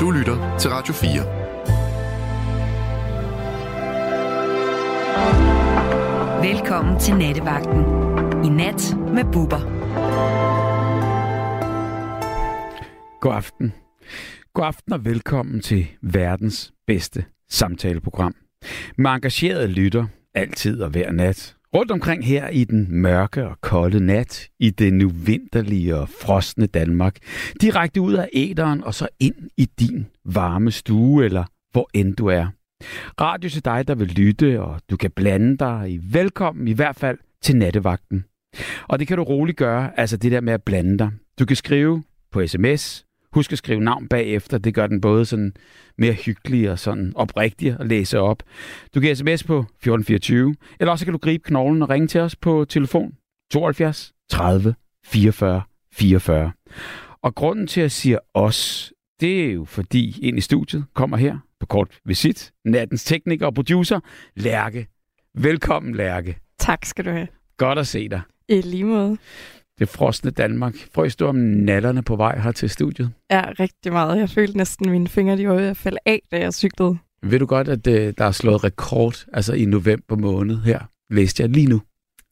Du lytter til Radio 4. Velkommen til Nattevagten. I nat med Bubber. God aften. God aften og velkommen til verdens bedste samtaleprogram. Med engagerede lytter, altid og hver nat. Rundt omkring her i den mørke og kolde nat, i det nu vinterlige og frosne Danmark. Direkte ud af æderen og så ind i din varme stue, eller hvor end du er. Radio til dig, der vil lytte, og du kan blande dig i velkommen, i hvert fald til nattevagten. Og det kan du roligt gøre, altså det der med at blande dig. Du kan skrive på sms Husk at skrive navn bagefter. Det gør den både sådan mere hyggelig og sådan oprigtig at læse op. Du kan sms på 1424, eller også kan du gribe knoglen og ringe til os på telefon 72 30 44 44. Og grunden til at sige os, det er jo fordi ind i studiet kommer her på kort visit nattens tekniker og producer, Lærke. Velkommen, Lærke. Tak skal du have. Godt at se dig. I lige måde det frosne Danmark. Frøs du om nallerne på vej her til studiet? Ja, rigtig meget. Jeg følte næsten, mine fingre de var ved at falde af, da jeg cyklede. Ved du godt, at øh, der er slået rekord altså i november måned her? Læste jeg lige nu.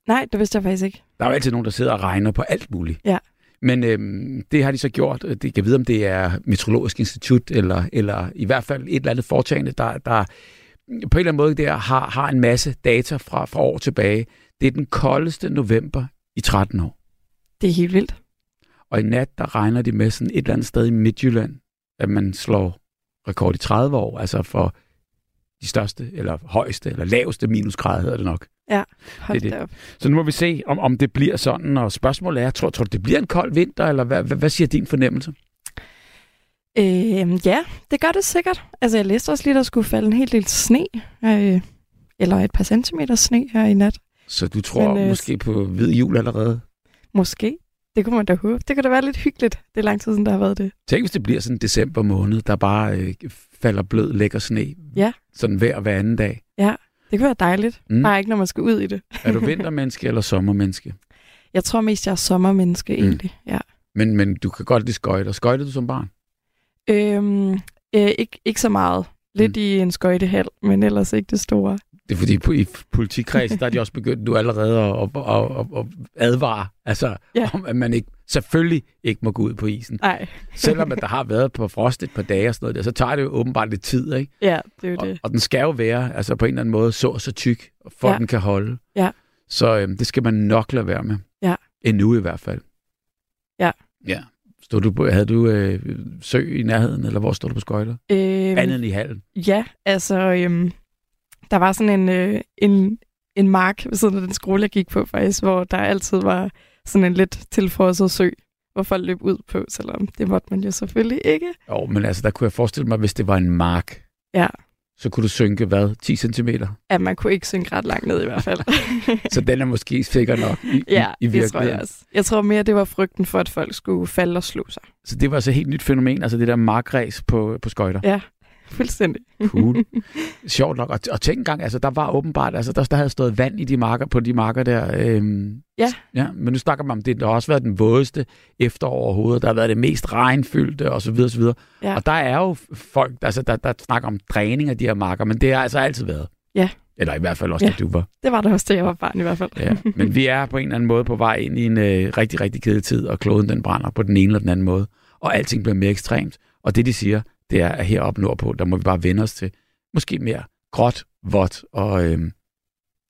Nej, det vidste jeg faktisk ikke. Der er jo altid nogen, der sidder og regner på alt muligt. Ja. Men øhm, det har de så gjort. Det kan vide, om det er Meteorologisk Institut, eller, eller i hvert fald et eller andet foretagende, der, der på en eller anden måde der har, har en masse data fra, fra år tilbage. Det er den koldeste november i 13 år. Det er helt vildt. Og i nat, der regner de med sådan et eller andet sted i Midtjylland, at man slår rekord i 30 år, altså for de største, eller højeste, eller laveste minusgrad hedder det nok. Ja, hold det, det. op. Så nu må vi se, om, om det bliver sådan, og spørgsmålet er, tror, tror du, det bliver en kold vinter, eller hvad, hvad, hvad siger din fornemmelse? Øh, ja, det gør det sikkert. Altså, jeg læste også lige, der skulle falde en hel del sne, øh, eller et par centimeter sne her i nat. Så du tror Men, øh, måske på hvid jul allerede? Måske. Det kunne man da håbe. Det kunne da være lidt hyggeligt. Det er lang tid siden, der har været det. Tænk, hvis det bliver sådan en december måned, der bare øh, falder blød, lækker sne. Ja. Sådan hver hver anden dag. Ja, det kunne være dejligt. Mm. Bare ikke, når man skal ud i det. er du vintermenneske eller sommermenneske? Jeg tror mest, jeg er sommermenneske mm. egentlig, ja. Men, men du kan godt lide skøjter. Skøjter du som barn? Øhm, øh, ikke, ikke så meget. Lidt mm. i en skøjtehal, men ellers ikke det store. Det er fordi i politikredsen, der er de også begyndt nu allerede at, at, at, at advare, altså ja. om at man ikke, selvfølgelig ikke må gå ud på isen. Nej. Selvom at der har været på frost et par dage og sådan noget der, så tager det jo åbenbart lidt tid, ikke? Ja, det er jo og, det. Og den skal jo være, altså på en eller anden måde, så så tyk, for ja. den kan holde. Ja. Så øhm, det skal man nok lade være med. Ja. Endnu i hvert fald. Ja. Ja. Stod du på, havde du øh, sø i nærheden, eller hvor stod du på skøjter? Øhm, Andet end i hallen? Ja, altså, øhm, der var sådan en, øh, en, en mark ved siden af den skole, jeg gik på faktisk, hvor der altid var sådan en lidt tilfrosset sø, hvor folk løb ud på, selvom det måtte man jo selvfølgelig ikke. Jo, men altså, der kunne jeg forestille mig, hvis det var en mark. Ja. Så kunne du synke, hvad, 10 cm? Ja, man kunne ikke synke ret langt ned i hvert fald. så den er måske sikker nok i, ja, i, i det tror jeg også. Jeg tror mere, det var frygten for, at folk skulle falde og slå sig. Så det var så et helt nyt fænomen, altså det der markræs på, på skøjter? Ja, Fuldstændig. Cool. Sjovt nok. Og, og tænk engang, altså der var åbenbart, altså der, der havde stået vand i de marker, på de marker der. Øhm, ja. ja. Men nu snakker man om, det der har også været den vådeste efterår overhovedet. Der har været det mest regnfyldte og så videre, og så videre. Ja. Og der er jo folk, altså, der, der snakker om dræning af de her marker, men det har altså altid været. Ja. Eller i hvert fald også, ja. du var. Det var det også, da jeg var barn i hvert fald. ja. Men vi er på en eller anden måde på vej ind i en øh, rigtig, rigtig kedelig tid, og kloden den brænder på den ene eller den anden måde. Og alting bliver mere ekstremt. Og det, de siger, det er, at heroppe nordpå, der må vi bare vende os til måske mere gråt, vådt og, øhm,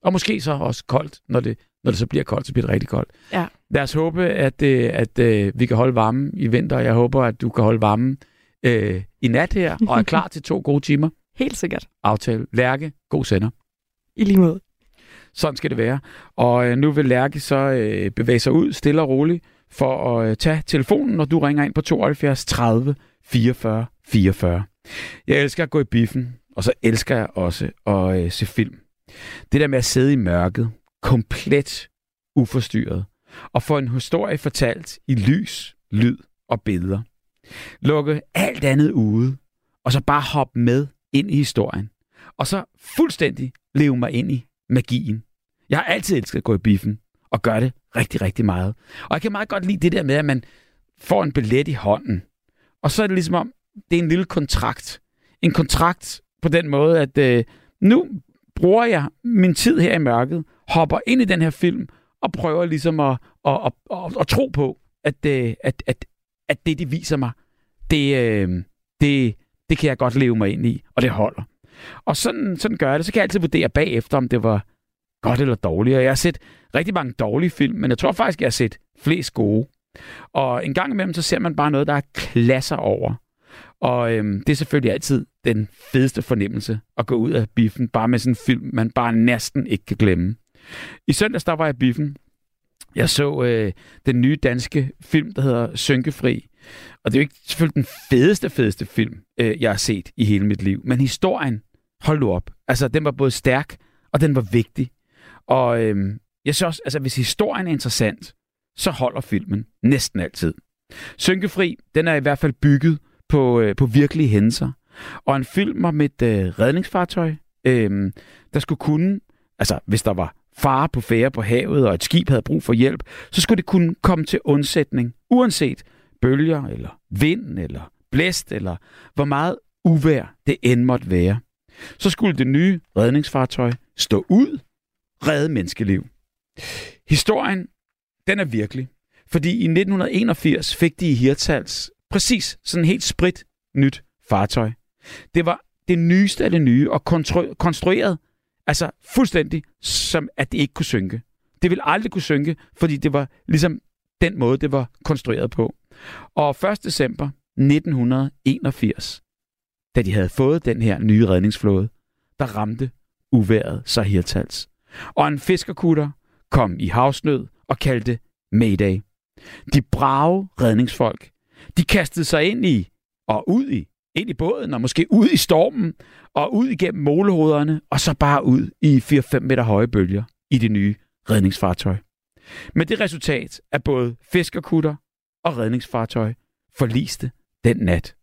og måske så også koldt, når det, når det så bliver koldt, så bliver det rigtig koldt. Ja. Lad os håbe, at, øh, at øh, vi kan holde varmen i vinter. Jeg håber, at du kan holde varmen øh, i nat her, og er klar til to gode timer. Helt sikkert. Aftale. Lærke, god sender. I lige måde. Sådan skal det være. Og øh, nu vil Lærke så øh, bevæge sig ud stille og roligt for at øh, tage telefonen, når du ringer ind på 72 30 44 44. Jeg elsker at gå i biffen, og så elsker jeg også at øh, se film. Det der med at sidde i mørket, komplet uforstyrret, og få en historie fortalt i lys, lyd og billeder. Lukke alt andet ude, og så bare hoppe med ind i historien. Og så fuldstændig leve mig ind i magien. Jeg har altid elsket at gå i biffen, og gøre det rigtig, rigtig meget. Og jeg kan meget godt lide det der med, at man får en billet i hånden, og så er det ligesom om, det er en lille kontrakt. En kontrakt på den måde, at øh, nu bruger jeg min tid her i mørket, hopper ind i den her film, og prøver ligesom at, at, at, at, at tro på, at, øh, at, at, at det, de viser mig, det, øh, det, det kan jeg godt leve mig ind i, og det holder. Og sådan, sådan gør jeg det. Så kan jeg altid vurdere bagefter, om det var godt eller dårligt. Og jeg har set rigtig mange dårlige film, men jeg tror faktisk, jeg har set flest gode. Og en gang imellem, så ser man bare noget, der er klasser over. Og øhm, det er selvfølgelig altid den fedeste fornemmelse at gå ud af biffen, bare med sådan en film, man bare næsten ikke kan glemme. I søndags, der var jeg i biffen. Jeg så øh, den nye danske film, der hedder Synkefri. Og det er jo ikke selvfølgelig den fedeste, fedeste film, øh, jeg har set i hele mit liv. Men historien, hold nu op. Altså, den var både stærk, og den var vigtig. Og øh, jeg synes også, altså, hvis historien er interessant, så holder filmen næsten altid. Synkefri, den er i hvert fald bygget på, øh, på virkelige hændelser. Og en film om et øh, redningsfartøj, øh, der skulle kunne, altså hvis der var fare på færre på havet, og et skib havde brug for hjælp, så skulle det kunne komme til undsætning, uanset bølger, eller vind, eller blæst, eller hvor meget uvær det end måtte være. Så skulle det nye redningsfartøj stå ud, redde menneskeliv. Historien, den er virkelig. Fordi i 1981 fik de i Hirtals præcis sådan helt sprit nyt fartøj. Det var det nyeste af det nye, og konstrueret altså fuldstændig som, at det ikke kunne synke. Det ville aldrig kunne synke, fordi det var ligesom den måde, det var konstrueret på. Og 1. december 1981, da de havde fået den her nye redningsflåde, der ramte uværet sig Hirtals. Og en fiskerkutter kom i havsnød og kaldte Mayday. De brave redningsfolk, de kastede sig ind i og ud i, ind i båden og måske ud i stormen og ud igennem målehoderne og så bare ud i 4-5 meter høje bølger i det nye redningsfartøj. Med det resultat, at både fiskerkutter og redningsfartøj forliste den nat.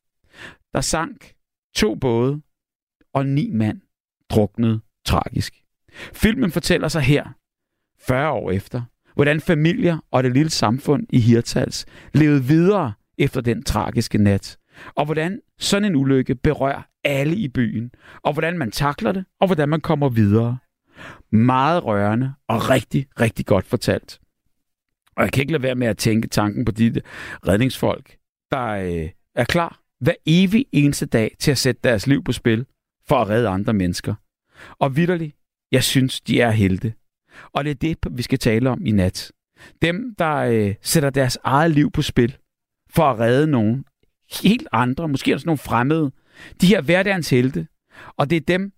Der sank to både, og ni mand druknede tragisk. Filmen fortæller sig her, 40 år efter, hvordan familier og det lille samfund i Hirtals levede videre efter den tragiske nat, og hvordan sådan en ulykke berører alle i byen, og hvordan man takler det, og hvordan man kommer videre. Meget rørende og rigtig, rigtig godt fortalt. Og jeg kan ikke lade være med at tænke tanken på de redningsfolk, der øh, er klar hver evig eneste dag til at sætte deres liv på spil for at redde andre mennesker. Og vidderligt, jeg synes, de er helte. Og det er det, vi skal tale om i nat. Dem, der øh, sætter deres eget liv på spil for at redde nogen helt andre, måske også nogle fremmede. De her hverdagens helte. Og det er dem,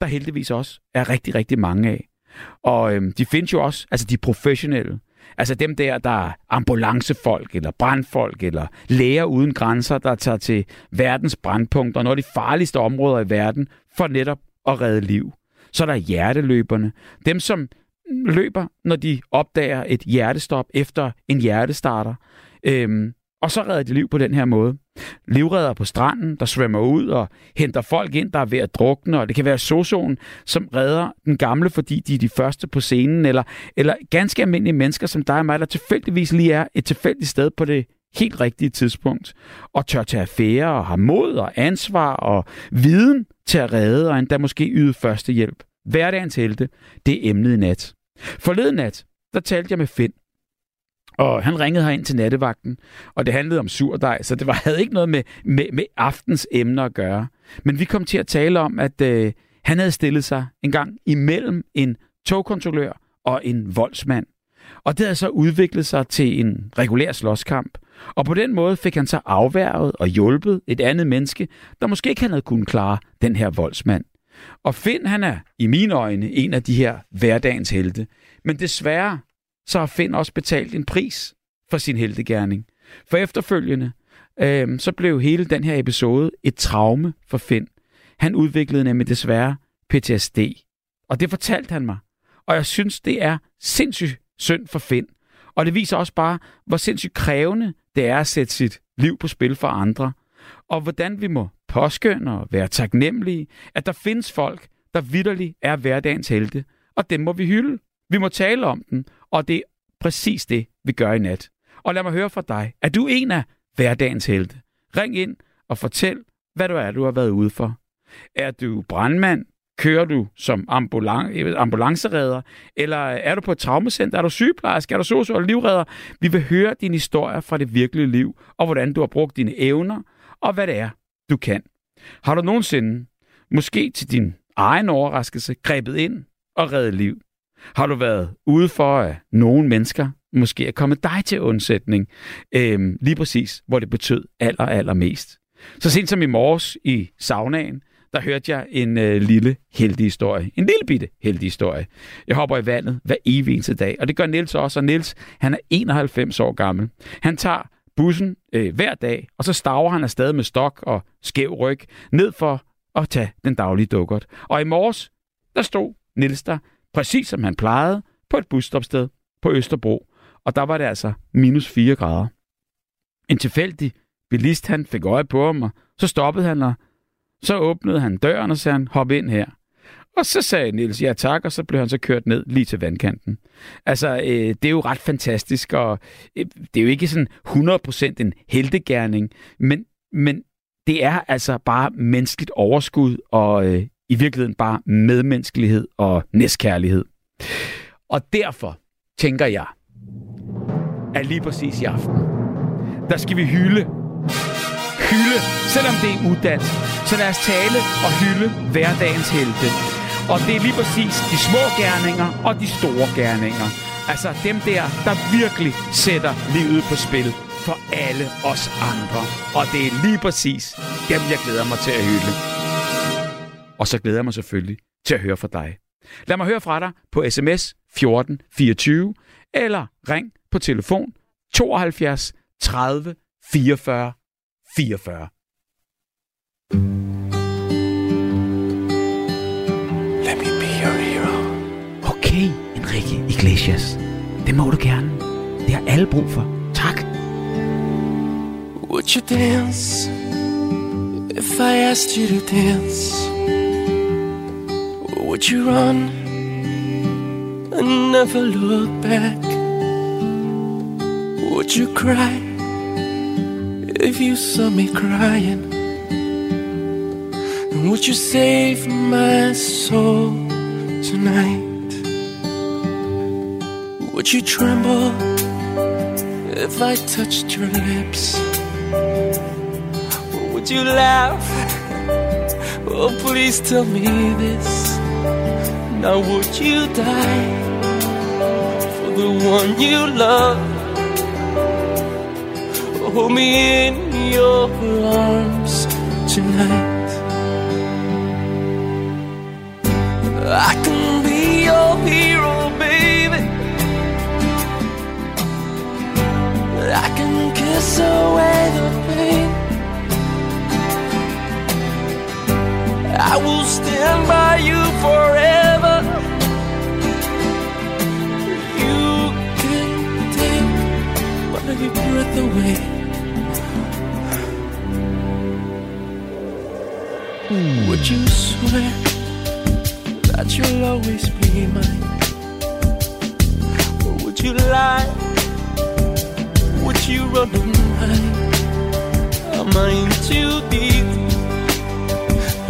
der heldigvis også er rigtig, rigtig mange af. Og øhm, de findes jo også, altså de professionelle. Altså dem der, der er ambulancefolk, eller brandfolk, eller læger uden grænser, der tager til verdens brandpunkter, når de farligste områder i verden, for netop at redde liv. Så er der hjerteløberne. Dem, som løber, når de opdager et hjertestop efter en hjertestarter. Øhm, og så redder de liv på den her måde. Livredder på stranden, der svømmer ud og henter folk ind, der er ved at drukne, og det kan være sozoen, som redder den gamle, fordi de er de første på scenen, eller, eller ganske almindelige mennesker som dig og mig, der tilfældigvis lige er et tilfældigt sted på det helt rigtige tidspunkt, og tør tage affære og har mod og ansvar og viden til at redde, og endda måske yde førstehjælp. Hverdagens helte, det er emnet i nat. Forleden nat, der talte jeg med Finn, og han ringede her ind til nattevagten, og det handlede om surdej, så det var, havde ikke noget med, med, med aftens emner at gøre. Men vi kom til at tale om, at øh, han havde stillet sig en gang imellem en togkontrollør og en voldsmand. Og det havde så udviklet sig til en regulær slåskamp. Og på den måde fik han så afværget og hjulpet et andet menneske, der måske ikke havde kunnet klare den her voldsmand. Og Finn, han er i mine øjne en af de her hverdagens helte. Men desværre, så har Finn også betalt en pris for sin heltegærning. For efterfølgende, øh, så blev hele den her episode et traume for Finn. Han udviklede nemlig desværre PTSD. Og det fortalte han mig. Og jeg synes, det er sindssygt synd for Finn. Og det viser også bare, hvor sindssygt krævende det er at sætte sit liv på spil for andre. Og hvordan vi må påskynde og være taknemmelige, at der findes folk, der vidderligt er hverdagens helte. Og dem må vi hylde. Vi må tale om den, og det er præcis det, vi gør i nat. Og lad mig høre fra dig. Er du en af hverdagens helte? Ring ind og fortæl, hvad du er, du har været ude for. Er du brandmand? Kører du som ambulan- øh, ambulanceredder? Eller er du på et traumacenter? Er du sygeplejerske? Er du socio eller livredder? Vi vil høre dine historier fra det virkelige liv, og hvordan du har brugt dine evner, og hvad det er, du kan. Har du nogensinde, måske til din egen overraskelse, grebet ind og reddet liv? Har du været ude for, at nogle mennesker måske er kommet dig til undsætning, øhm, lige præcis, hvor det betød aller, aller mest? Så sent som i morges i saunaen, der hørte jeg en øh, lille heldig historie. En lille bitte heldig historie. Jeg hopper i vandet hver evig eneste dag, og det gør Nils også. Og Nils, han er 91 år gammel. Han tager bussen øh, hver dag, og så staver han afsted med stok og skæv ryg ned for at tage den daglige dukkert. Og i morges, der stod Nils der, præcis som han plejede, på et busstopsted på Østerbro. Og der var det altså minus 4 grader. En tilfældig bilist, han fik øje på ham, og så stoppede han, og så åbnede han døren og sagde, han, hop ind her. Og så sagde Nils ja tak, og så blev han så kørt ned lige til vandkanten. Altså, øh, det er jo ret fantastisk, og øh, det er jo ikke sådan 100% en heltegærning, men, men det er altså bare menneskeligt overskud, og øh, i virkeligheden bare medmenneskelighed og næstkærlighed. Og derfor tænker jeg, at lige præcis i aften, der skal vi hylde. Hylde, selvom det er uddannet. Så lad os tale og hylde hverdagens helte. Og det er lige præcis de små gerninger og de store gerninger. Altså dem der, der virkelig sætter livet på spil for alle os andre. Og det er lige præcis dem, jeg glæder mig til at hylde. Og så glæder jeg mig selvfølgelig til at høre fra dig. Lad mig høre fra dig på sms 1424 eller ring på telefon 72 30 44 44. Let me be your hero. Okay, Enrique Iglesias. Det må du gerne. Det har alle brug for. Tak. Would you dance if I asked you to dance? Would you run and never look back? Would you cry if you saw me crying? And would you save my soul tonight? Would you tremble if I touched your lips? Or would you laugh? Oh, please tell me this. Now, would you die for the one you love? Hold me in your arms tonight. I can be your hero, baby. I can kiss away the pain. I will stand by you forever. You can take my breath away. Would you swear that you'll always be mine? Or would you lie? Would you run and hide? Am I in too deep?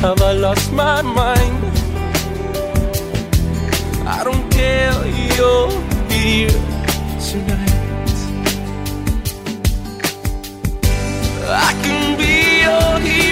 Have I lost my mind? I don't care, you're here tonight. I can be your hero,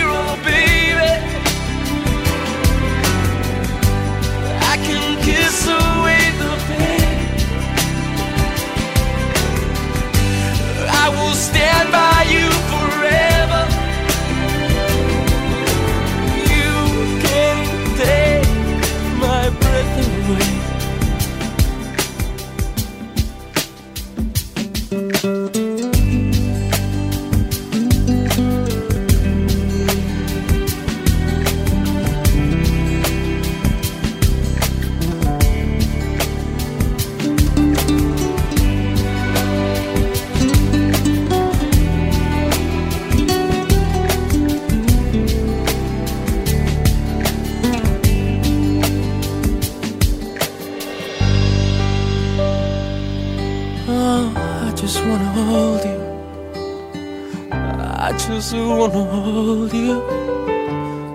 I just wanna hold you.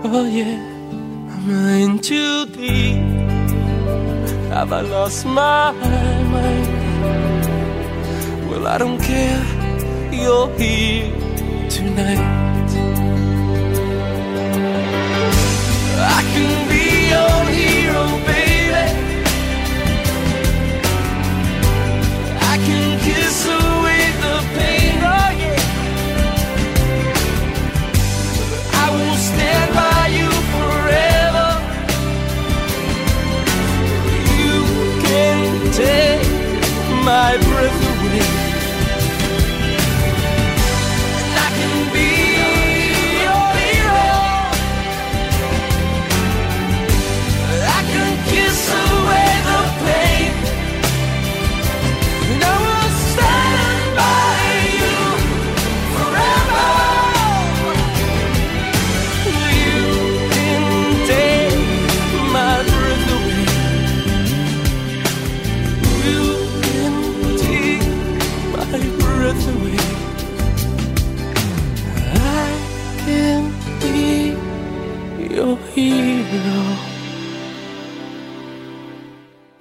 Oh yeah, I'm in too deep. Have I lost my mind? Well, I don't care. You're here tonight. I can be stand by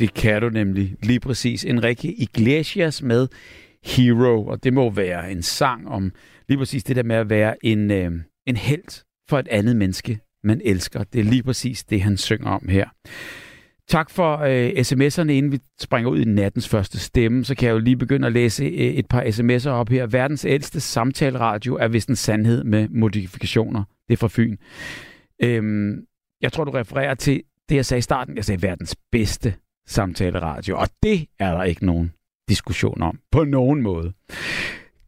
Det kan du nemlig lige præcis. Enrique Iglesias med Hero, og det må være en sang om lige præcis det der med at være en, øh, en held for et andet menneske, man elsker. Det er lige præcis det, han synger om her. Tak for øh, sms'erne, inden vi springer ud i nattens første stemme. Så kan jeg jo lige begynde at læse øh, et par sms'er op her. Verdens ældste samtaleradio er vist en sandhed med modifikationer. Det er fra Fyn. Øhm, jeg tror, du refererer til det, jeg sagde i starten. Jeg sagde verdens bedste samtaleradio, og det er der ikke nogen diskussion om på nogen måde.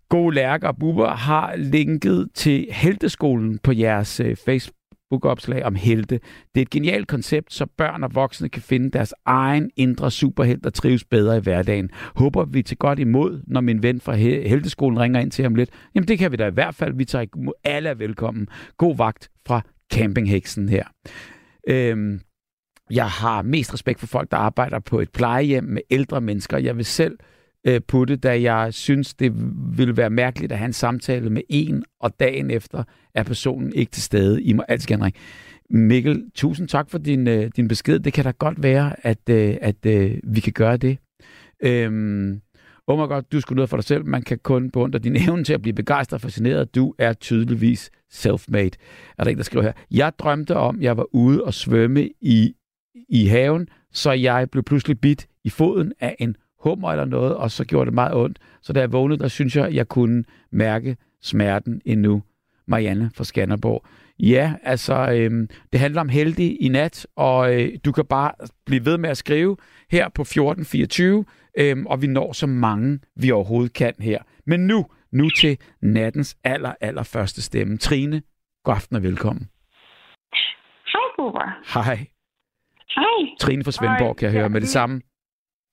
God Lærke og Bubber har linket til Helteskolen på jeres øh, Facebook-opslag om helte. Det er et genialt koncept, så børn og voksne kan finde deres egen indre superhelt og trives bedre i hverdagen. Håber vi til godt imod, når min ven fra Helteskolen ringer ind til ham lidt. Jamen det kan vi da i hvert fald. Vi tager alle er velkommen. God vagt fra Campingheksen her. Øhm, jeg har mest respekt for folk, der arbejder på et plejehjem med ældre mennesker. Jeg vil selv øh, putte, da jeg synes, det ville være mærkeligt at have en samtale med en, og dagen efter er personen ikke til stede. I mig. Altså. Mikkel, tusind tak for din, øh, din besked. Det kan da godt være, at, øh, at øh, vi kan gøre det. Øhm, oh my God, du skulle noget for dig selv. Man kan kun beundre din evne til at blive begejstret og fascineret. Du er tydeligvis self-made. Er der en, der skriver her? Jeg drømte om, at jeg var ude og svømme i, i haven, så jeg blev pludselig bit i foden af en hummer eller noget, og så gjorde det meget ondt. Så da jeg vågnede, der synes jeg, jeg kunne mærke smerten endnu. Marianne fra Skanderborg. Ja, altså, øhm, det handler om heldig i nat, og øh, du kan bare blive ved med at skrive her på 1424, øhm, og vi når så mange, vi overhovedet kan her. Men nu, nu til nattens aller, aller første stemme. Trine, god aften og velkommen. Hej, Bubber. Hej. Hej. Trine fra Svendborg, kan jeg høre med det samme.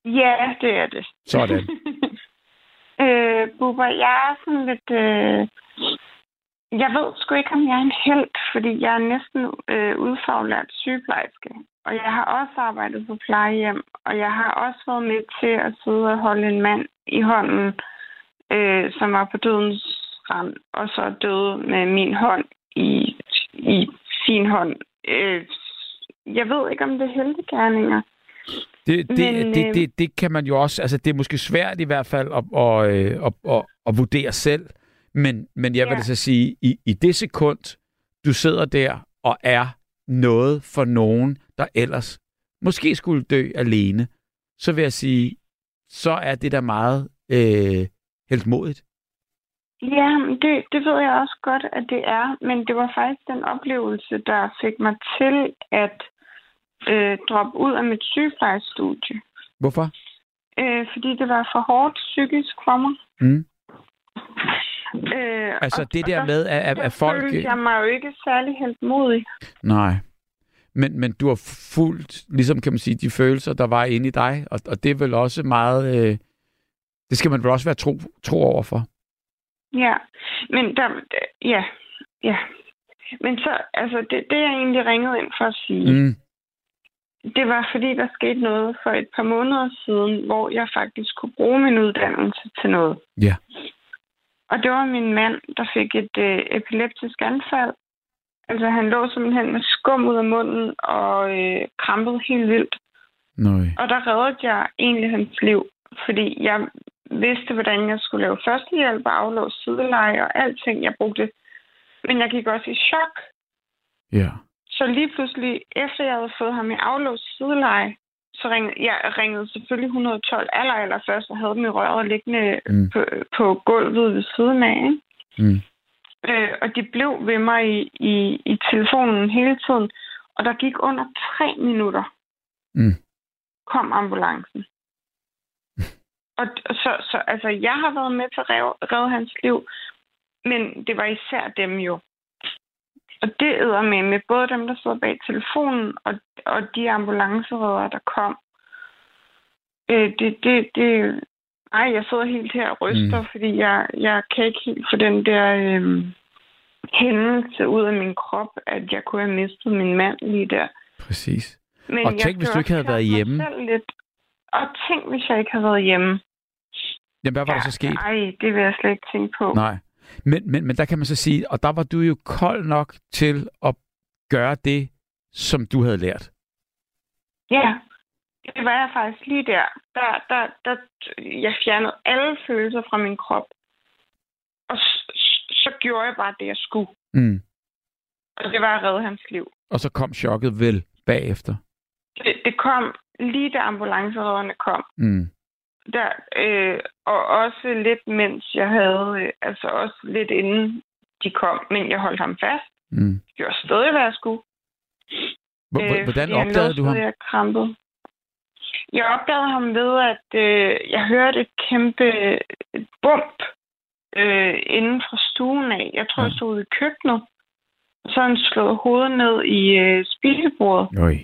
Ja, det er det. Sådan. øh, Bubber, jeg er sådan lidt... Øh... Jeg ved sgu ikke, om jeg er en held, fordi jeg er næsten øh, udfaglært sygeplejerske. Og jeg har også arbejdet på plejehjem, og jeg har også været med til at sidde og holde en mand i hånden, øh, som var på dødens rand, og så døde med min hånd i, i sin hånd. Øh, jeg ved ikke, om det er heldegærninger. Det, det, Men, det, øh, det, det kan man jo også, altså det er måske svært i hvert fald at, at, øh, at, at, at vurdere selv, men, men jeg vil Ja. så sige, i, i det sekund, du sidder der og er noget for nogen, der ellers måske skulle dø alene, så vil jeg sige, så er det da meget øh, heltmodigt. Ja, det, det ved jeg også godt, at det er, men det var faktisk den oplevelse, der fik mig til at øh, droppe ud af mit sygeplejerstudie. Hvorfor? Øh, fordi det var for hårdt psykisk for mig. Mm. Øh, Altså og- det der med, at, at, at folk... følte jeg mig jo ikke særlig helt modig. Nej. Men, men du har fuldt, ligesom kan man sige, de følelser, der var inde i dig, og, og det er vel også meget... Øh, det skal man vel også være tro, tro over for. Ja, men der, ja, ja. Men så, altså, det, det jeg egentlig ringede ind for at sige, mm. Det var fordi, der skete noget for et par måneder siden, hvor jeg faktisk kunne bruge min uddannelse til noget. Ja. Og det var min mand, der fik et øh, epileptisk anfald. Altså, han lå simpelthen med skum ud af munden og øh, krampede helt vildt. Nøj. Og der reddede jeg egentlig hans liv, fordi jeg vidste, hvordan jeg skulle lave førstehjælp og aflåse sideleje og alting. Jeg brugte Men jeg gik også i chok. Ja. Så lige pludselig, efter jeg havde fået ham i aflåst sideleje, så ringede jeg ringede selvfølgelig 112 aller, aller først og havde dem i røret liggende Mm. på, på gulvet ved siden af. Ikke? Mm. Øh, og de blev ved mig i, i, i telefonen hele tiden. Og der gik under tre minutter, Mm. kom ambulancen. og og så, så altså, jeg har været med til at redde, redde hans liv, men det var især dem jo. Og det æder med med både dem, der sidder bag telefonen, og, og de ambulanceredere, der kom. Øh, det, det, det, ej, jeg sidder helt her og ryster, Mm. fordi jeg, jeg kan ikke helt få den der øh, hændelse ud af min krop, at jeg kunne have mistet min mand lige der. Præcis. Men Og tænk, hvis du ikke havde været hjemme. Lidt. Og tænk, hvis jeg ikke havde været hjemme. Jamen, hvad var der så sket? Ej, det vil jeg slet ikke tænke på. Nej. Men, men, men der kan man så sige, og der var du jo kold nok til at gøre det, som du havde lært. Ja, det var jeg faktisk lige der. Der, der, der. Jeg fjernede alle følelser fra min krop. Og s- s- så gjorde jeg bare det, jeg skulle. Mm. Og det var at redde hans liv. Og så kom chokket vel bagefter. Det, det kom lige da ambulanceredderne kom. Mm. Der, øh, og også lidt mens jeg havde, øh, altså også lidt inden de kom, men jeg holdt ham fast. Mm. Jeg gjorde stadig, hvad jeg skulle. H- h- hvordan opdagede du ham? og krampede. Jeg opdagede ham ved, at øh, jeg hørte et kæmpe øh, bump øh, inden fra stuen af. Jeg tror, Ja. jeg stod ude i køkkenet. Så han slået hovedet ned i øh, spisebordet. Øj.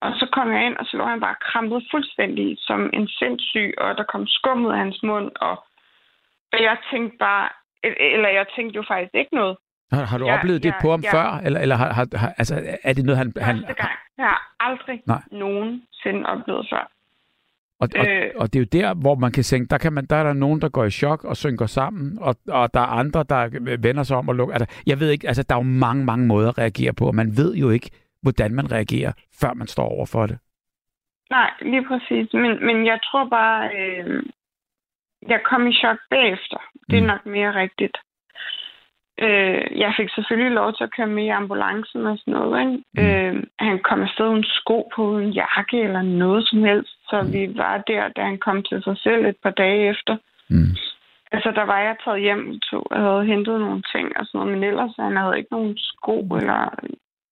Og så kom jeg ind, og så lå han bare krampet fuldstændig som en sindssyg, og der kom skum ud af hans mund. Og, og jeg tænkte bare, eller jeg tænkte jo faktisk ikke noget. Har, har du Ja, oplevet det ja, på ham ja. før? Eller, eller har, har, har, altså, er det noget, han... han Første gang. Jeg har aldrig Nej. nogensinde oplevet før. og, og, Øh. og det er jo der, hvor man kan tænke, der, kan man, der er der nogen, der går i chok og synker sammen, og, og der er andre, der vender sig om og lukker. Altså, jeg ved ikke, altså, der er jo mange, mange måder at reagere på, og man ved jo ikke, hvordan man reagerer, før man står over for det. Nej, lige præcis. Men, men jeg tror bare, øh, jeg kom i chok bagefter. Det er Mm. nok mere rigtigt. Øh, jeg fik selvfølgelig lov til at køre med i ambulancen og sådan noget. Ikke? Mm. Øh, han kom afsted uden sko på, uden jakke eller noget som helst. Så Mm. vi var der, da han kom til sig selv et par dage efter. Mm. Altså, der var jeg taget hjem to og havde hentet nogle ting og sådan noget. Men ellers, han havde ikke nogen sko eller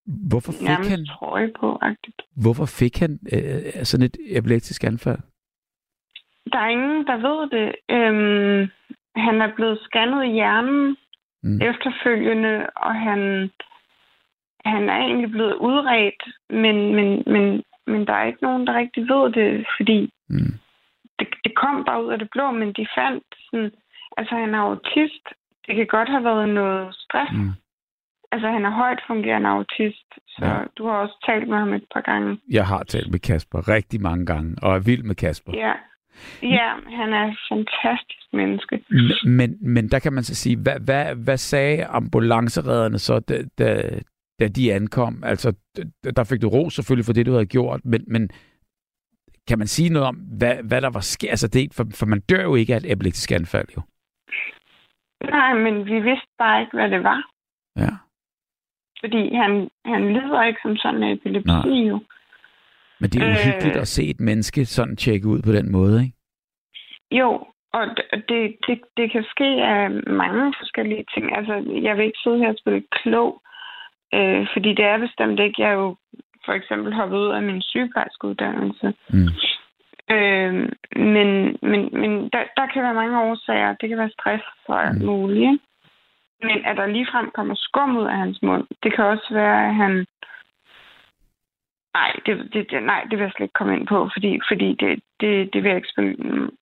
Hvorfor fik nærmest han, trøje på. -agtigt. hvorfor fik han øh, sådan et epileptisk anfald? Der er ingen, der ved det. Øhm, han er blevet scannet i hjernen mm. efterfølgende, og han, han er egentlig blevet udredt, men, men, men, men der er ikke nogen, der rigtig ved det, fordi Mm. det, det kom bare ud af det blå, men de fandt sådan, altså han er autist. Det kan godt have været noget stress. Mm. Altså han er højt fungerende autist, så Ja. du har også talt med ham et par gange. Jeg har talt med Kasper rigtig mange gange, og er vild med Kasper. Ja, ja han er et fantastisk menneske. Men- Men, der kan man så sige, hvad, hvad, hvad sagde ambulanceredderne så, da, da, da de ankom? Altså, der fik du ro selvfølgelig for det, du havde gjort, men, men kan man sige noget om, hvad, hvad der var sket? Altså, det, for, for man dør jo ikke af et epileptisk anfald, jo. Nej, men vi vidste bare ikke, hvad det var. Ja. Fordi han, han lider ikke som sådan en epilepsi Nej. jo. Men det er Øh. uhyggeligt at se et menneske sådan tjekke ud på den måde, ikke? Jo, og det, det, det kan ske af mange forskellige ting. Altså, jeg vil ikke sidde her og spille klog, øh, fordi det er bestemt ikke. Jeg er jo for eksempel hoppet ud af min sygeplejerskeuddannelse. Mm. Øh, men men, men der, der kan være mange årsager. Det kan være stress og alt Mm. muligt. ikke? Men at der ligefrem kommer skum ud af hans mund, det kan også være, at han... Nej, det, det, det, nej, det vil jeg slet ikke komme ind på, fordi, fordi det, det, det vil jeg ikke spille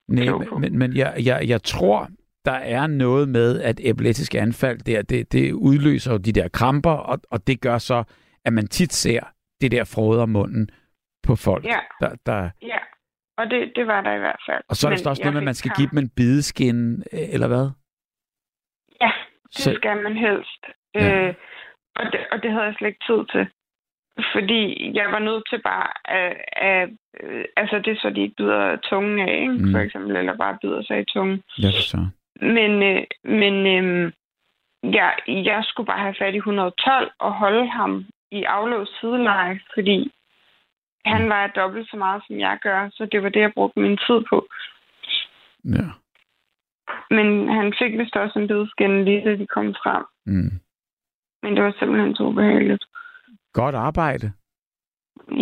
Nej, på. men, men, jeg, jeg, jeg tror, der er noget med, at epileptisk anfald, det, det, det udløser jo de der kramper, og, og det gør så, at man tit ser det der frode om munden på folk. Ja. Der, der, Ja, og det, det var der i hvert fald. og så er der Men også noget med, at man skal give dem en bideskin, øh, eller hvad? Det Så- skal man helst. Ja. Øh, og, det, og det havde jeg slet ikke tid til. Fordi jeg var nødt til bare at, at øh, altså det er så, de ikke bider tungen af, ikke? Mm. for eksempel, eller bare bider sig i tungen. Ja, så. Men, øh, men øh, jeg, jeg skulle bare have fat i 112 og holde ham i aflåst sideleje, fordi han vejer dobbelt så meget, som jeg gør, så det var det, jeg brugte min tid på. Ja. Men han fik vist også en bedskin lige da de kom frem. Mm. Men det var simpelthen så ubehageligt. Godt arbejde.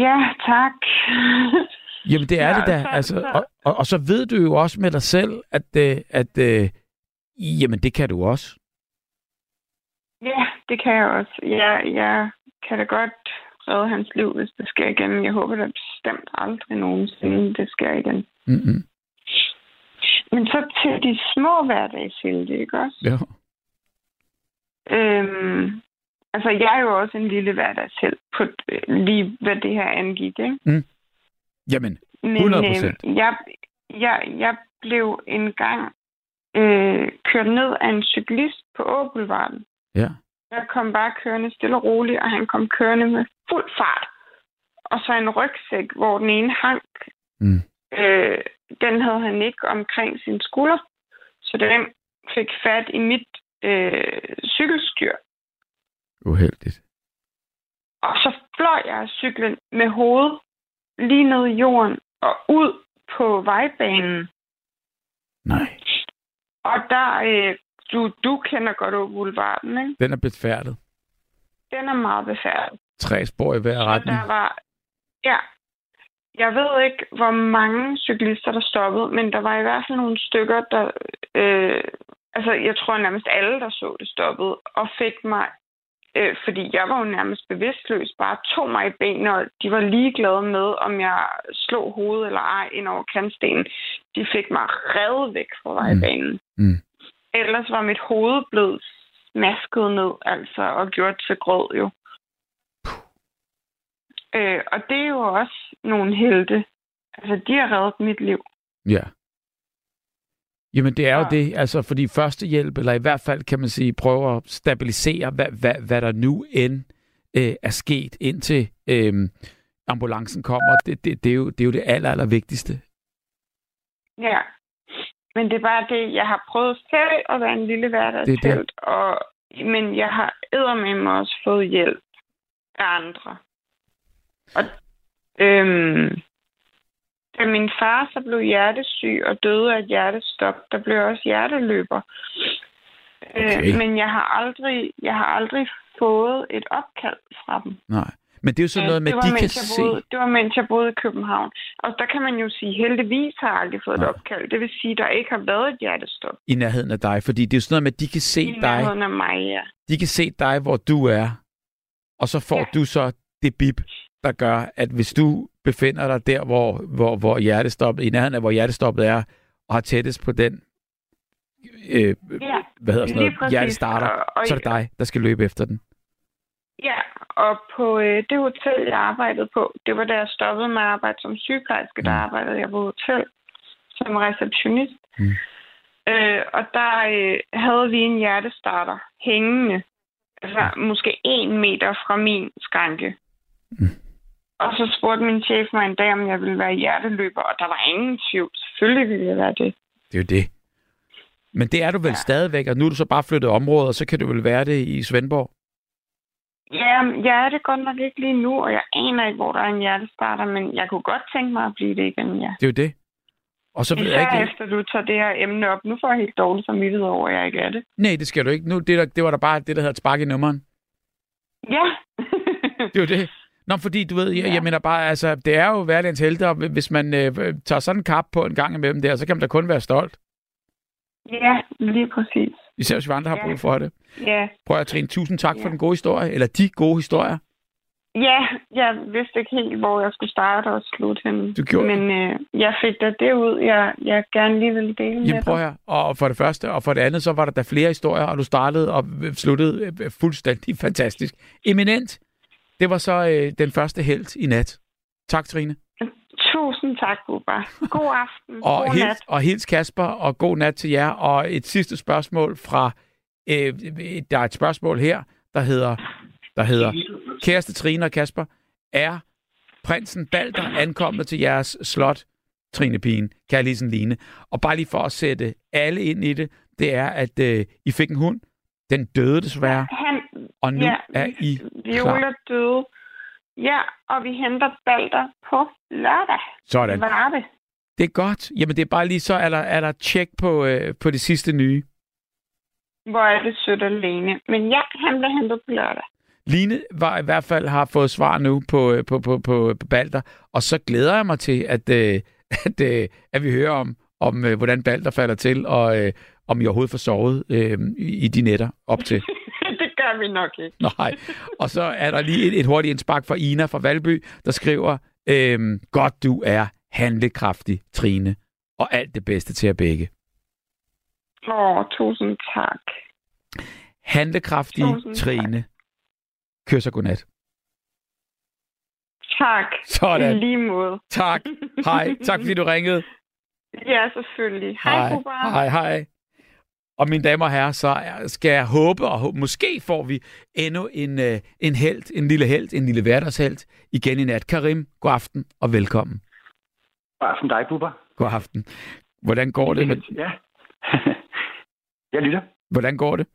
Ja, tak. Jamen, det er Ja, det da. så- Altså, så- og, og, og så ved du jo også med dig selv, at, øh, at øh, jamen, det kan du også. ja, det kan jeg også. Jeg, jeg kan da godt redde hans liv, hvis det sker igen. Jeg håber da bestemt aldrig nogensinde, det sker igen. Mm-hmm. Men så til de små hverdagshelte, ikke også? Ja. Øhm, altså, jeg er jo også en lille hverdagshelt på øh, lige, hvad det her angik, ikke? Jamen, Men 100%. Øh, jeg, jeg, jeg blev engang øh, kørt ned af en cyklist på Åboulevarden. ja. Jeg kom bare kørende stille og roligt, og han kom kørende med fuld fart. Og så en rygsæk, hvor den ene hang. Mm. Øh, den havde han ikke omkring sin skulder. Så den fik fat i mit øh, cykelstyr. Uheldigt. Og så fløj jeg cyklen med hovedet lige ned i jorden og ud på vejbanen. Nej. Og der, øh, du, du kender godt over boulevarden, ikke? Den er befærdet. Den er meget befærdet. Tre spor i hver retning. der var, ja, jeg ved ikke, hvor mange cyklister, der stoppede, men der var i hvert fald nogle stykker, der, øh, altså jeg tror nærmest alle, der så det stoppede, og fik mig, øh, fordi jeg var jo nærmest bevidstløs, bare tog mig i benene, og de var ligeglade med, om jeg slog hovedet eller ej ind over kantstenen. De fik mig revet væk fra vejbanen. Mm. Ellers var mit hoved blevet smasket ned, altså, og gjort til grød jo. Øh, og det er jo også nogle helte. Altså, de har reddet mit liv. Ja. Jamen, det er jo det, altså, fordi førstehjælp, eller i hvert fald kan man sige, prøve at stabilisere, hvad, hvad, hvad der nu end øh, er sket, indtil øh, ambulancen kommer. Det, det, det, er jo, det er jo det aller, aller vigtigste. Ja. Men det er bare det, jeg har prøvet selv at være en lille Det er hverdagshelt, og, men jeg har eddermame også fået hjælp af andre. Og øhm, da min far så blev hjertesyg og døde af et hjertestop, der blev jeg også hjerteløber. Okay. Øh, men jeg har aldrig, jeg har aldrig fået et opkald fra dem. Nej. Men det er jo sådan Øh, noget med, at de kan se... boede, Det var, mens jeg boede i København. Og der kan man jo sige, heldigvis har jeg aldrig fået Nej. et opkald. Det vil sige, at der ikke har været et hjertestop i nærheden af dig, fordi det er jo sådan noget med, at de kan se i dig, nærheden af mig, ja. de kan se dig, hvor du er, og så får Ja. du så det bip, der gør, at hvis du befinder dig der, hvor, hvor, hvor hjertestoppet, i nærheden af, hvor hjertestoppet er, og har tættest på den, øh, Ja, hvad hedder sådan noget, hjertestarter, Og- og- så er det dig, der skal løbe efter den. Ja, og på øh, det hotel, jeg arbejdede på, det var da jeg stoppede med at arbejde som sygeplejerske, der Mm. arbejdede jeg på hotel som receptionist. Mm. Øh, og der øh, havde vi en hjertestarter hængende, altså måske en meter fra min skranke. Mm. Og så spurgte min chef mig en dag, om jeg ville være hjerteløber, og der var ingen tvivl. Selvfølgelig ville jeg være det. Det er jo det. Men det er du vel Ja. stadigvæk, og nu er du så bare flyttet område, og så kan du vel være det i Svendborg? Ja, jeg er det godt nok ikke lige nu, og jeg aner ikke, hvor der er en hjertestarter, men jeg kunne godt tænke mig at blive det igen, ja. Det er jo det. Og så ved jeg ikke... efter du tager det her emne op. Nu får jeg helt dårligt samvittighed over, at jeg ikke er det. Nej, det skal du ikke. Nu, det, der, det var da bare det, der hedder et spark i nummeren. Ja. Det er jo det. Nå, fordi du ved, jeg, Ja. jeg mener bare, altså, det er jo hverdagens helte, og hvis man øh, tager sådan en kap på en gang imellem der, så kan man da kun være stolt. ja, lige præcis. Især hvis vi andre har Ja. brug for det. Ja. Prøv at Trine, tusind tak for Ja. den gode historie, eller de gode historier. Ja, jeg vidste ikke helt, hvor jeg skulle starte og slutte henne. Du gjorde Men øh, jeg fik da det ud, jeg, jeg gerne lige ville dele med Jamen prøv dig. her. Og for det første, og for det andet, så var der da flere historier, og du startede og sluttede øh, fuldstændig fantastisk. Eminent. Det var så øh, den første held i nat. Tak, Trine. Tusind tak, Bubba. God aften. Og, God hils, nat. og hils Kasper, og god nat til jer. Og et sidste spørgsmål fra øh, der er et spørgsmål her, der hedder, der hedder, kæreste Trine og Kasper, er prinsen Balder ankommet til jeres slot, Trine Pigen, Kærligsen Line? Og bare lige for at sætte alle ind i det, det er, at øh, I fik en hund, den døde desværre, og nu ja, er I Viola klar. døde. Ja, og vi henter Balder på lørdag. Sådan. Var det? Det er godt. Jamen, det er bare lige så, er der, er der tjek på, øh, på det sidste nye. Hvor er det sødt alene. Men ja, han blev hentet på lørdag. Line var i hvert fald har fået svar nu på, øh, på, på, på, på Balder, og så glæder jeg mig til, at, øh, at, øh, at vi hører om, om øh, hvordan Balder falder til, og øh, om I overhovedet får sovet øh, i, i de nætter op til. gør vi nok ikke. Nej. Og så er der lige et, et hurtigt indspark fra Ina fra Valby, der skriver, øhm, godt du er handlekraftig, Trine, og alt det bedste til jer begge. Åh, tusind tak. Handlekraftig, Tusind tak. Trine. Kys og godnat. Tak. Sådan. I lige måde. Tak. Hej. Tak fordi du ringede. Ja, selvfølgelig. Hej, Bubber. Hej, hej. Og mine damer og herrer, så skal jeg håbe, og håbe, måske får vi endnu en, øh, en held, en lille held, en lille hverdagsheld igen i nat. Karim, god aften og velkommen. God aften dig, Bubber. God aften. Hvordan går det? Med, Ja. jeg lytter. hvordan går det?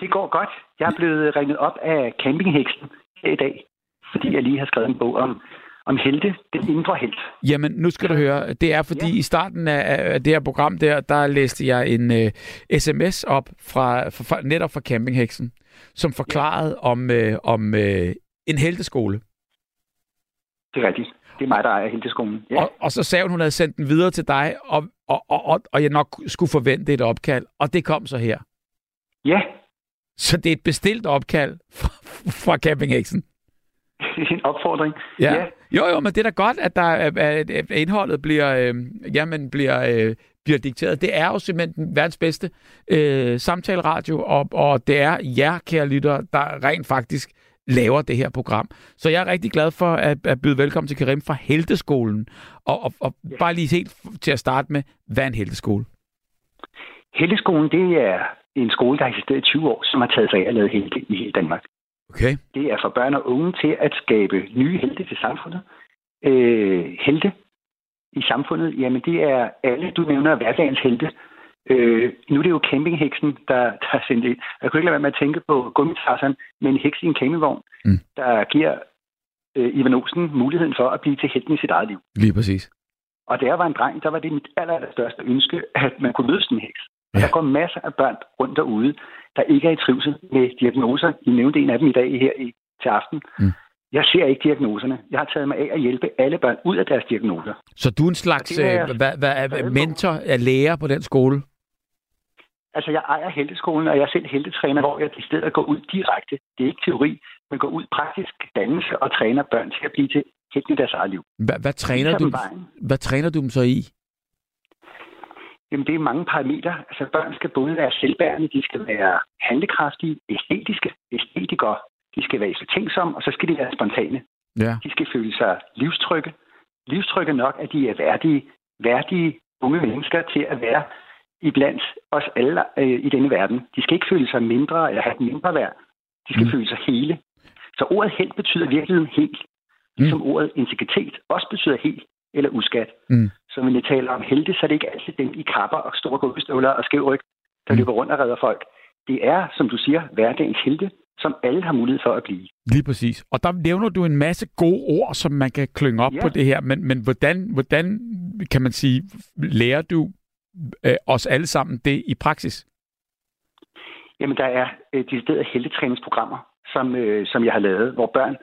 Det går godt. Jeg er blevet ringet op af campingheksen i dag, fordi jeg lige har skrevet en bog om, om helte, den indre helt. Jamen, nu skal du høre. Det er fordi ja. i starten af, af det her program der, der læste jeg en uh, sms op fra, fra netop fra Campingheksen, som forklarede ja. om, uh, om uh, en helteskole. Det er rigtigt. Det er mig, der ejer helteskolen. Ja. Og, og så sagde hun, hun havde sendt den videre til dig, og, og, og, og, og jeg nok skulle forvente et opkald. Og det kom så her. ja, Så det er et bestilt opkald fra, fra Campingheksen. en opfordring. Ja. ja. Jo, jo, men det er da godt, at, der, at, indholdet bliver, øh, jamen, bliver, øh, bliver dikteret. Det er jo simpelthen verdens bedste øh, samtaleradio, og, og det er jer, kære lyttere, der rent faktisk laver det her program. Så jeg er rigtig glad for at, at byde velkommen til Karim fra Helteskolen. Og, og, og Ja. bare lige helt til at starte med, hvad er en helteskole? Helteskolen, det er en skole, der har eksisteret i 20 år, som har taget sig af at lave helte i hele Danmark. Okay. Det er for børn og unge til at skabe nye helte til samfundet. Øh, helte i samfundet, jamen det er alle, du nævner hverdagens helte. Øh, nu er det jo campingheksen, der, der har sendt ind. Jeg kunne ikke lade være med at tænke på gummitarsen med en heks i en campingvogn, Mm. der giver øh, Ivan Olsen muligheden for at blive til helten i sit eget liv. Lige præcis. Og da jeg var en dreng, der var det mit aller, aller største ønske, at man kunne møde sådan en heks. Og Ja. der går masser af børn rundt derude, der ikke er i trivsel med diagnoser. I nævnte en af dem i dag her i, til aften. Mm. Jeg ser ikke diagnoserne. Jeg har taget mig af at hjælpe alle børn ud af deres diagnoser. Så du er en slags er øh, hvad, hvad, er, mentor, er lærer på den skole? Altså, jeg ejer helteskolen, og jeg er selv heltetræner, hvor jeg i stedet går ud direkte. Det er ikke teori, men går ud praktisk dannelse og træner børn til at blive til helten i deres eget liv. Hvad, hvad, træner du, hvad træner du dem så i? Jamen, det er mange parametre. Altså, børn skal både være selvbærende, de skal være handlekraftige, æstetiske, æstetikere, de skal være eftertænksomme, og så skal de være spontane. Ja. De skal føle sig livstrygge. Livstrygge nok, at de er værdige, værdige unge mennesker til at være iblandt os alle øh, i denne verden. De skal ikke føle sig mindre eller have et mindre værd. De skal Mm. mm. føle sig hele. Så ordet helt betyder i virkeligheden helt. Ligesom ordet integritet også betyder helt eller uskat. Mm. Så når vi taler om helte, så er det ikke altid dem i kapper og store gummistøvler og skæv ryg, der Mm. løber rundt og redder folk. Det er, som du siger, hverdagens helte, som alle har mulighed for at blive. Lige præcis. Og der nævner du en masse gode ord, som man kan klynge op ja. Ja. på det her. Men, men hvordan, hvordan, kan man sige, lærer du øh, os alle sammen det i praksis? Jamen, der er øh, de steder heltetræningsprogrammer, som, øh, som jeg har lavet, hvor børn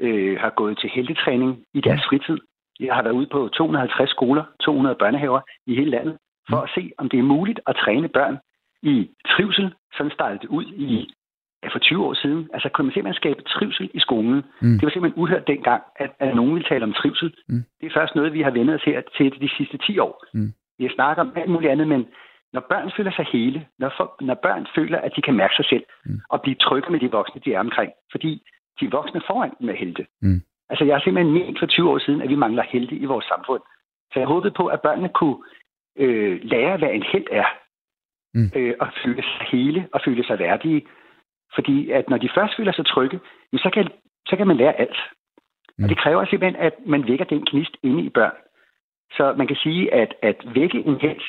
øh, har gået til heltetræning i deres fritid. Jeg har været ude på 250 skoler, 200 børnehaver i hele landet, for at se, om det er muligt at træne børn i trivsel. Sådan startede det ud i ja, for 20 år siden. Altså kunne man simpelthen skabe trivsel i skolen. Mm. Det var simpelthen uhørt dengang, at, at nogen ville tale om trivsel. Mm. Det er først noget, vi har vendt os her til de sidste 10 år. Mm. Vi har snakket om alt muligt andet, men når børn føler sig hele, når, for, når børn føler, at de kan mærke sig selv Mm. og blive trygge med de voksne, de er omkring, fordi de voksne foran dem er helte. Mm. Altså, jeg har simpelthen ment for 20 år siden, at vi mangler helte i vores samfund. Så jeg håbede på, at børnene kunne øh, lære, hvad en held er. mm. øh, og føle sig hele og føle sig værdige. Fordi at når de først føler sig trygge, så kan, så kan man lære alt. Mm. Og det kræver simpelthen, at man vækker den knist inde i børn. Så man kan sige, at at vække en held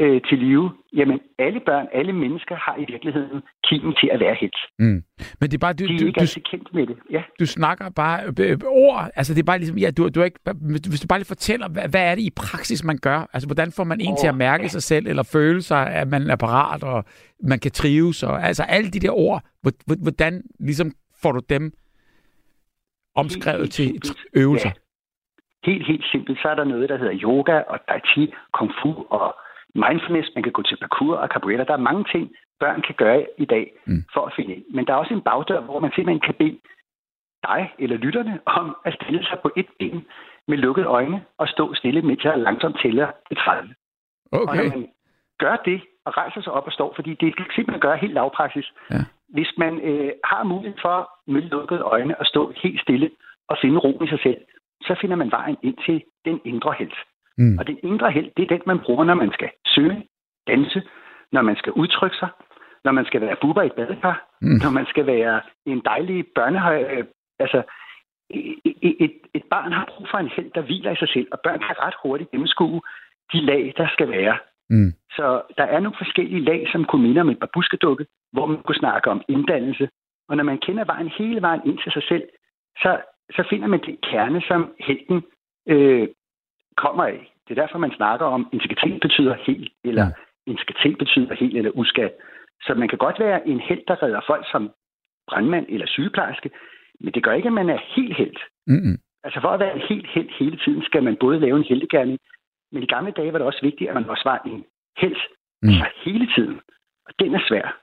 øh, til live, jamen alle børn, alle mennesker har i virkeligheden kimen til at være helt. Mm. Men det er bare, du, De er du, ikke du, altid kendt med det. Ja. du snakker bare øh, øh, ord, altså det er bare ligesom, ja, du, du er ikke, hvis du bare lige fortæller, hvad, hvad er det i praksis, man gør? Altså hvordan får man en Åh, til at mærke ja. sig selv, eller føle sig, at man er parat, og man kan trives, og altså alle de der ord, hvor- hvor- hvordan ligesom får du dem omskrevet helt til øvelser? Ja. Helt, helt simpelt. Så er der noget, der hedder yoga og tai chi, kung fu og mindfulness. Man kan gå til parkour og capoeira. Der er mange ting, børn kan gøre i dag Mm. for at finde ind. Men der er også en bagdør, hvor man simpelthen kan bede dig eller lytterne om at stille sig på et ben med lukkede øjne og stå stille, mens jeg langsomt tæller til 30. Og Okay. når man gør det og rejser sig op og står, fordi det kan simpelthen gøre helt lavpraksis. Ja. Hvis man øh, har mulighed for med lukkede øjne at stå helt stille og finde ro i sig selv, så finder man vejen ind til den indre held. Mm. Og den indre held, det er den, man bruger, når man skal synge, danse, når man skal udtrykke sig, når man skal være buber i et badekar, Mm. når man skal være en dejlig børnehøj... Øh, altså, et, et, et barn har brug for en held, der hviler i sig selv, og børn kan ret hurtigt gennemskue de lag, der skal være. Mm. Så der er nogle forskellige lag, som kunne minde om et babuskedukke, hvor man kunne snakke om inddannelse. Og når man kender vejen hele vejen ind til sig selv, så, så finder man det kerne, som helten øh, kommer af. Det er derfor, man snakker om, integritet betyder helt, eller Ja. integritet betyder helt eller uskat. Så man kan godt være en held, der redder folk som brandmand eller sygeplejerske, men det gør ikke, at man er helt held. Mm-mm. Altså for at være en helt held hele tiden, skal man både lave en heldegærning, men i gamle dage var det også vigtigt, at man også var en held Mm. mm. altså hele tiden. Og den er svær.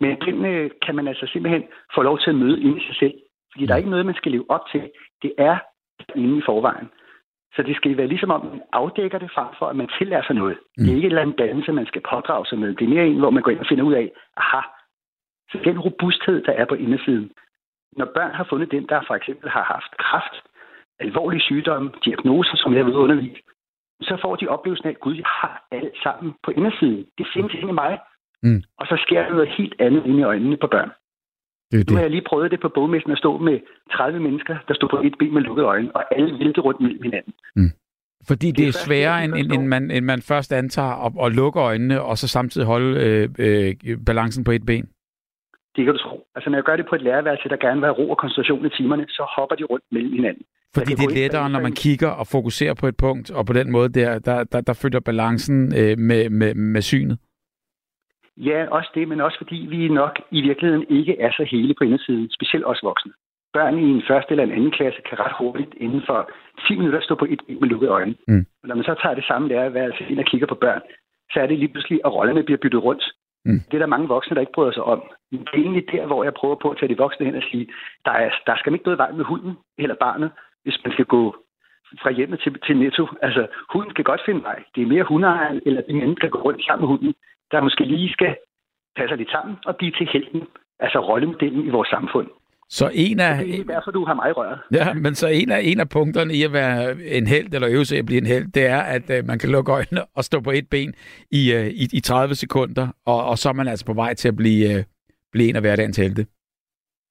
Men den øh, kan man altså simpelthen få lov til at møde inde i sig selv. Fordi der er ikke noget, man skal leve op til. Det er inde i forvejen. Så det skal være ligesom om, man afdækker det frem for, at man tillærer sig noget. Mm. Det er ikke et eller andet dannelse, man skal pådrage sig med. Det er mere en, hvor man går ind og finder ud af, aha, så den robusthed, der er på indersiden. Når børn har fundet den, der for eksempel har haft kræft, alvorlige sygdomme, diagnoser, som jeg ved undervise, så får de oplevelsen af, at Gud, jeg har alt sammen på indersiden. Det findes inde i mig. Mm. Og så sker der noget helt andet inde i øjnene på børn. Det er Nu har det. jeg lige prøvet det på bogmessen at stå med 30 mennesker, der stod på et ben med lukkede øjne, og alle væltede rundt mellem hinanden. Fordi det det er er sværere, det, end, end, end, man, end man først antager at, at lukke øjnene, og så samtidig holde øh, øh, balancen på et ben. Det kan du tro. Altså når jeg gør det på et lærerværelse, der gerne vil have ro og koncentration i timerne, så hopper de rundt mellem hinanden. Fordi det er lettere, når man kigger og fokuserer på et punkt, og på den måde der, der, der, der følger balancen øh, med, med, med synet. Ja, også det, men også fordi vi nok i virkeligheden ikke er så hele på indersiden, specielt os voksne. Børn i en første eller en anden klasse kan ret hurtigt inden for 10 minutter stå på et med lukkede øjne. Mm. Og når man så tager det samme lærerværelse ind og kigger på børn, så er det lige pludselig, at rollerne bliver byttet rundt. Mm. Det er der mange voksne, der ikke bryder sig om. Men det er egentlig der, hvor jeg prøver på at tage de voksne hen og sige, der, er, der skal ikke noget vej med hunden eller barnet, hvis man skal gå fra hjemmet til, til netto. Altså, hunden skal godt finde vej. Det er mere hundeejeren eller de mennesker, der går rundt sammen med hunden, der måske lige skal tage sig lidt sammen og blive til helten, altså rollemodellen i vores samfund. Så en af, Det er derfor, du har mig i røret. ja, men så en af, en af punkterne i at være en held, eller øve sig at blive en held, det er, at øh, man kan lukke øjnene og stå på et ben i, øh, i, i 30 sekunder, og, og så er man altså på vej til at blive, øh, blive en af hverdagens helte.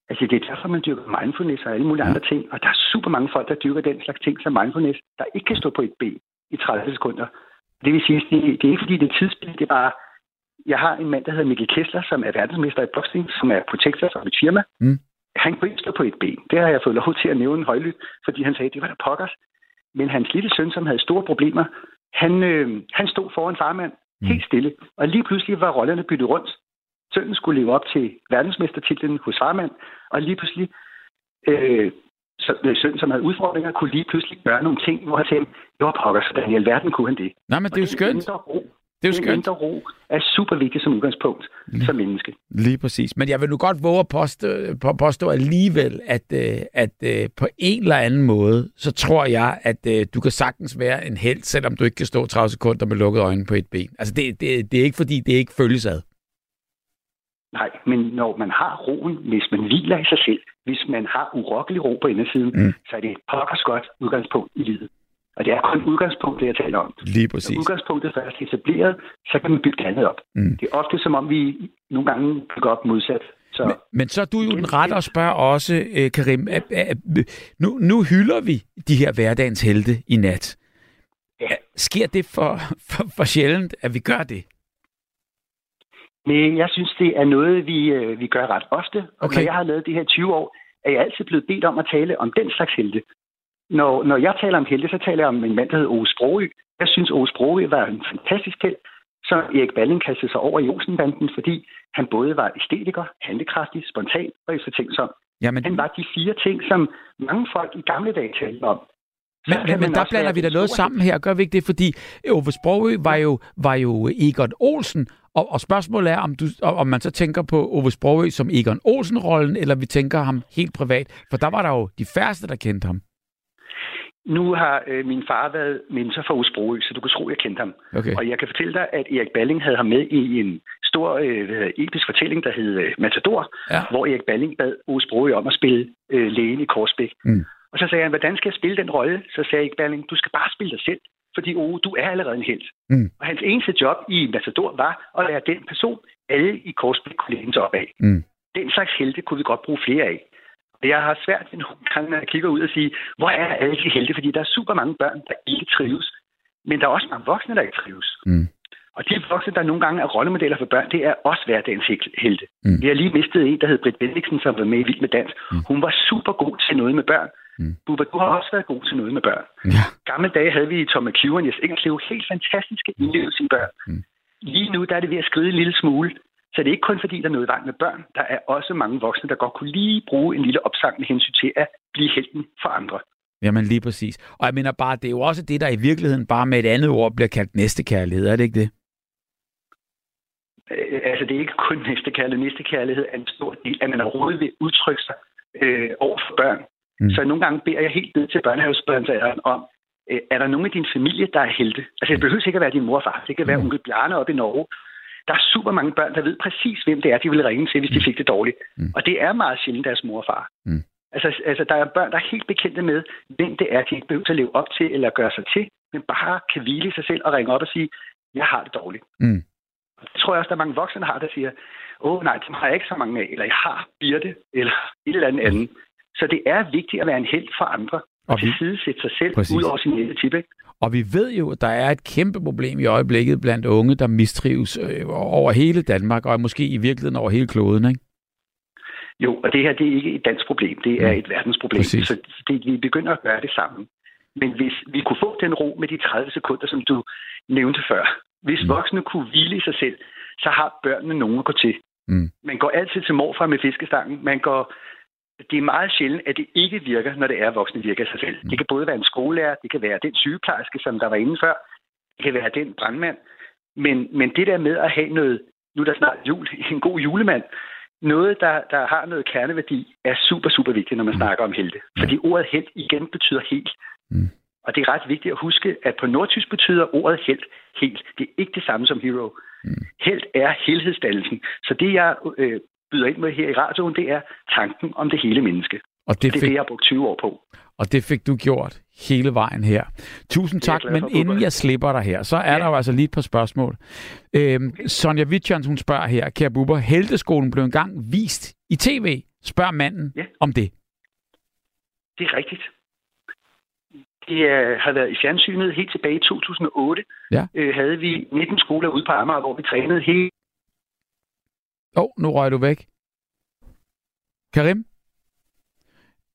Altså, det er derfor, man dyrker mindfulness og alle mulige ja. andre ting. Og der er super mange folk, der dyrker den slags ting som mindfulness, der ikke kan stå på et ben i 30 sekunder. Det vil sige, det, det er ikke fordi, det er tidsspil, det er bare... Jeg har en mand, der hedder Mikkel Kessler, som er verdensmester i boxing, som er protector for mit firma. Mm. Han kunne ikke stå på et ben. Det har jeg fået lov til at nævne højlydt, fordi han sagde, det var der pokkers. Men hans lille søn, som havde store problemer, han, øh, han stod foran farmand Mm. helt stille. Og lige pludselig var rollerne byttet rundt. Sønnen skulle leve op til verdensmestertitlen hos farmand, og lige pludselig, øh, så, øh, sønnen, som havde udfordringer, kunne lige pludselig gøre nogle ting, hvor han tænkte, jo pokker, hvordan i alverden kunne han det? Nej, men det er jo skønt. Det er jo skønt. indre ro er super vigtig som udgangspunkt Mm. som menneske. Lige præcis. Men jeg vil nu godt våge at påstå, på, påstå alligevel, at, øh, at øh, på en eller anden måde, så tror jeg, at øh, du kan sagtens være en held, selvom du ikke kan stå 30 sekunder med lukkede øjne på et ben. Altså, det, det, det er ikke fordi, det ikke følges ad. Nej, men når man har roen, hvis man hviler i sig selv, hvis man har urokkelig ro på indersiden, mm. så er det et pokkers godt udgangspunkt i livet. Og det er kun udgangspunktet, jeg taler om. Lige Når præcis. udgangspunktet først er etableret, så kan man bygge det andet op. Mm. Det er ofte som om, vi nogle gange bygger op modsat. Så Men, men så er du jo den rette at spørge også, øh, Karim. Nu, nu hylder vi de her hverdagens helte i nat. Ja. Er- Sker det for, for, for sjældent, at vi gør det? Men jeg synes, det er noget, vi, øh, vi gør ret ofte. Og Okay. når jeg har lavet det her 20 år, er jeg altid blevet bedt om at tale om den slags helte. Når, når jeg taler om helte, så taler jeg om en mand, der hedder Ove Sprogø. Jeg synes, Ove Sprogø var en fantastisk held, som Erik Balling kastede sig over i Olsenbanden, fordi han både var æstetiker, handlekraftig, spontan og eftertænksom. Jamen, Han var de fire ting, som mange folk i gamle dage talte om. Så men, men, men der blander vi da noget sammen her, gør vi ikke det? Fordi Ove Sprogø var jo, var jo Egon Olsen, og, og spørgsmålet er, om, du, om man så tænker på Ove Sprogø som Egon Olsen-rollen, eller vi tænker ham helt privat. For der var der jo de færreste, der kendte ham. Nu har øh, min far været mentor for Sprogø, så du kan tro, jeg kendte ham. Okay. Og jeg kan fortælle dig, at Erik Balling havde ham med i en stor øh, episk fortælling, der hed øh, Matador, Ja. hvor Erik Balling bad Sprogø om at spille øh, lægen i Korsbæk. Mm. Og så sagde han, hvordan skal jeg spille den rolle? Så sagde Erik Balling, du skal bare spille dig selv, fordi Ove, du er allerede en helt. Mm. Og hans eneste job i Matador var at være den person, alle i Korsbæk kunne læne sig op af. Mm. Den slags helte kunne vi godt bruge flere af. Jeg har svært nogle gange, når jeg kigger ud og sige, hvor er alle de helte? Fordi der er super mange børn, der ikke trives. Men der er også mange voksne, der ikke trives. Mm. Og de voksne, der nogle gange er rollemodeller for børn, det er også hverdagens hel- helte. Mm. Vi har lige mistet en, der hed Britt Bendiksen, som var med i Vild med Dans. Mm. Hun var super god til noget med børn. Mm. Bubba, du har også været god til noget med børn. Ja. Gamle dage havde vi Tom McHugh og Jes Ingerslev helt fantastiske indlevelser i børn. Mm. Lige nu der er det ved at skride en lille smule. Så det er ikke kun fordi, der er noget i vejen med børn. Der er også mange voksne, der godt kunne lige bruge en lille opsang med hensyn til at blive helten for andre. Jamen lige præcis. Og jeg mener bare, det er jo også det, der i virkeligheden bare med et andet ord bliver kaldt næstekærlighed, er det ikke det? Øh, altså, det er ikke kun næstekærlighed. Næstekærlighed er en stor del, at man overhovedet vil udtrykke sig øh, over for børn. Mm. Mm. Så nogle gange beder jeg helt ned til børnehavesbørnsalderen om, øh, er der nogen i din familie, der er helte? Altså, det behøver ikke at være din mor og far. Det kan være Mm. onkel Bjarne op i Norge. Der er super mange børn, der ved præcis, hvem det er, de vil ringe til, hvis de fik det dårligt. Mm. Og det er meget sjældent deres mor og far. Mm. Altså, altså, der er børn, der er helt bekendte med, hvem det er, de ikke behøver at leve op til eller gøre sig til, men bare kan hvile i sig selv og ringe op og sige, jeg har det dårligt. Mm. Det tror jeg også, der er mange voksne, der har, der siger, åh nej, dem har jeg ikke så mange af, eller jeg har Birte, eller et eller andet andet. Så det er vigtigt at være en held for andre, Og vi- tilsidesætte sig selv Præcis. ud over sin egen tip, ikke? Og vi ved jo, at der er et kæmpe problem i øjeblikket blandt unge, der mistrives øh, over hele Danmark, og måske i virkeligheden over hele kloden, ikke? Jo, og det her, det er ikke et dansk problem, det er Mm. et verdensproblem. Præcis. Så det, vi begynder at gøre det sammen. Men hvis vi kunne få den ro med de 30 sekunder, som du nævnte før, hvis Mm. voksne kunne hvile i sig selv, så har børnene nogen at gå til. Mm. Man går altid til morfar med fiskestangen. Man går... Det er meget sjældent, at det ikke virker, når det er, at voksne virker sig selv. Mm. Det kan både være en skolelærer, det kan være den sygeplejerske, som der var inde før, det kan være den brandmand. Men, men det der med at have noget, nu er der snart jul, en god julemand, noget, der, der har noget kerneværdi, er super, super vigtigt, når man Mm. snakker om helte. Fordi ordet held igen betyder helt. Mm. Og det er ret vigtigt at huske, at på nordtysk betyder ordet held helt. Det er ikke det samme som hero. Mm. Held er helhedsdannelsen. Så det, jeg øh, byder ind med her i radioen, det er tanken om det hele menneske. Og det, Det er det, fik, jeg har brugt 20 år på. og det fik du gjort hele vejen her. Tusind tak, men for, inden jeg slipper dig her, så er Ja. der jo altså lige et par spørgsmål. Øhm, Sonja Wittjans, hun spørger her, kære Bubber, Helteskolen blev engang vist i tv. Spørg manden Ja. om det. Det er rigtigt. Det øh, har været i fjernsynet helt tilbage i 2008. Ja. Øh, havde vi 19 skoler ude på Amager, hvor vi trænede hele Åh, oh, nu røg du væk. Karim?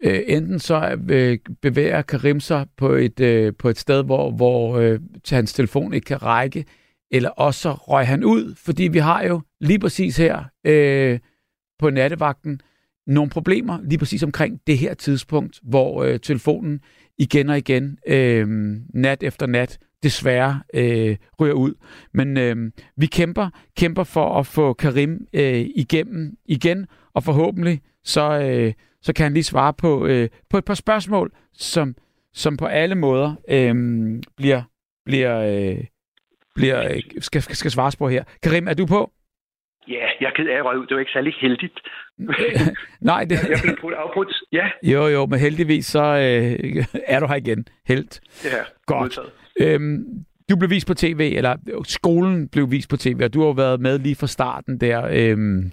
Øh, enten så øh, bevæger Karim sig på et, øh, på et sted, hvor, hvor øh, hans telefon ikke kan række, eller også så røg han ud, fordi vi har jo lige præcis her øh, på nattevagten nogle problemer lige præcis omkring det her tidspunkt, hvor øh, telefonen igen og igen, øh, nat efter nat, desværre øh, ryger ud. Men øh, vi kæmper, kæmper for at få Karim øh, igennem igen, og forhåbentlig så, øh, så kan han lige svare på, øh, på et par spørgsmål, som, som på alle måder øh, bliver, bliver, øh, bliver øh, skal, skal, skal svares på her. Karim, er du på? Ja, jeg er ked af at røge ud. Det var ikke særlig heldigt. Nej, det... Jeg blev brudt afbrudt. Ja. Jo, jo, men heldigvis så øh, er du her igen. Helt. Ja, Godt. modtaget. Øhm, du blev vist på tv, eller skolen blev vist på tv, og du har jo været med lige fra starten der. Øhm,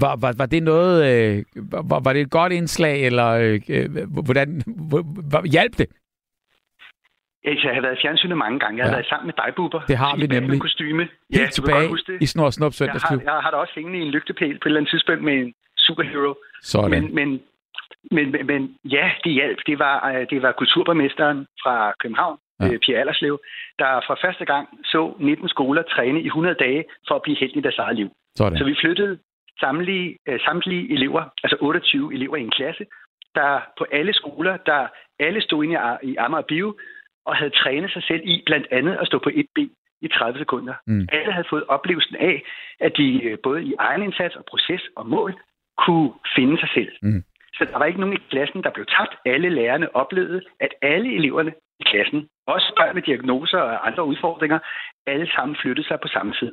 var, var, var det noget, øh, var, var det et godt indslag, eller øh, øh, hvordan, hvor, hjalp det? Jeg har været i fjernsynet mange gange. Jeg har Ja. været sammen med dig, Bubber. Det har vi nemlig. kostyme. Helt ja, tilbage i Snor Snop Jeg Søndagsklub. har, jeg har da også hængende i en lygtepæl på et eller andet tidspunkt med en superhero. Sådan. Men, men, men, men, men ja, det hjalp. Det var, øh, det var kulturborgmesteren fra København, Ja. ja. Pia Allerslev, der for første gang så 19 skoler træne i 100 dage for at blive helt i deres eget liv. Sådan. Så vi flyttede samtlige, øh, samtlige elever, altså 28 elever i en klasse, der på alle skoler, der alle stod inde i, i Amager Bio og havde trænet sig selv i blandt andet at stå på et ben i 30 sekunder. Mm. Alle havde fået oplevelsen af, at de øh, både i egen indsats og proces og mål kunne finde sig selv. Mm. Så der var ikke nogen i klassen, der blev tabt. Alle lærerne oplevede, at alle eleverne i klassen, også børn med diagnoser og andre udfordringer, alle sammen flyttede sig på samme tid.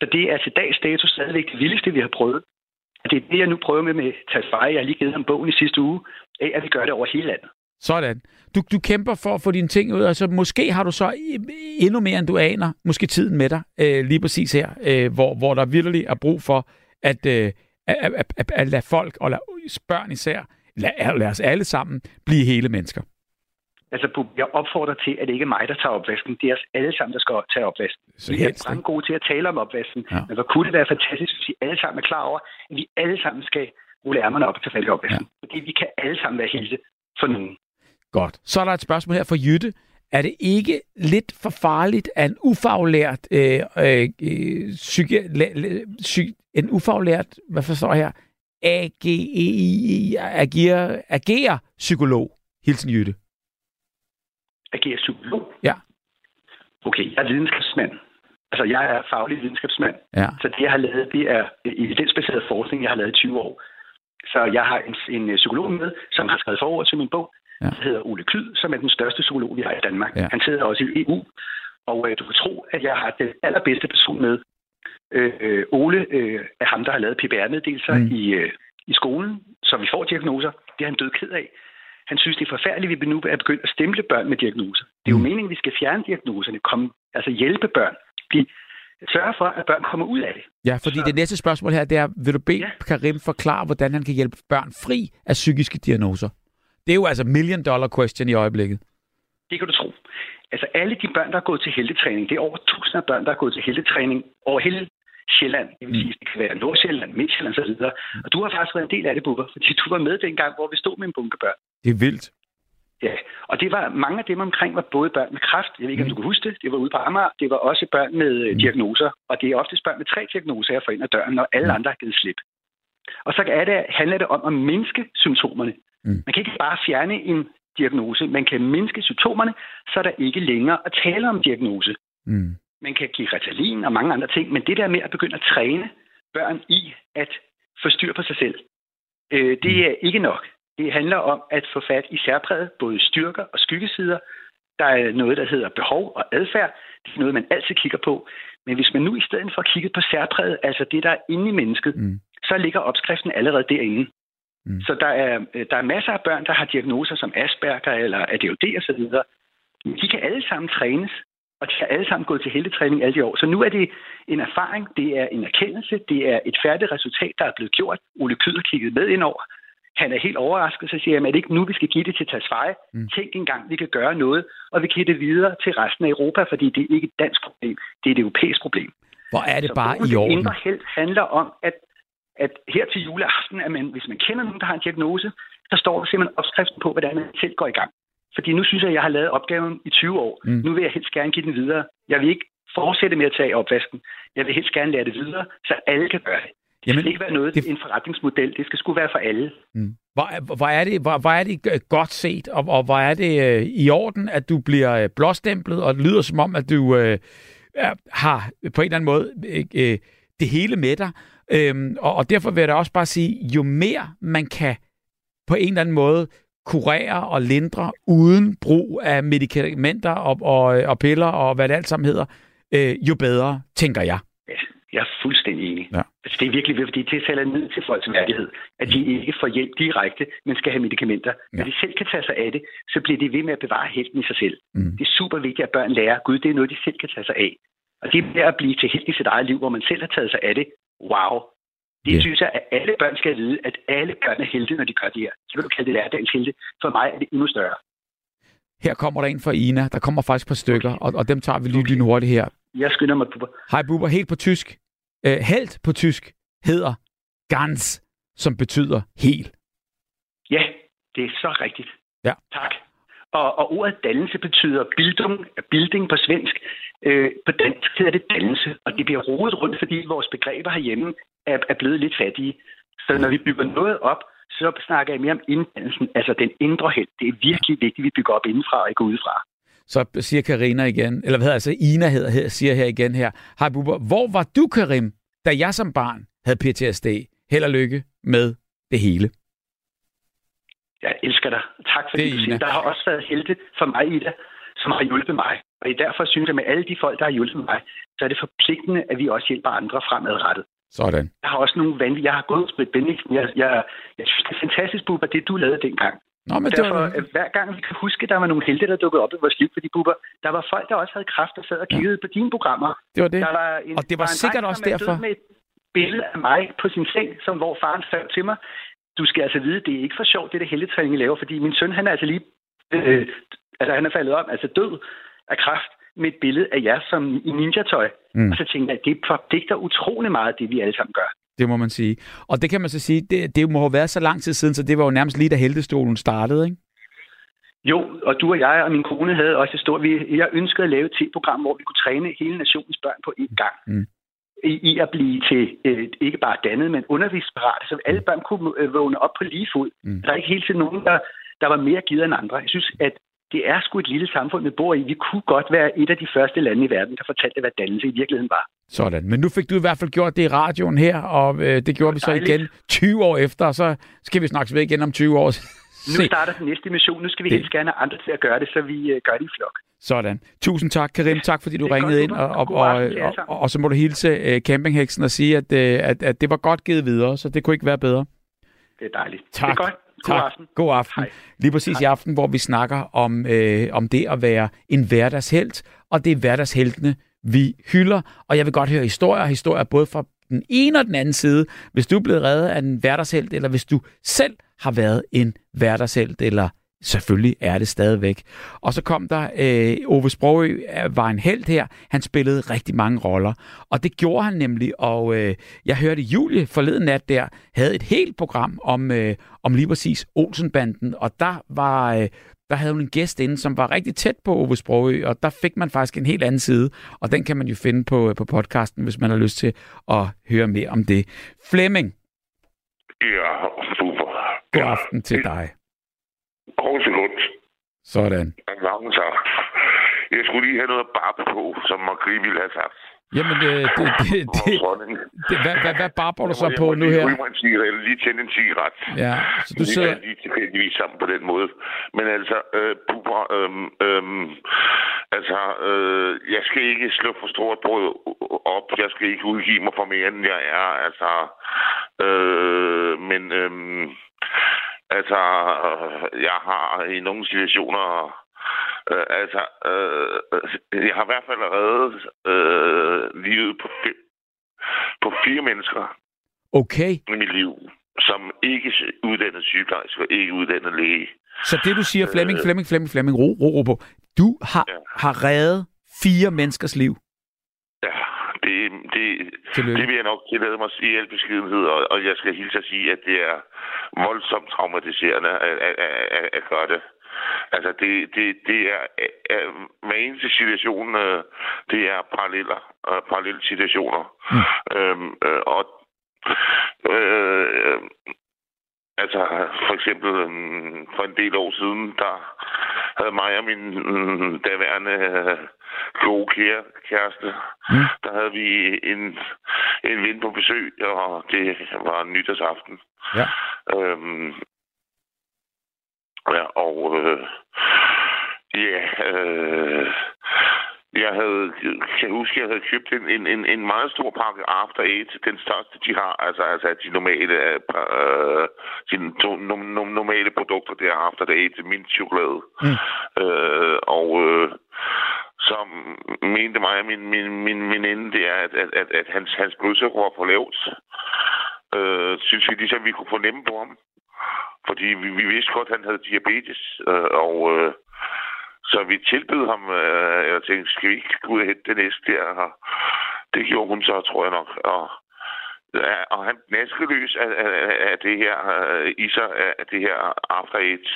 Så det er til dags dato stadigvæk det vildeste, vi har prøvet. Og det er det, jeg nu prøver med med Tasfaye. Jeg har lige givet ham bogen i sidste uge, af at vi gør det over hele landet. Sådan. Du, du kæmper for at få dine ting ud, og så måske har du så endnu mere, end du aner, måske tiden med dig, øh, lige præcis her, øh, hvor, hvor der virkelig er brug for, at, øh, at, at, at, at lade folk, og lade børn især, lad, lad os alle sammen blive hele mennesker. Altså, jeg opfordrer til, at det ikke er mig, der tager opvasken. Det er os alle sammen, der skal tage opvasken. Så Vi er brændt gode til at tale om opvasken. Ja. Men hvor kunne det være fantastisk, hvis vi alle sammen er klar over, at vi alle sammen skal rulle ærmerne op og tage fat i opvasken. Ja. Fordi vi kan alle sammen være helte for nogen. Godt. Så er der et spørgsmål her fra Jytte. Er det ikke lidt for farligt, at en ufaglært, øh, øh, øh, psyki, la, la, psy, en ufaglært, hvad forstår jeg her, AGEI, agerer, agerer psykolog? Hilsen Jytte. Agere psykolog. Ja. Okay, jeg er videnskabsmand. Altså, jeg er faglig videnskabsmand. Ja. Så det, jeg har lavet, det er evidensbaseret forskning, jeg har lavet i 20 år. Så jeg har en, en psykolog med, som har skrevet forord til min bog, Ja. der hedder Ole Klyd, som er den største psykolog, vi har i Danmark. Ja. Han sidder også i EU, og øh, du kan tro, at jeg har den allerbedste person med. Øh, øh, Ole øh, er ham, der har lavet PPR-meddelelser mm. i, øh, i skolen, så vi får diagnoser. Det er han død ked af. Han synes, det er forfærdeligt, at vi nu er begyndt at stemple børn med diagnoser. Det er jo Mm. meningen, at vi skal fjerne diagnoserne, komme, altså hjælpe børn, blive, sørge for, at børn kommer ud af det. Ja, fordi Så- det næste spørgsmål her, det er, vil du bede ja. Karim forklare, hvordan han kan hjælpe børn fri af psykiske diagnoser? Det er jo altså million dollar question i øjeblikket. Det kan du tro. Altså alle de børn, der er gået til heldetræning, det er over tusind af børn, der er gået til heldetræning over hele Sjælland. Det vil sige, det kan være Nordsjælland, Midtjylland osv. Og du har faktisk været en del af det, Bubber, fordi du var med dengang, hvor vi stod med en bunke børn. Det er vildt. Ja, og det var mange af dem omkring var både børn med kræft, jeg ved ikke, om du kan huske det, det var ude på Amager, det var også børn med mm. diagnoser, og det er oftest børn med tre diagnoser her for ind ad døren, når alle Mm. andre har givet slip. Og så er det, handler det om at mindske symptomerne. Mm. Man kan ikke bare fjerne en diagnose, man kan mindske symptomerne, så er der ikke længere at tale om diagnose. Mm. Man kan give Ritalin og mange andre ting, men det der med at begynde at træne børn i at få styr på sig selv, øh, det er ikke nok. Det handler om at få fat i særpræget, både styrker og skyggesider. Der er noget, der hedder behov og adfærd. Det er noget, man altid kigger på. Men hvis man nu i stedet for kigger på særpræget, altså det, der er inde i mennesket, Mm. så ligger opskriften allerede derinde. Mm. Så der er, øh, der er masser af børn, der har diagnoser som Asperger eller ADHD osv. De kan alle sammen trænes, og de har alle sammen gået til heldetræning alle de år. Så nu er det en erfaring, det er en erkendelse, det er et færdigt resultat, der er blevet gjort. Ole Kyder kigget med ind over. Han er helt overrasket, så siger han, at det ikke nu, vi skal give det til Tasfaye. Mm. Tænk engang, vi kan gøre noget, og vi kan give det videre til resten af Europa, fordi det er ikke et dansk problem, det er et europæisk problem. Hvor er det Så bare i Det orden. indre held handler om, at, at her til juleaften, at man, hvis man kender nogen, der har en diagnose, så står der simpelthen opskriften på, hvordan man selv går i gang. Fordi nu synes jeg, at jeg har lavet opgaven i 20 år. Mm. Nu vil jeg helst gerne give den videre. Jeg vil ikke fortsætte med at tage opvasken. Jeg vil helst gerne lære det videre, så alle kan gøre det. Det Jamen, skal ikke være noget, det- det... en forretningsmodel. Det skal sgu være for alle. Mm. Hvor, hvor, er det, hvor, hvor er det godt set, og, og hvor er det øh, i orden, at du bliver øh, blåstemplet, og det lyder som om, at du øh, har på en eller anden måde øh, øh, det hele med dig. Øhm, og, og derfor vil jeg da også bare sige, jo mere man kan på en eller anden måde kurere og lindre uden brug af medicamenter og, og, og piller og hvad det alt sammen hedder, øh, jo bedre, tænker jeg. Jeg er fuldstændig enig. Ja. Altså, det er virkelig vigtigt, fordi det taler ned til folks værdighed. At de ikke får hjælp direkte, men skal have medicamenter. Ja. Når de selv kan tage sig af det, så bliver de ved med at bevare helten i sig selv. Mm. Det er super vigtigt, at børn lærer, Gud, det er noget, de selv kan tage sig af. Og det ved at blive til helt i sit eget liv, hvor man selv har taget sig af det. Wow. Det yeah. synes jeg, at alle børn skal vide, at alle børn er helte, når de gør det her. Så vil du kalde det hverdagens helte. For mig er det endnu større. Her kommer der en fra Ina. Der kommer faktisk et par stykker, og, og dem tager vi lige okay. hurtigt her. Jeg skynder mig på. Hej Bubber, helt på tysk. Øh, helt på tysk hedder ganz, som betyder hel. Ja, det er så rigtigt. Ja. Tak. Og, og ordet dannelse betyder bildung, bilding på svensk. Øh, på dansk hedder det dannelse, og det bliver rodet rundt, fordi vores begreber herhjemme er, er blevet lidt fattige. Så når vi bygger noget op, så snakker jeg mere om inddannelsen, altså den indre held. Det er virkelig vigtigt, at vi bygger op indenfra og ikke udefra. Så siger Karina igen, eller hvad hedder altså Ina hedder, her, siger her igen her. Hej Bubber, hvor var du Karim, da jeg som barn havde PTSD? Held og lykke med det hele. Jeg elsker dig. Tak for er du siger. Der har også været helte for mig, Ida, som har hjulpet mig. Og derfor synes jeg, med alle de folk, der har hjulpet mig, så er det forpligtende, at vi også hjælper andre fremadrettet. Sådan. Jeg har også nogle vanvittige... Jeg har gået med Bendiksen. Jeg, jeg, jeg synes, det er fantastisk, Bubber, det du lavede dengang. Nå, men det Derfor, var, at hver gang vi kan huske, der var nogle helte, der dukkede op i vores liv, fordi Bubber, der var folk, der også havde kræft og sad og kiggede på dine programmer. det var det. Der var en, Og det var en sikkert dreng, også er derfor- Med et billede af mig på sin seng, som hvor faren skrev til mig. Du skal altså vide, det er ikke for sjovt, det der heldetræning, I laver, fordi min søn, han er altså lige... Øh, altså, han er faldet om, altså død af kræft med et billede af jer som i ninja-tøj. Mm. Og så tænkte jeg, at det forpligter utrolig meget, det vi alle sammen gør. Det må man sige. Og det kan man så sige, det, det må have været så lang tid siden, så det var jo nærmest lige da heltestolen startede, ikke? Jo, og du og jeg og min kone havde også stort... Vi, jeg ønskede at lave et tv-program, hvor vi kunne træne hele nationens børn på én gang. Mm. I, I at blive til øh, ikke bare dannet, men undervisningsparate, så alle børn kunne øh, vågne op på lige fod. Mm. Der er ikke hele tiden nogen, der, der var mere givet end andre. Jeg synes, at det er sgu et lille samfund, vi bor i. Vi kunne godt være et af de første lande i verden, der fortalte, hvad dannelse i virkeligheden var. Sådan. Men nu fik du i hvert fald gjort det i radioen her, og øh, det gjorde vi så Dejligt. igen 20 år efter, og så skal vi snakkes ved igen om 20 år. Nu starter den næste mission. Nu skal vi Det- helst gerne have andre til at gøre det, så vi øh, gør det i flok. Sådan. Tusind tak, Karim. Tak, fordi du Det ringede ind. Og, og, og, og, og så må du hilse uh, campingheksen og sige, at, uh, at, at det var godt givet videre, så det kunne ikke være bedre. Det er dejligt. Tak. Det er godt. God tak. aften. God aften. Hej. Lige præcis i aften, hvor vi snakker om, øh, om det at være en hverdagshelt, og det er hverdagsheltene, vi hylder. Og jeg vil godt høre historier, historier både fra den ene og den anden side. Hvis du er blevet reddet af en hverdagshelt, eller hvis du selv har været en hverdagshelt, eller selvfølgelig er det stadigvæk. Og så kom der, øh, Ove Sprogø øh, var en held her. Han spillede rigtig mange roller. Og det gjorde han nemlig, og øh, jeg hørte Julie forleden nat der, havde et helt program om, øh, om lige præcis Olsenbanden, og der var... Øh, der havde hun en gæst inde, som var rigtig tæt på Ove Sprogø, og der fik man faktisk en helt anden side, og den kan man jo finde på, øh, på podcasten, hvis man har lyst til at høre mere om det. Flemming, Ja, super. god aften til dig. Kors Lund. Sådan. Tak. Jeg skulle lige have noget barbe på, som Margrethe ville have sagt. Jamen, øh, det, det, det, Dronning. det, hvad, hvad, hvad barber du Jeg så må- på jeg må nu lige her? en cigaret, eller lige tænde en cigaret. Ja, så du Vi sidder... er lige tilfældigvis sammen på den måde. Men altså, øh, puber, øhm, øhm, altså, øh, jeg skal ikke slå for stort brød op. Jeg skal ikke udgive mig for mere, end jeg er. Altså, øh, men, øhm, altså, jeg har i nogle situationer Øh, altså, øh, jeg har i hvert fald reddet øh, livet på, på fire mennesker Okay, i mit liv, som ikke uddannet sygeplejerske og ikke uddannet læge. så det du siger, Flemming, Flemming, Flemming, Flemming, ro, ro, ro på. Du har, Ja. har reddet fire menneskers liv. Ja, det, Tillykke. det vil jeg nok tillade mig i al beskedenhed, og, og jeg skal hilse at sige, at det er voldsomt traumatiserende at, at, at, at, at gøre det. Altså, det, det, det er, er hver eneste situation, øh, det er paralleller, øh, parallelle situationer. Mm. Øhm, øh, og øh, altså, for eksempel øh, for en del år siden, der havde mig og min øh, daværende øh, gode kære, kæreste, Mm. der havde vi en, en ven på besøg, og det var en nytårsaften. Ja. Øhm, ja, og øh, ja, øh, jeg havde, kan huske, jeg havde købt en, en, en, en meget stor pakke After Eight, den største, de har, altså, altså de normale, øh, de to, no, no, normale produkter der, After Eight, min chokolade. Mm. Øh, og øh, så mente mig og min, min, min veninde, det er, at, at, at, at hans, hans blodsukker var for lavt. Øh, synes vi ligesom, vi kunne fornemme på ham. Fordi vi, vi vidste godt, at han havde diabetes, øh, og... Øh, så vi tilbød ham, øh, jeg tænkte, skal vi ikke gå ud og hente det næste der? Det gjorde hun så, tror jeg nok. Og, og han løs af, af, af det her, øh, i sig af det her After Eight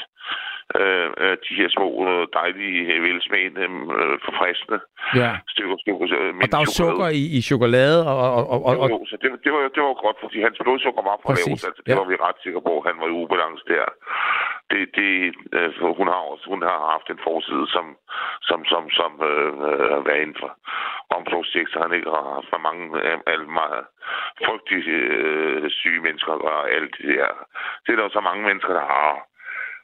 øh, øh, de her små, øh, dejlige, øh, velsmagende, øh, forfriskende ja. stykker. stykker og der er jo sukker i, i chokolade. Og, og, og, og, jo, så det, det, var, det var godt, fordi hans blodsukker var for lavt. Altså, det ja. var vi ret sikre på. Han var i ubalance der. Det, det, altså, hun, har også, hun har haft en forside, som, som, som, som øh, har været inden for omsorgssektor. Han ikke har haft for mange øh, meget frygtelige øh, syge mennesker og alt det der. Det er der så mange mennesker, der har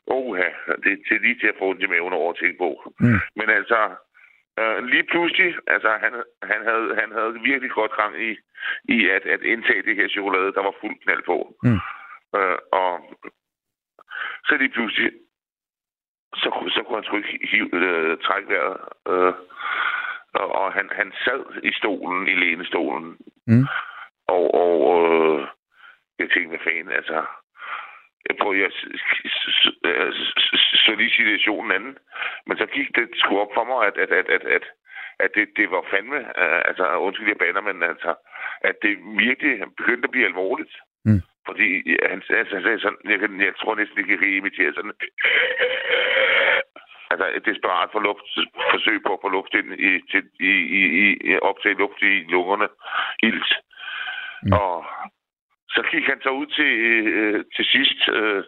Oha, det, det er lige til at få ondt i maven over at tænke på. Mm. Men altså, øh, lige pludselig, altså han, han, havde, han havde virkelig godt gang i, i at, at indtage det her chokolade, der var fuld knald på. Mm. Øh, og så lige pludselig, så, så kunne han sgu ikke hive, øh, trække vejret. Øh, og, og han, han sad i stolen, i lænestolen. Mm. Og, og øh, jeg tænkte, hvad fanden, altså jeg prøvede, jeg så lige situationen anden. Men så gik det sgu op for mig, at, at, at, at, at, at det, det var fandme, uh, altså undskyld, jeg baner, men altså, at det virkelig begyndte at blive alvorligt. Mm. Fordi han, altså, han sagde sådan, jeg, jeg tror næsten ikke, jeg kan imitere sådan, altså et desperat for luft, forsøg på at få luft ind i, til, i, i, i optage luft i lungerne, ilt. Mm. Og så gik han så ud til, øh, til sidst øh,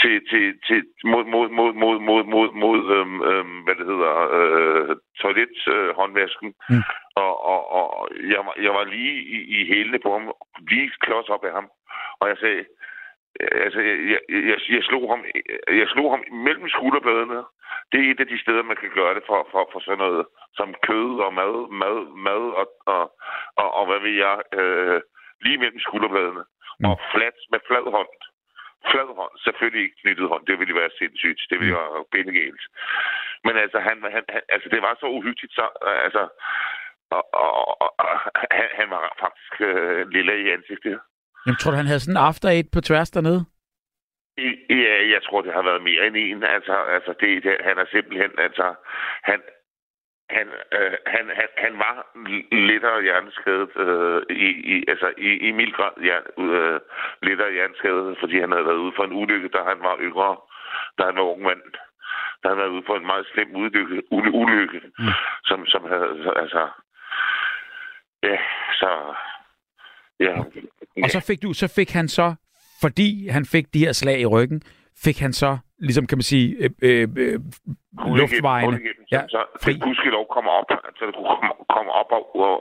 til, til, til, mod, mod, mod, mod, mod, mod, mod øhm, øhm, hvad det hedder, øh, toilethåndvasken. Øh, mm. Og, og, og jeg, var, jeg var lige i, i hælene på ham, lige klods op af ham. Og jeg sagde, øh, altså, jeg, jeg, jeg, jeg, slog ham, jeg slog ham mellem skulderbladene. Det er et af de steder, man kan gøre det for, for, for sådan noget som kød og mad, mad, mad og, og, og, og hvad vil jeg, øh, lige mellem skulderbladene. Mm. Og flat med flad hånd. Flad hånd. Selvfølgelig ikke knyttet hånd. Det ville være sindssygt. Det ville mm. være bindegalt. Men altså, han, han, han, altså, det var så uhyggeligt. Så, altså, og, og, og, og han, han var faktisk øh, lille i ansigtet. Jamen, tror du, han havde sådan en after eight på tværs dernede? Ja, jeg tror, det har været mere end en. Altså, altså det, det, han er simpelthen, altså, han, han, øh, han, han, han var lettere hjerneskadet, øh, i, i, altså i, i mild grad ja, øh, lettere hjerneskadet, fordi han havde været ude for en ulykke, da han var yngre, da han var ung mand. Da han var ude for en meget slem ulykke, ulykke mm. som, som havde, altså, ja, så, ja. Og så fik du, så fik han så, fordi han fik de her slag i ryggen, fik han så, ligesom kan man sige, øh, øh, øh luftvejene ja, så fri. Det lov kommer op, så det kunne komme, komme op og, og,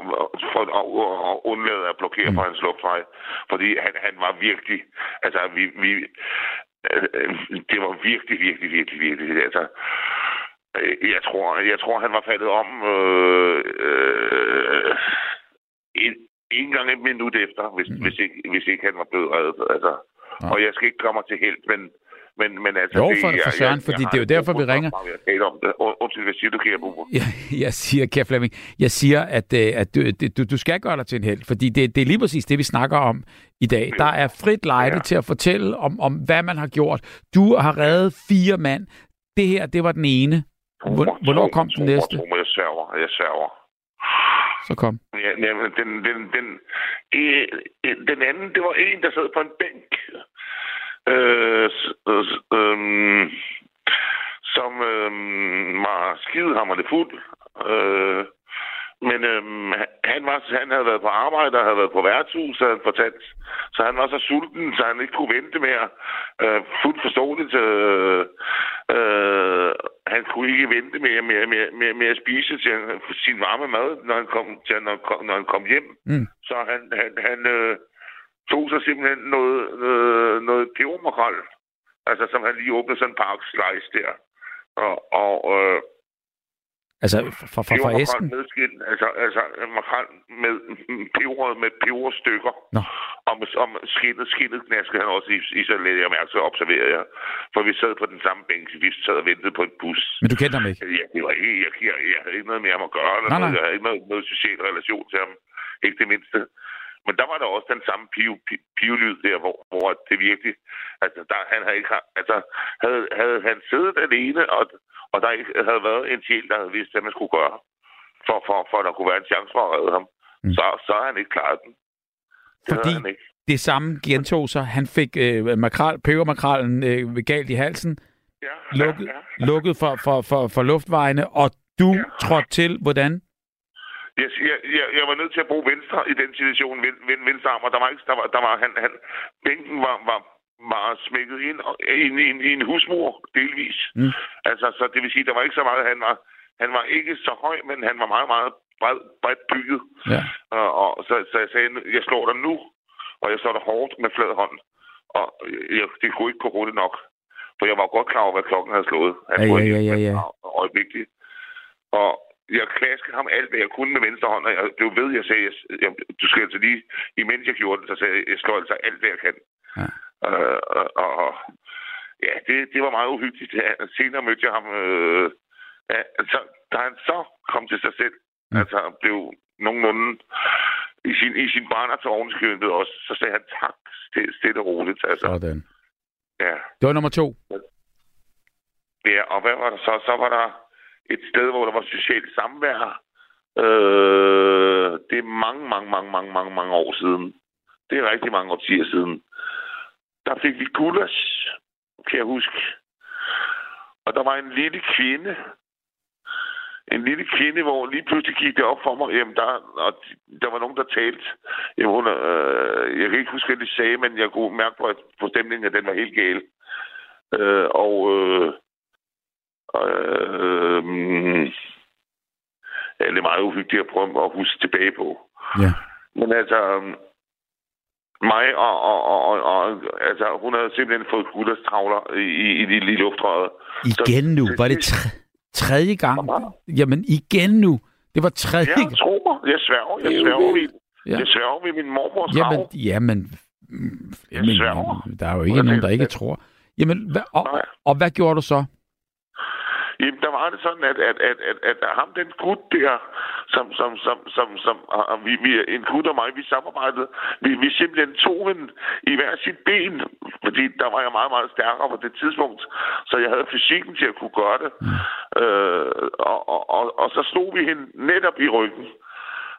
og, og, og undlade at blokere mm. for hans luftvej. Fordi han, han var virkelig, altså vi, vi øh, det var virkelig, virkelig, virkelig, virkelig, altså øh, jeg tror, jeg tror, han var faldet om øh, øh, en, en gang et minut efter, hvis, mm. hvis, ikke, hvis ikke han var blevet reddet. Altså. Ja. Og jeg skal ikke komme til helt, men men, men altså, jo, for, det, for Søren, jeg, fordi jeg det er jo derfor, vi ringer. Jeg om det. Undskyld, hvad siger du, kære Bubber? Ja, jeg siger, kære Flemming, jeg siger, at, øh, at du, du, du skal gøre dig til en held, fordi det, det er lige præcis det, vi snakker om i dag. Der er frit lejde ja. til at fortælle om, om, hvad man har gjort. Du har reddet fire mand. Det her, det var den ene. Hvornår kom den næste? Jeg sørger, jeg sørger. Så kom. Ja, den, den, den, den, den anden, det var en, der sad på en bænk øh, øh, som øh, var skidehammerende fuld. Øh, men øh, han, var, han havde været på arbejde og havde været på værtshus, havde han fortalt. Så han var så sulten, så han ikke kunne vente mere. Øh, fuldt forståeligt. Øh, øh, han kunne ikke vente mere med, med, med, med at spise til sin varme mad, når han kom, til, når, når han kom hjem. Mm. Så han, han, han, øh, tog så simpelthen noget, noget, noget pebermakrel, altså som han lige åbnede sådan en pakke slice der. Og, og øh, Altså fra, fra, fra æsken? med skin, altså, altså makrel med peber, med peberstykker. Nå. Og med skinnet, skinnet knaskede han også i, i så lidt jeg mærke, så observerede jeg. For vi sad på den samme bænk, vi sad og ventede på en bus. Men du kendte ham ikke? Ja, det var ikke, jeg, jeg, jeg havde ikke noget med ham at gøre, eller Nej, noget, nej. jeg havde ikke noget, noget social relation til ham. Ikke det mindste. Men der var der også den samme piv, pi- pivlyd der, hvor, hvor det virkelig... Altså, der, han havde ikke... Altså, havde, havde han siddet alene, og, og der ikke havde været en sjæl, der havde vidst, hvad man skulle gøre, for, for, for at der kunne være en chance for at redde ham, Mm. så, så har han ikke klaret den. Det Fordi- han ikke. Det samme gentog sig. Han fik øh, makral, pebermakralen øh, galt i halsen, Ja, lukket, ja, ja. lukket for, for, for, for luftvejene, og du Ja. trådte til, hvordan? Jeg, jeg, jeg, var nødt til at bruge venstre i den situation, ven, ven, venstre arm, og der var ikke, der var, der var han, han, bænken var, var, var smækket ind og- i, en- en- en husmur, delvis. Mm. Altså, så det vil sige, der var ikke så meget, han var, han var ikke så høj, men han var meget, meget bred, bredt bygget. Ja. Og, og så, så jeg sagde, jeg slår dig nu, og jeg slår dig hårdt med flad hånd. Og jeg, det kunne ikke gå hurtigt nok. For jeg var godt klar over, hvad klokken havde slået. Han Ja, ja, have ja, ja, hjælp ja. Øjeblikkeligt. Og jeg klaskede ham alt, hvad jeg kunne med venstre hånd, og jeg blev ved, jeg sagde, jeg, jeg, du skal altså lige, imens jeg gjorde det, så sagde jeg, jeg slår altså alt, hvad jeg kan. Ja. Øh, og, og, ja, det, det var meget uhyggeligt. Ja, senere mødte jeg ham, øh, ja, altså, da han så kom til sig selv, Mm. mm. altså blev nogenlunde i sin, i sin barner til ovenskøbet også, så sagde han tak, stille, stille og roligt. Altså, Sådan. ja. Det var nummer to. Ja, og hvad var der så? Så var der et sted, hvor der var socialt samvær. Øh, det er mange, mange, mange, mange, mange, mange år siden. Det er rigtig mange årtier siden. Der fik vi gulas, kan jeg huske. Og der var en lille kvinde. En lille kvinde, hvor lige pludselig gik det op for mig, jamen der, og der var nogen, der talte. Jamen, hun, øh, jeg kan ikke huske, hvad de sagde, men jeg kunne mærke på, at på stemningen, at den var helt gal. Øh, og øh, Øh, mm, ja, det er meget uhyggeligt at prøve at huske tilbage på. Ja. Men altså, mig og, og, og, og, og altså, hun havde simpelthen fået gulderstravler i, i, i de lille luftrøret. Igen nu. Var det tre, tredje gang? Jamen igen nu. Det var tredje Ja, gang. tro mig. Jeg sværger. Jeg er sværger ved, Ja. jeg sværger ved min mormors Jamen, grav. jamen, jamen, sværger. der er jo ikke Hvordan nogen, der er ikke det? tror. Jamen, hvad, og, og hvad gjorde du så? Jamen, der var det sådan, at, at, at, at, at ham, den gut der, som, som, som, som, som og vi, vi, en gut og mig, vi samarbejdede, vi, vi simpelthen tog en i hver sit ben, fordi der var jeg meget, meget stærkere på det tidspunkt, så jeg havde fysikken til at kunne gøre det. Øh, og, og, og, og så slog vi hende netop i ryggen,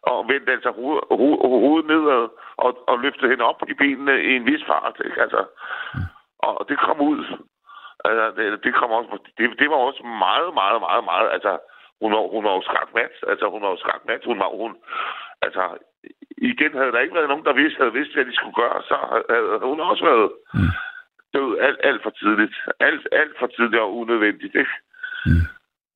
og vendte altså hovedet, hovedet, hovedet nedad, og, og løftede hende op i benene i en vis fart, ikke? Altså, og det kom ud. Altså, det, det kom også, det, det var også meget, meget, meget, meget, altså, hun var, hun var jo skakmat, altså, hun var jo skakmat, hun var, hun, altså, igen havde der ikke været nogen, der vidste, havde vidst, hvad de skulle gøre, så havde hun også været Mm. død alt, alt for tidligt. Alt, alt for tidligt og unødvendigt, ikke? Mm.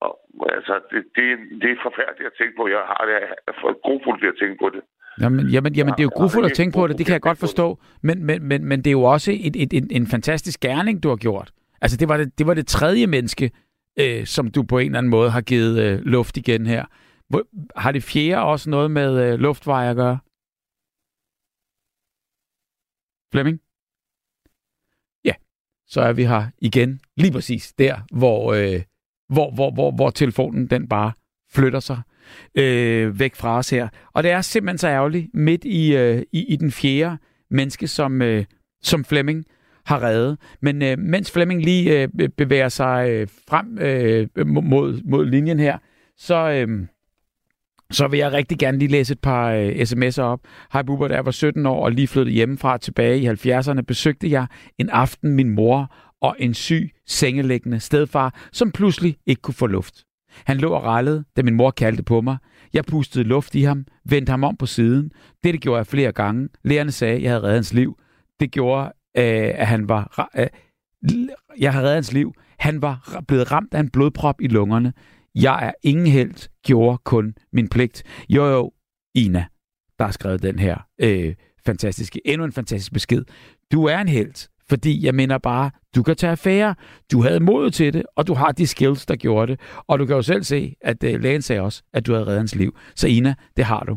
Og, altså, det, det, det er forfærdeligt at tænke på. Jeg har det for grofuldt ved at tænke på det. Jamen, jamen, jamen det er jo grufuldt at tænke på det, det kan jeg godt grufuldt forstå. Men, men, men, men det er jo også et, et, en, en fantastisk gerning, du har gjort. Altså, det var det, det, var det tredje menneske, øh, som du på en eller anden måde har givet øh, luft igen her. Hvor, har det fjerde også noget med øh, luftveje at gøre? Flemming? Ja, så er vi her igen, lige præcis der, hvor, øh, hvor, hvor, hvor, hvor telefonen den bare flytter sig øh, væk fra os her. Og det er simpelthen så ærgerligt, midt i, øh, i, i den fjerde menneske, som, øh, som Flemming har reddet. Men øh, mens Flemming lige øh, bevæger sig øh, frem øh, mod, mod linjen her, så, øh, så vil jeg rigtig gerne lige læse et par øh, sms'er op. Hej Bubber, da jeg var 17 år og lige flyttet hjemmefra tilbage i 70'erne, besøgte jeg en aften min mor og en syg, sengeliggende stedfar, som pludselig ikke kunne få luft. Han lå og rallede, da min mor kaldte på mig. Jeg pustede luft i ham, vendte ham om på siden. Dette gjorde jeg flere gange. Lærerne sagde, at jeg havde reddet hans liv. Det gjorde, øh, at han var... Øh, jeg har reddet hans liv. Han var blevet ramt af en blodprop i lungerne. Jeg er ingen held, gjorde kun min pligt. Jo, jo, Ina, der har skrevet den her øh, fantastiske, endnu en fantastisk besked. Du er en held, Fordi jeg mener bare, du kan tage affære. Du havde mod til det, og du har de skills, der gjorde det. Og du kan jo selv se, at øh, lægen sagde også, at du havde reddet hans liv. Så Ina, det har du.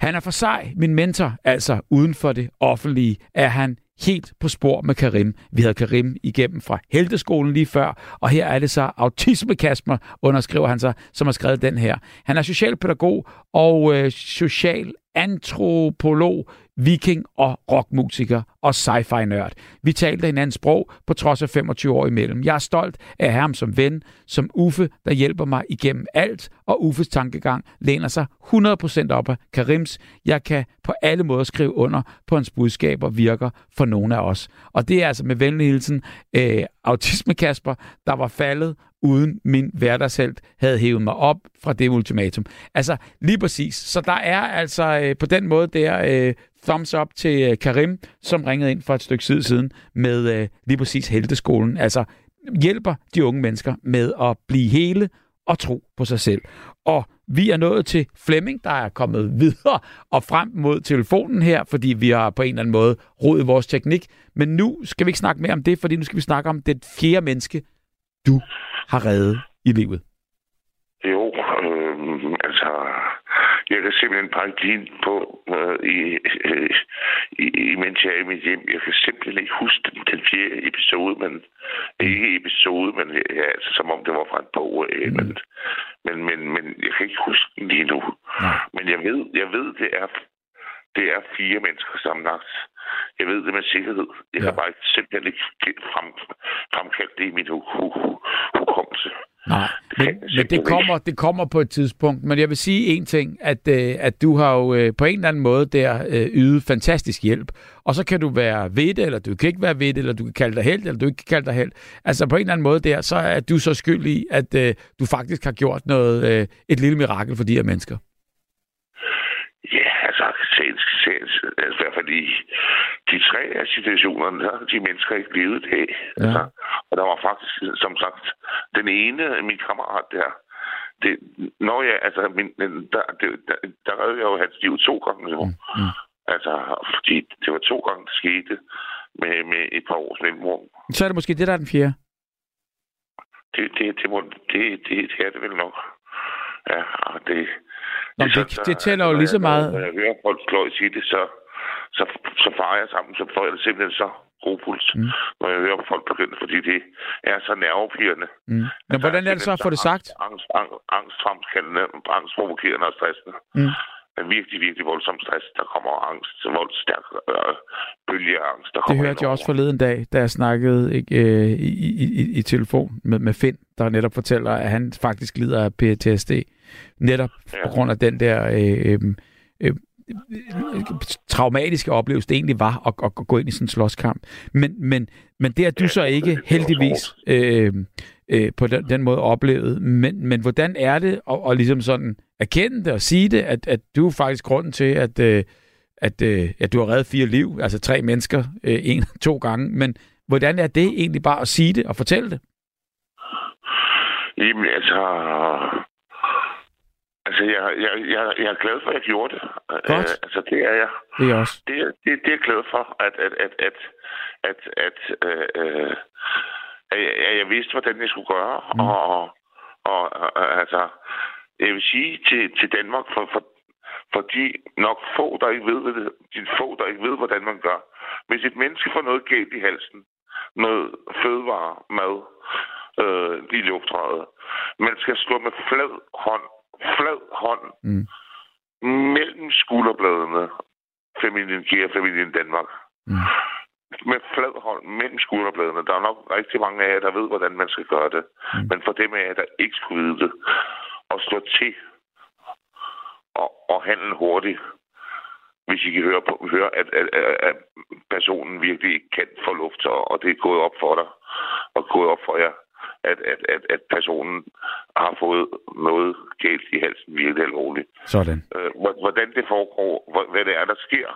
Han er for sej, min mentor, altså uden for det offentlige, er han helt på spor med Karim. Vi havde Karim igennem fra Helteskolen lige før, og her er det så Autisme Kasper, underskriver han sig, som har skrevet den her. Han er socialpædagog og øh, social antropolog, viking og rockmusiker og sci-fi nørd. Vi talte hinandens sprog på trods af 25 år imellem. Jeg er stolt af ham som ven, som Uffe, der hjælper mig igennem alt, og Uffes tankegang læner sig 100% op af Karims. Jeg kan på alle måder skrive under på hans budskaber virker for nogle af os. Og det er altså med venlig hilsen øh, Autisme Kasper, der var faldet uden min hverdagshelt havde hævet mig op fra det ultimatum. Altså, lige præcis. Så der er altså øh, på den måde der øh, thumbs up til øh, Karim, som ringede ind for et stykke tid siden med øh, lige præcis Helteskolen. Altså, hjælper de unge mennesker med at blive hele og tro på sig selv. Og vi er nået til Flemming, der er kommet videre og frem mod telefonen her, fordi vi har på en eller anden måde rodet vores teknik. Men nu skal vi ikke snakke mere om det, fordi nu skal vi snakke om det fjerde menneske, du har reddet i livet? Jo, øh, altså, jeg kan simpelthen bare give på, øh, i, øh, i, mens jeg er i mit hjem. Jeg kan simpelthen ikke huske den, den fjerde episode, men ikke episode, men ja, altså, som om det var fra en bog. Øh, mm. men, men, men, men jeg kan ikke huske den lige nu. Nej. Men jeg ved, jeg ved, det er det er fire mennesker sammenlagt. Jeg ved det med sikkerhed. Jeg ja. har bare simpelthen ikke frem, fremkaldt det i min hukommelse. Nej, men, men det, kommer, det kommer på et tidspunkt. Men jeg vil sige en ting, at, øh, at du har jo øh, på en eller anden måde der øh, ydet fantastisk hjælp. Og så kan du være ved det, eller du kan ikke være ved det, eller du kan kalde dig held, eller du ikke kan kalde dig held. Altså på en eller anden måde der, så er du så skyld i, at øh, du faktisk har gjort noget, øh, et lille mirakel for de her mennesker altså, altså i hvert fald i de tre af situationerne, der de mennesker ikke levet det. Ja. Altså, og der var faktisk, som sagt, den ene af min kammerat der, det, når jeg, altså, min, der, det, der, der redde jeg jo hans liv to gange jo. Mm. Mm. Altså, fordi det var to gange, det skete med, med et par års mellemrum. Så er det måske det, der er den fjerde? Det, det, det, må, det, det, det er det vel nok. Ja, det, Nå, det, det, det tæller jo lige så meget. Når jeg hører folk i sige det, så, så, så farer jeg sammen, så får jeg det simpelthen så god puls, mm. når jeg hører folk begynde, fordi det er så nervepirrende. Mm. Men altså, hvordan er det så at få det sagt? Angst, angst, angst angstprovokerende og stressende. Mm. Virkelig, virkelig voldsom stress, der kommer angst, voldstærk øh, bølge af angst. Der det hørte jeg også forleden dag, da jeg snakkede ikke, øh, i, i, i, i telefon med, med Finn, der netop fortæller, at han faktisk lider af PTSD. Netop ja. på grund af den der øh, øh, traumatiske oplevelse, det egentlig var at, at, gå ind i sådan en slåskamp. Men, men, men det er du så ikke heldigvis øh, øh, på den, den måde oplevet. Men, men hvordan er det at, at ligesom sådan erkende det og sige det, at, at du er faktisk grunden til, at, øh, at, øh, at du har reddet fire liv, altså tre mennesker, øh, en to gange. Men hvordan er det egentlig bare at sige det og fortælle det? Jamen altså, Altså, jeg, jeg, jeg, jeg er glad for, at jeg gjorde det. Godt. Uh, altså, det er jeg. Det er også. Det, det, det er jeg glad for, at, at, at, at, at, at, uh, at, at jeg vidste, hvordan jeg skulle gøre. Mm. Og, og, og altså, jeg vil sige til, til Danmark, for, for, for de nok få, der ikke ved, det, de få, der ikke ved, hvordan man gør. Hvis et menneske får noget galt i halsen, noget fødevare, mad, øh, i luftrøret, man skal slå med flad hånd flad hånd mm. mellem skulderbladene, familien giver familien Danmark. Mm. Med flad hånd mellem skulderbladene. Der er nok rigtig mange af jer, der ved, hvordan man skal gøre det. Mm. Men for dem af jer, der ikke skulle vide det, og slå til og, og handle hurtigt, hvis I kan høre, på, høre at, at, at, at personen virkelig kan få luft, og det er gået op for dig, og gået op for jer, at, at, at, at personen har fået noget galt i halsen virkelig alvorligt. Sådan. Øh, hvordan det foregår, hvad det er, der sker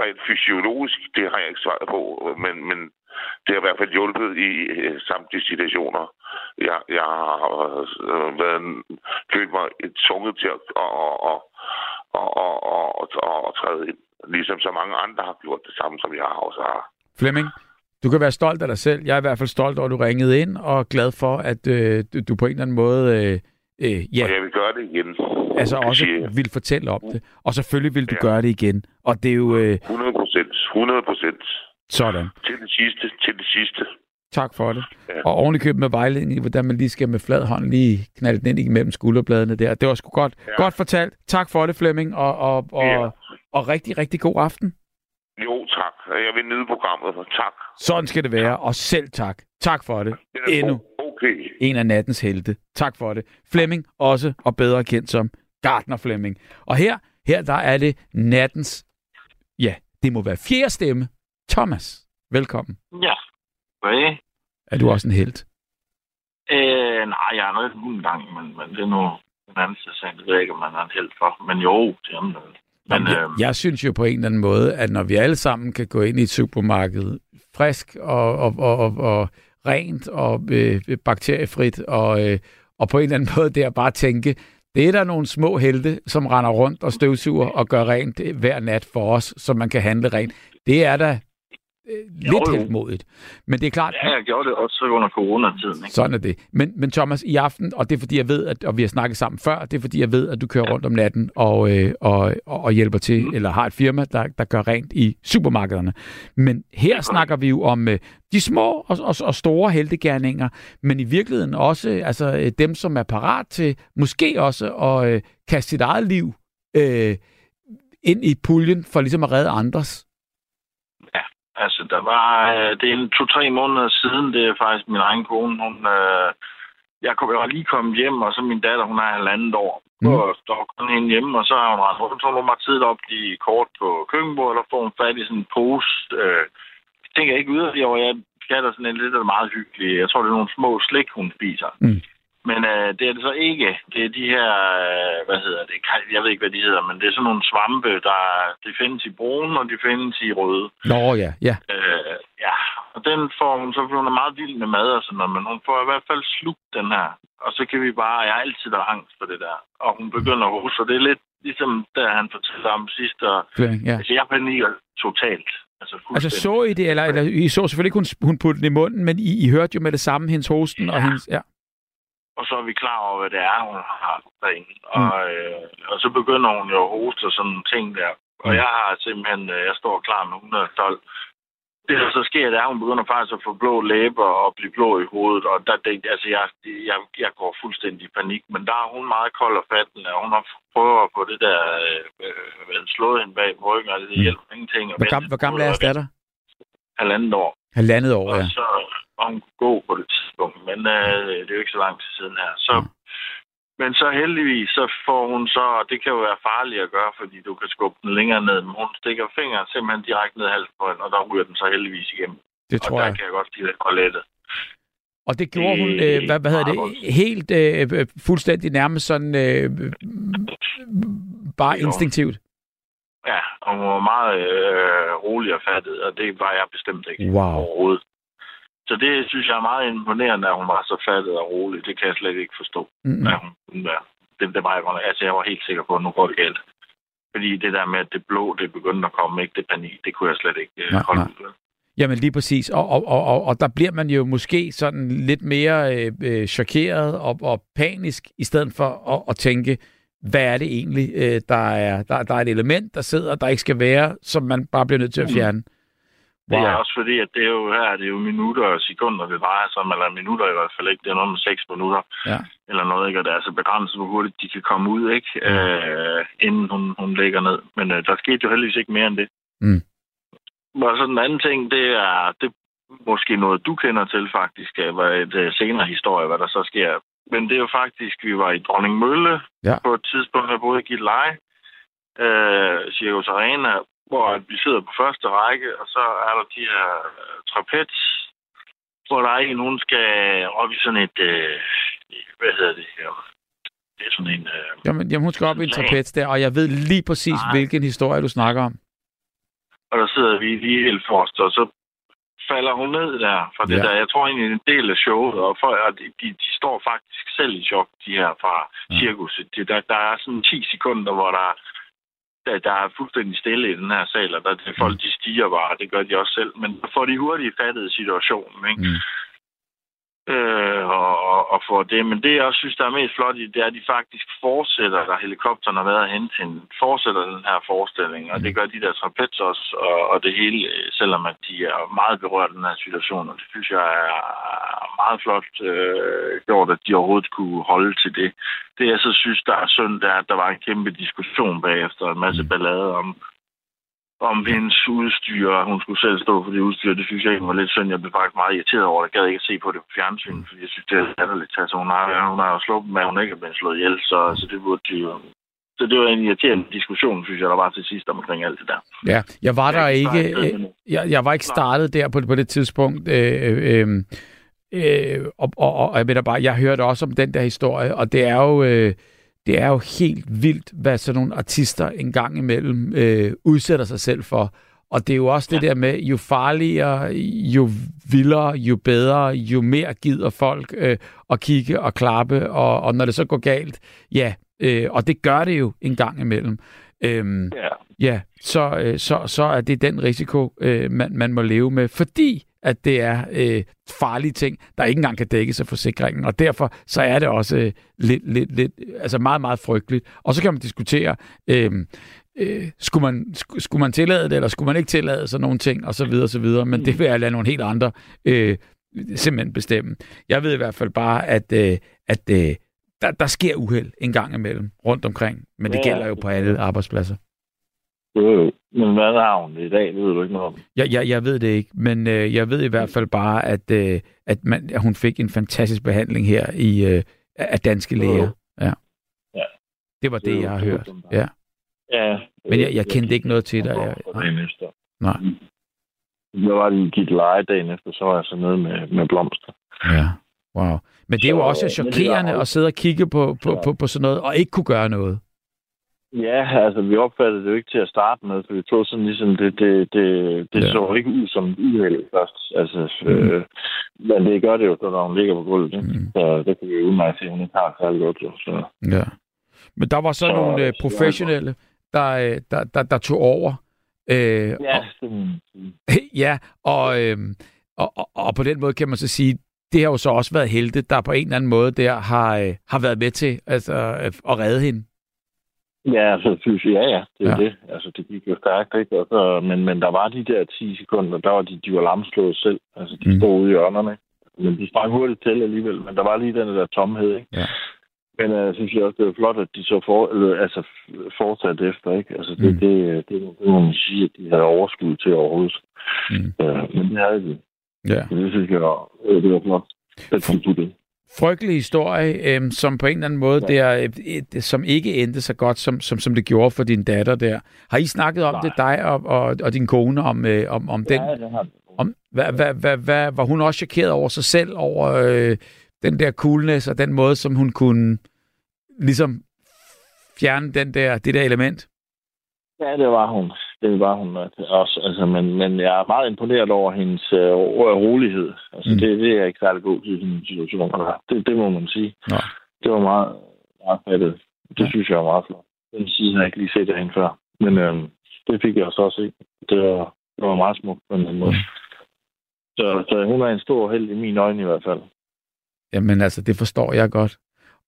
rent fysiologisk, det har jeg ikke svaret på, men, men det har i hvert fald hjulpet i øh, samtlige situationer. Jeg, jeg har øh, været, følt mig tvunget til at og, og, og, og, og, og, og træde ind, ligesom så mange andre har gjort det samme, som jeg også har. Flemming, Du kan være stolt af dig selv. Jeg er i hvert fald stolt over, at du ringede ind, og glad for, at øh, du, på en eller anden måde øh, øh, ja, Og jeg vil gøre det igen. altså også siger vil fortælle om det. Og selvfølgelig vil du Ja. gøre det igen. Og det er jo øh, 100 procent. 100 procent. sådan. Til det sidste. Til det sidste. Tak for det. Ja. Og oven i købet med vejledning i, hvordan man lige skal med flad hånd lige knalde den ind imellem skulderbladene der. Det var sgu godt. Ja. godt fortalt. Tak for det, Flemming, og, og, og, Ja. og rigtig, rigtig god aften. Jo, tak. Jeg vil nyde programmet. Tak. Sådan skal det være, og selv tak. Tak for det. Det er Endnu Okay. en af nattens helte. Tak for det. Flemming også, og bedre kendt som Gardner Flemming. Og her, her der er det nattens, ja, det må være fjerde stemme. Thomas, velkommen. Ja. Hvad? Er du også en helt? Øh, nej, jeg er noget en gang, men, men det er nu en anden sag. Det ved jeg ikke, om man er en held for. Men jo, det er man. Men, Jamen, jeg, øh, jeg synes jo på en eller anden måde, at når vi alle sammen kan gå ind i et supermarked frisk og, og, og, og, og rent og øh, bakteriefrit, og, øh, og på en eller anden måde der bare tænke, det er der nogle små helte, som render rundt og støvsuger og gør rent øh, hver nat for os, så man kan handle rent. Det er da øh, lidt jo. Men det er klart, ja, jeg gjorde det også under coronatiden. Ikke? sådan er det. Men, men Thomas, i aften, og det er fordi, jeg ved, at, og vi har snakket sammen før, det er fordi, jeg ved, at du kører rundt om natten og, øh, og, og, og hjælper til, mm. eller har et firma, der, der gør rent i supermarkederne. Men her snakker vi jo om øh, de små og, og, og store heltegærninger, men i virkeligheden også altså, øh, dem, som er parat til måske også at øh, kaste sit eget liv øh, ind i puljen for ligesom at redde andres. Altså, der var, øh, det er en to-tre måneder siden, det er faktisk min egen kone, hun, øh, jeg, kom, jeg var lige kommet hjem, og så min datter, hun er halvandet år. Mm. Og der var kun hende hjemme, og så har hun ret rundt, så hun var tidligt op i kort på køkkenbordet, og får hun fat i sådan en pose. Øh, jeg tænker ikke yderligere over, jeg skatter sådan en lidt det meget hyggeligt. Jeg tror, det er nogle små slik, hun spiser. Mm. Men øh, det er det så ikke. Det er de her, øh, hvad hedder det, jeg ved ikke, hvad de hedder, men det er sådan nogle svampe, der de findes i brune, og de findes i røde. Nå ja, ja. Øh, ja, og den får hun, så hun meget vild med mad og sådan noget, men hun får i hvert fald slugt den her. Og så kan vi bare, jeg har altid været angst for det der. Og hun begynder at hoste, og det er lidt ligesom, da han fortalte om sidst, og ja. altså, jeg panikker totalt. Altså, Altså så I det, eller, eller I så selvfølgelig ikke, hun, hun puttede den i munden, men I, I hørte jo med det samme hendes hosten ja. og hendes... Ja. Og så er vi klar over, hvad det er, hun har derinde. Mm. Og, øh, og så begynder hun jo at hoste og sådan nogle ting der. Og Mm. jeg har simpelthen, øh, jeg står klar med 112. Det, der så sker, det er, at hun begynder faktisk at få blå læber og blive blå i hovedet. Og der, det, altså, jeg, jeg, jeg går fuldstændig i panik. Men der er hun meget kold og fattende, og hun har prøvet at få det der, øh, øh, slået hende bag ryggen, og det Mm. hjælper ingenting. Og Hvor, gammel, hvor gammel er datter? Halvandet år. Halvandet år, Og ja. så var hun god på det tidspunkt, men øh, det er jo ikke så lang tid siden her. Så, Mm. Men så heldigvis, så får hun så, og det kan jo være farligt at gøre, fordi du kan skubbe den længere ned, men hun stikker fingeren simpelthen direkte ned halsen på hende, og der ryger den så heldigvis igennem. Det og tror der jeg. kan jeg godt give det for lettet. Og det gjorde hun, Det- øh, hvad, hvad hedder det, helt øh, fuldstændig nærmest sådan øh, bare hun. instinktivt. Ja, og hun var meget øh, rolig og fattet, og det var jeg bestemt ikke Wow. overhovedet. Så det synes jeg er meget imponerende, at hun var så fattet og rolig. Det kan jeg slet ikke forstå. Hun kunne være. Det, det var jeg. Altså, jeg var helt sikker på, at nu går det galt. Fordi det der med, at det blå, det begyndte at komme, ikke det panik, det kunne jeg slet ikke øh, Nej, holde nej. ud. Jamen lige præcis. Og, og, og, og, og der bliver man jo måske sådan lidt mere øh, øh, chokeret og, og panisk, i stedet for at, at tænke, hvad er det egentlig, øh, der, er, der, der er et element, der sidder, der ikke skal være, som man bare bliver nødt til at Mm. Det er Wow. også fordi, at det er jo her, det er jo minutter og sekunder, det drejer sig om, eller minutter i hvert fald ikke. Det er noget med seks minutter, Ja. eller noget, ikke? Og det er altså begrænset, hvor hurtigt de kan komme ud, ikke? Mm. Øh, inden hun, hun ligger ned. Men øh, der skete jo heldigvis ikke mere end det. Mm. Og så den anden ting, det er, det er måske noget, du kender til faktisk, var et øh, senere historie, hvad der så sker. Men det er jo faktisk, vi var i Dronning Mølle Ja. på et tidspunkt, jeg boede i Gilleleje, øh, Circus Arena, hvor vi sidder på første række, og så er der de her øh, trapez, hvor der er en, hun skal op i sådan et, øh, hvad hedder det her? Det er sådan en... Øh, Jamen, jamen, hun skal op i Lag. trapez der, og jeg ved lige præcis, Nej. hvilken historie du snakker om. og der sidder vi lige helt forrest, og så falder hun ned der fra det Ja. der. Jeg tror egentlig, en del af showet, og for, og de, de, de står faktisk selv i chok, de her fra Ja. cirkuset. De, der, der er sådan 10 sekunder, hvor der der, der er fuldstændig stille i den her sal, og der er folk, de stiger bare, det gør de også selv. Men får de hurtigt fattet situationen, ikke? Mm øh, og, og, og for det. Men det, jeg også synes, der er mest flot i, det er, at de faktisk fortsætter, der helikopteren har været hen til, fortsætter den her forestilling, og det gør de der trapez også, og, og det hele, øh, selvom at de er meget berørt af den her situation, og det synes jeg er meget flot øh, gjort, at de overhovedet kunne holde til det. Det, jeg så synes, der er synd, det er, at der var en kæmpe diskussion bagefter, en masse ballade om, om hendes udstyr, og hun skulle selv stå for det udstyr. Det synes jeg egentlig var lidt synd. Jeg blev faktisk meget irriteret over det. Jeg gad ikke at se på det på fjernsyn, fordi jeg synes, det er latterligt. Altså, hun har, hun har jo slået med, at hun ikke er blevet slået ihjel, så, så det burde de jo... Så det var en irriterende diskussion, synes jeg, der var til sidst omkring alt det der. Ja, jeg var der Jeg ikke, ikke jeg, jeg var ikke startet der på, på det tidspunkt, øh, øh, øh, og, og, og jeg mener bare, jeg hørte også om den der historie, og det er jo, øh, det er jo helt vildt, hvad sådan nogle artister en gang imellem øh, udsætter sig selv for. Og det er jo også det der med, jo farligere, jo vildere, jo bedre, jo mere gider folk øh, at kigge og klappe, og, og når det så går galt, ja, øh, og det gør det jo en gang imellem. Øhm, Ja. Ja, så, øh, så, så er det den risiko, øh, man, man må leve med, fordi at det er øh, farlige ting, der ikke engang kan dækkes af forsikringen, og derfor så er det også øh, lidt, lidt, lidt, altså meget, meget frygteligt. Og så kan man diskutere, øh, øh, skulle, man, sk- skulle man tillade det, eller skulle man ikke tillade sådan nogle ting, og så videre, og så videre, men det vil jeg lade nogle helt andre øh, simpelthen bestemme. Jeg ved i hvert fald bare, at, øh, at øh, der, der sker uheld en gang imellem rundt omkring, men det Ja. gælder jo på alle arbejdspladser. Jo, jo. Men hvad har hun i dag? Det ved du ikke noget om. Jeg, jeg, jeg ved det ikke, men øh, jeg ved i hvert fald bare, at, øh, at, man, at hun fik en fantastisk behandling her i øh, af danske læger. Ja. Ja. Det var det, jo jeg har det hørt. Ja. Ja. Men jeg, jeg kendte ikke noget til dig. Jeg, nej. Nej. Jeg var lige givet leje dagen efter, så var jeg så nede med, med blomster. Ja. Wow. Men det er jo Så, også det er chokerende at sidde og kigge på, på, Ja. på, på sådan noget, og ikke kunne gøre noget. Ja, altså vi opfattede det jo ikke til at starte med, for vi tog sådan ligesom, det, det, det, det Ja. så ikke ud som et uheld først. Altså, øh, men det gør det jo, når hun ligger på gulvet. Ikke? Mm. Så det kan vi jo udmærke se, at hun ikke har særlig godt. Jo. Så, Ja. Men der var så Så- nogle øh, professionelle, der, øh, der, der, der tog over. Øh, ja, og, ja, og, øhm, og, og, og på den måde kan man så sige, det har jo så også været Helte, der på en eller anden måde der har, øh, har været med til altså, øh, at redde hende. Ja, altså, synes jeg, ja, ja, det er Ja. det. Altså, det gik jo stærkt, ikke? Og så, men, men der var de der 10 sekunder, der var de, de var lamslået selv. Altså, de Mm. stod ude i hjørnerne. Men de sprang hurtigt til alligevel, men der var lige den der tomhed, ikke? Ja. Men jeg uh, synes jeg også, det var flot, at de så for, eller, altså, f- fortsatte efter, ikke? Altså, det, Mm. det, det, det, må man sige, at de havde overskud til overhovedet. Mm. Uh, men det havde de. Ja. Så det synes jeg, øh, det var flot. Det kunne det. Frygtelig historie, øhm, som på en eller anden måde, ja. der, øh, et, som ikke endte så godt, som, som, som det gjorde for din datter der. Har I snakket om Nej. det, dig og, og, og din kone, om, øh, om, om den? Ja, det har det. Om, hvad, hvad, hvad, hvad, var hun også chokeret over sig selv, over øh, den der coolness og den måde, som hun kunne ligesom fjerne den der, det der element? Ja, det var hun. Det var hun også. Altså, men, men jeg er meget imponeret over hendes øh, rolighed. Altså, Mm. det, det er ikke særlig god i sådan en situation. Det, det må man sige. Nå. Det var meget, meget fattet. Det Ja. synes jeg var meget flot. Den side har jeg ikke lige set derhen før. Men øh, det fik jeg også også se. Det var, det var meget smukt på en eller anden måde. Så, så hun er en stor held i mine øjne i hvert fald. Jamen altså, det forstår jeg godt.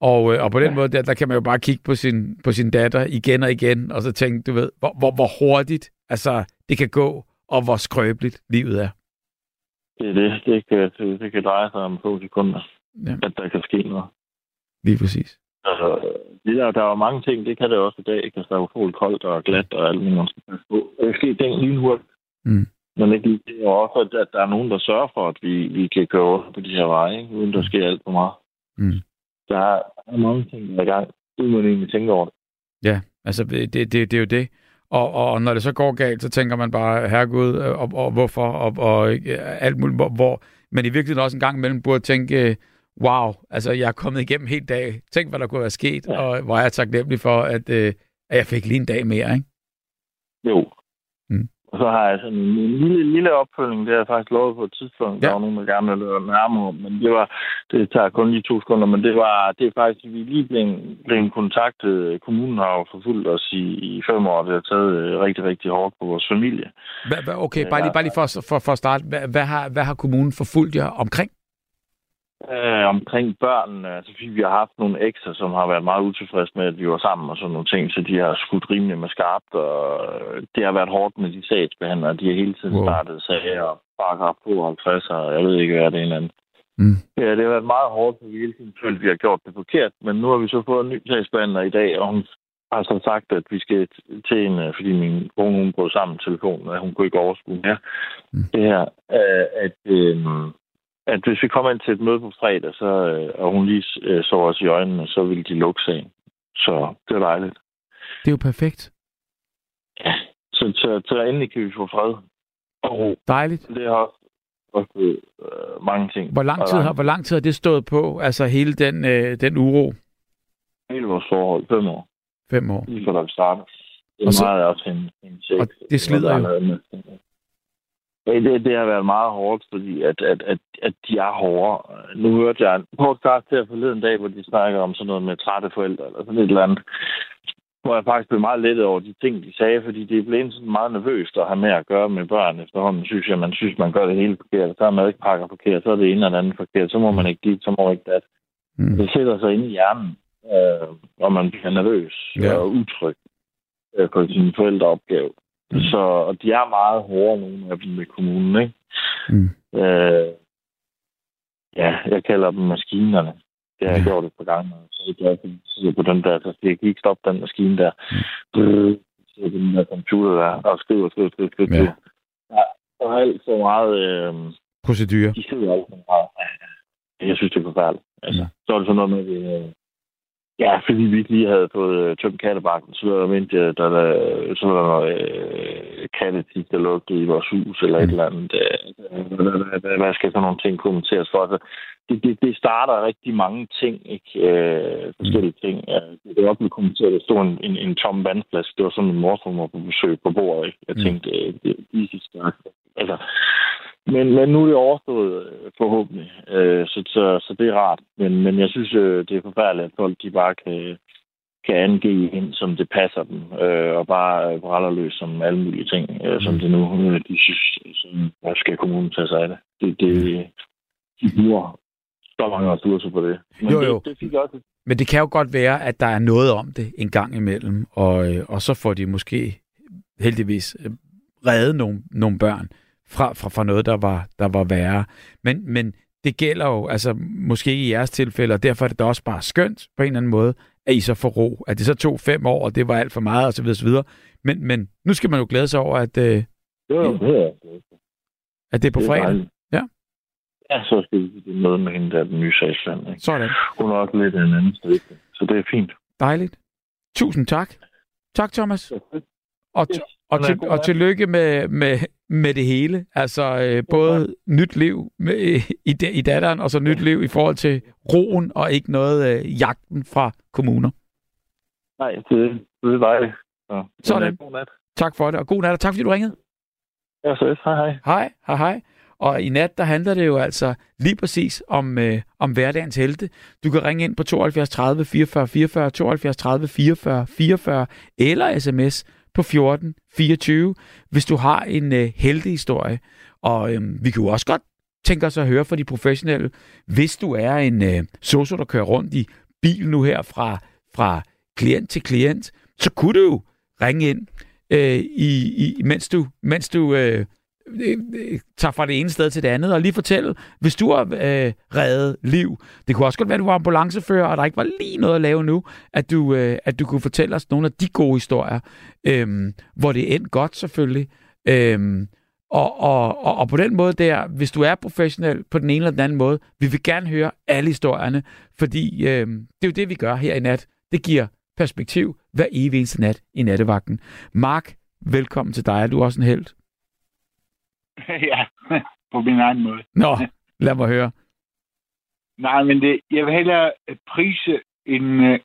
Og, øh, og på den ja. Måde, der, der kan man jo bare kigge på sin, på sin datter igen og igen, og så tænke, du ved, hvor, hvor, hvor hurtigt altså, det kan gå, og hvor skrøbeligt livet er. Det er det. Det kan, det, kan dreje sig om få sekunder, Ja. at der kan ske noget. Lige præcis. Altså, det der, der er jo mange ting, det kan det også i dag. Ikke? Altså, der er utroligt koldt og glat og alt muligt, man skal ske ting lynhurtigt. Mm. Men ikke lige det er også, at- at der er nogen, der sørger for, at vi, vi kan køre rundt på de her veje, ikke? uden der sker alt for meget. Mm. Der er, mange ting, der er i gang, uden man egentlig tænker over det. Ja, altså det, det, det er jo det. Og, og når det så går galt, så tænker man bare, herregud, øh, og, og hvorfor, og, og øh, alt muligt, hvor, hvor, men i virkeligheden også en gang imellem burde tænke, wow, altså jeg er kommet igennem helt dag. Tænk, hvad der kunne være sket, ja. Ja. og hvor er jeg taknemmelig for, at, øh, at jeg fik lige en dag mere, ikke? Jo. Og så har jeg sådan en, lille, lille opfølging, det har jeg faktisk lovet på et tidspunkt. Ja. Der var nogen, der gerne ville høre nærmere om, men det, var, det tager kun lige to sekunder, men det var det er faktisk, vi lige blevet, blevet kontaktet. Kommunen har jo forfulgt os i, i fem år, det har taget øh, rigtig, rigtig hårdt på vores familie. Hva, hva, okay, bare lige, bare lige for, for, for at starte. Hvad, hvad, har, hvad har kommunen forfulgt jer omkring? Øh, omkring børnene, altså fordi vi har haft nogle ekser, som har været meget utilfredse med, at vi var sammen og sådan nogle ting, så de har skudt rimelig med skarpt, og det har været hårdt med de sagsbehandlere. De har hele tiden Wow. startet sager, paragraf 52, og jeg ved ikke, hvad det er en anden. Mm. Ja, det har været meget hårdt, for vi hele tiden følt, at vi har gjort det forkert, men nu har vi så fået en ny sagsbehandler i dag, og hun har så sagt, at vi skal til en, øh, fordi min kone hun brød sammen telefonen, og hun kunne ikke overskue mere. Mm. Mm. Det her, øh, at, øh, at hvis vi kommer ind til et møde på fredag, så, øh, og hun lige øh, så os i øjnene, så vil de lukke sagen. Så det er dejligt. Det er jo perfekt. Så, så, så endelig kan vi få fred og ro. Dejligt. Det har også øh, mange ting. Hvor lang, tid har, hvor lang tid har det stået på? Altså hele den, øh, den uro? Hele vores forhold, fem år. Fem år. lige før der starter. Det er Og så- meget også en, en check. Og det slider jo. Ja, det, det har været meget hårdt, fordi at, at, at, at de er hårde. Nu hørte jeg en podcast her forleden dag, hvor de snakker om sådan noget med trætte forældre, eller sådan et eller andet. Hvor jeg faktisk blev meget lettet over de ting, de sagde, fordi det er blevet sådan meget nervøst at have med at gøre med børn efterhånden. Synes jeg, man synes, man gør det hele forkert. Så er madpakker forkert, så er det ene eller andet forkert. Så må man ikke dit, så må man ikke dat. Mm. Det sætter sig inde i hjernen, øh, og man bliver nervøs ja. og utryg øh, på sin forældreopgave. Mm. Mm. Så, og de er meget hårde, nogle af dem med kommunen, ikke? Mm. Øh, ja, jeg kalder dem maskinerne. Det har jeg gjort et par gange. og Så er jeg for, sidder på den der, så jeg kan ikke stoppe den maskine der. Mm. Så den der computer der, og skriver, skriver, skriver, skriver. Ja. Ja der er alt så meget... Øh, Procedur. de sidder alt for meget. Jeg synes, det er forfærdeligt. Altså, Ja. Så er det sådan noget med, at vi, øh, ja, fordi vi ikke lige havde fået øh, tømt kattebakken, så var der mente, jeg, der, der, så var der noget øh, kattetik, der lugtede i vores hus, eller Mm. et eller andet. Øh, hvad, skal sådan nogle ting kommenteres for? Altså, det, det, det starter rigtig mange ting, ikke? Øh, forskellige ting. Øh, det er også blevet kommenteret, der stod en, en, en tom vandflaske. Det var sådan, min mor var på besøg på bordet, ikke? Jeg Mm. tænkte, øh, det er start. Altså, men, men nu er det overstået øh, forhåbentlig, øh, så, så, så det er rart. Men, men jeg synes, øh, det er forfærdeligt, at folk de bare kan, kan angive ind, som det passer dem, øh, og bare øh, brænder løs som alle mulige ting, øh, som det nu øh, de synes, hvor skal kommunen tage sig af det. Det, det de bruger så mange ressourcer på det. Men Jo, jo. Det, det fik også Men det kan jo godt være, at der er noget om det en gang imellem, og, og så får de måske heldigvis reddet nogle, nogle børn fra, fra, fra noget, der var, der var værre. Men, men det gælder jo, altså måske i jeres tilfælde, og derfor er det da også bare skønt på en eller anden måde, at I så får ro. At det så tog fem år, og det var alt for meget, og så videre, så videre. Men, men nu skal man jo glæde sig over, at, øh, det var jo det, at det er på det er fredag. dejligt. Ja. Ja, så skal vi til møde med hende der, den nye sagsland. Ikke? Sådan. Hun er også lidt en anden sted, så det er fint. Dejligt. Tusind tak. Tak, Thomas. Og, t- og, til, og tillykke med, med, med det hele. Altså øh, både nyt liv med, i, i datteren, og så nyt liv i forhold til roen, og ikke noget øh, jagten fra kommuner. Nej, det, det er dejligt. Så, Sådan. Øh, God nat. Tak for det, og god nat, og tak fordi du ringede. Ja, så hej hej. Hej, hej, hej. Og i nat, der handler det jo altså lige præcis om, øh, om hverdagens helte. Du kan ringe ind på 72 30 44 44, 72 30 44 44, eller sms på 14 24, hvis du har en øh, heltehistorie. Og øh, vi kan jo også godt tænke os at høre fra de professionelle, hvis du er en øh, socio, der kører rundt i bil nu her fra, fra klient til klient, så kunne du jo ringe ind, øh, i, i, mens du, mens du øh, tager fra det ene sted til det andet, og lige fortælle, hvis du har øh, reddet liv. Det kunne også godt være, at du var ambulancefører, og der ikke var lige noget at lave nu, at du, øh, at du kunne fortælle os nogle af de gode historier, øh, hvor det endte godt selvfølgelig. Øh, og, og, og, og på den måde der, hvis du er professionel på den ene eller den anden måde, vi vil gerne høre alle historierne, fordi øh, det er jo det, vi gør her i nat. Det giver perspektiv hver evig eneste nat i nattevagten. Mark, velkommen til dig. Er du også en held? ja, på min egen måde. Nå, lad mig høre. Nej, men det, jeg vil hellere prise en, øh,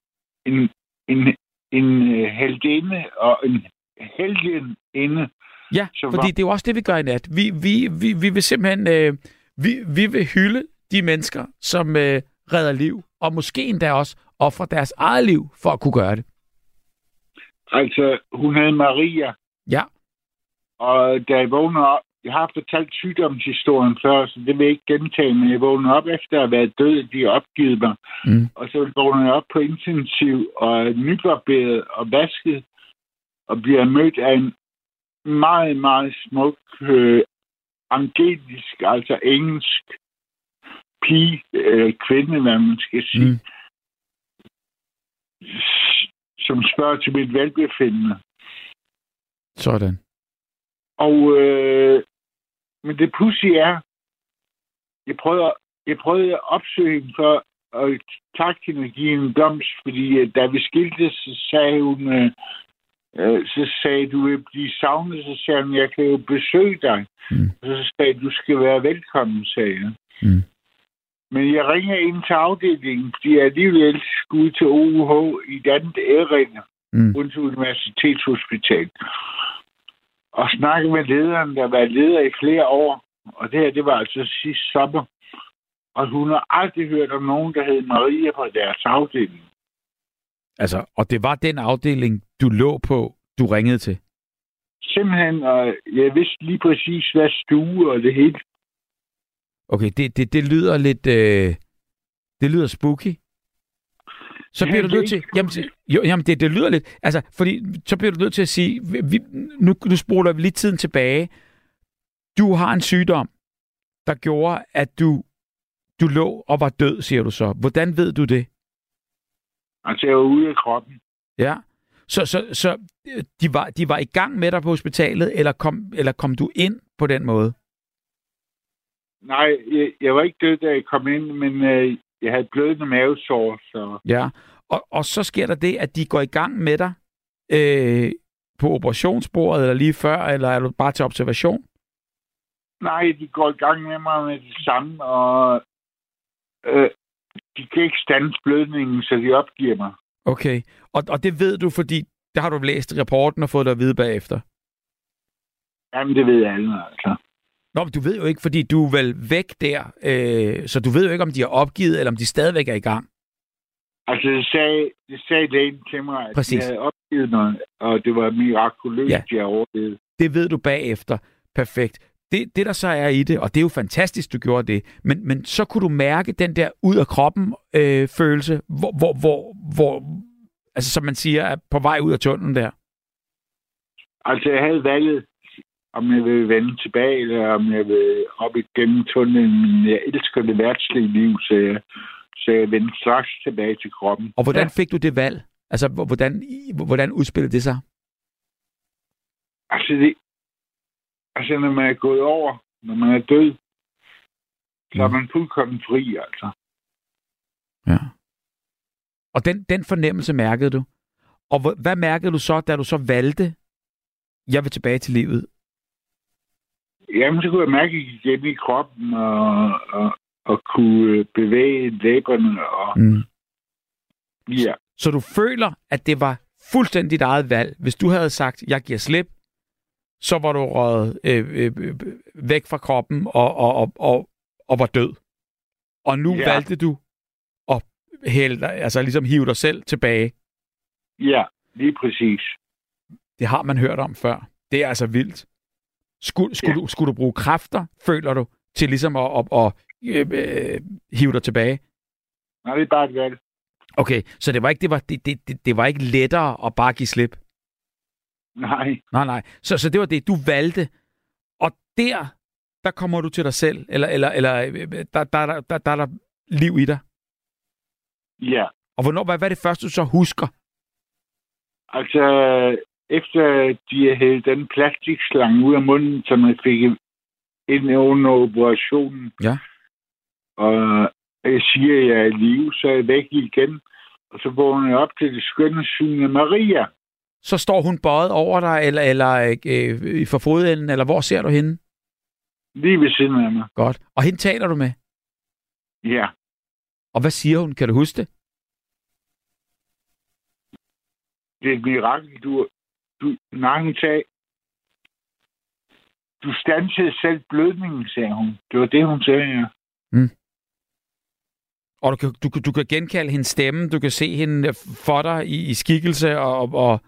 en, en, en øh, heldinde og en heldinde, Ja, Så fordi det er jo også det, vi gør i nat. Vi, vi, vi, vi vil simpelthen øh, vi, vi vil hylde de mennesker, som øh, redder liv, og måske endda også ofre deres eget liv for at kunne gøre det. Altså, hun hed Maria, Ja, og da jeg vågnede op, jeg har fortalt sygdomshistorien før, så det vil jeg ikke gentage, men jeg vågnede op efter at have været død, de har opgivet mig. Mm. Og så vågnede jeg op på intensiv og er nybarberet og vasket, og bliver mødt af en meget, meget smuk, øh, angelisk, altså engelsk pige, øh, kvinde, hvad man skal sige, Mm. som spørger til mit velbefindende. sådan. Og øh, men det pludselig er, jeg prøvede, jeg prøvede at opsøge hende for at takke hende og give en blomst, fordi øh, da vi skiltes, så sagde hun, øh, øh, så sagde du vil blive savnet, så sagde hun, jeg kan jo besøge dig. Mm. Og så sagde du skal være velkommen, sagde jeg. Mm. Men jeg ringer ind til afdelingen, fordi jeg alligevel skulle ud til OUH i et andet æringer, Mm. Odense Universitetshospital. Og snakke med lederen, der var leder i flere år. Og det her, det var altså sidste sommer. Og hun har aldrig hørt om nogen, der hed Maria på deres afdeling. Altså, og det var den afdeling, du lå på, du ringede til. Simpelthen, og jeg vidste lige præcis, hvad stue og det hele. Okay, det, det, det lyder lidt... Øh, det lyder spooky. Så bliver du nødt til... Jamen, jo, jamen det, det lyder lidt... Altså, fordi så bliver du nødt til at sige... Vi, nu, nu spoler vi lige tiden tilbage. Du har en sygdom, der gjorde, at du, du lå og var død, siger du så. Hvordan ved du det? Altså, jeg var ude af kroppen. Ja. Så, så, så de, var, de var i gang med dig på hospitalet, eller kom, eller kom du ind på den måde? Nej, jeg, jeg var ikke død, da jeg kom ind, men øh, jeg havde blødende mavesår, så... Ja, og, og så sker der det, at de går i gang med dig øh, på operationsbordet, eller lige før, eller er du bare til observation? Nej, de går i gang med mig med det samme, og øh, de kan ikke stande blødningen, så de opgiver mig. Okay, og, og det ved du, fordi der har du læst rapporten og fået det at vide bagefter. Jamen, det ved alle, altså. Nå, men du ved jo ikke, fordi du er vel væk der, øh, så du ved jo ikke, om de har opgivet, eller om de stadigvæk er i gang. Altså, det sagde, det sagde lægen til mig, at Præcis. de havde opgivet mig, og det var mirakuløst, Ja. de havde overlevet. Det ved du bagefter. Perfekt. Det, det, der så er i det, og det er jo fantastisk, du gjorde det, men, men så kunne du mærke den der ud af kroppen øh, følelse, hvor, hvor, hvor, hvor, altså som man siger, er på vej ud af tunnelen der. Altså, jeg havde valget, om jeg vil vende tilbage, eller om jeg vil op igennem tunnelen, men jeg elsker det værtslige liv, så jeg, så jeg vendte straks tilbage til kroppen. Og hvordan fik du det valg? Altså, hvor- hvordan, hvordan udspillede det sig? Altså, det, altså, når man er gået over, når man er død, så er Mm. man fuldkommen fri, altså. Ja. Og den, den fornemmelse mærkede du? Og hvad mærkede du så, da du så valgte, jeg vil tilbage til livet? Jamen, så kunne jeg mærke igen i kroppen, og, og, og kunne bevæge læberne, og Mm. ja, Så du føler, at det var fuldstændig dit eget valg. Hvis du havde sagt, jeg giver slip, så var du røget øh, øh, øh, væk fra kroppen og, og, og, og, og var død. Og nu Ja. valgte du at hælde dig, altså ligesom hive dig selv tilbage. ja, lige præcis. Det har man hørt om før. Det er altså vildt. Skulle, skulle, Ja. du, skulle du bruge kræfter, føler du, til ligesom at, at, at øh, øh, hive dig tilbage? Nej, det er bare et valg. Okay, så det var ikke, det var, det, det, det, det var ikke lettere at bare give slip? Nej, Nej, nej. Så, så det var det, du valgte. Og der, der kommer du til dig selv, eller, eller, eller øh, der, der, der, der, der er der liv i dig. ja. Og hvornår, hvad, hvad er det første, du så husker? Altså, efter de hældt den plastikslange ud af munden, som jeg fik ind under operationen, Ja. og jeg siger, at jeg er i live, så er jeg væk igen. Og så vågner jeg op til det skønne syne Maria. Så står hun bøjet over dig, eller, eller øh, for fodenden, eller hvor ser du hende? Lige ved siden af mig. Godt. Og hende taler du med? Ja. Og hvad siger hun? Kan du huske det? Det er et mirakel, du... du hun sagde... du stansede selv blødningen, sagde hun. Det var det, hun sagde, ja. Og du kan, du, kan- du kan genkalde hendes stemme, du kan se hende for dig i, i skikkelse, og, og,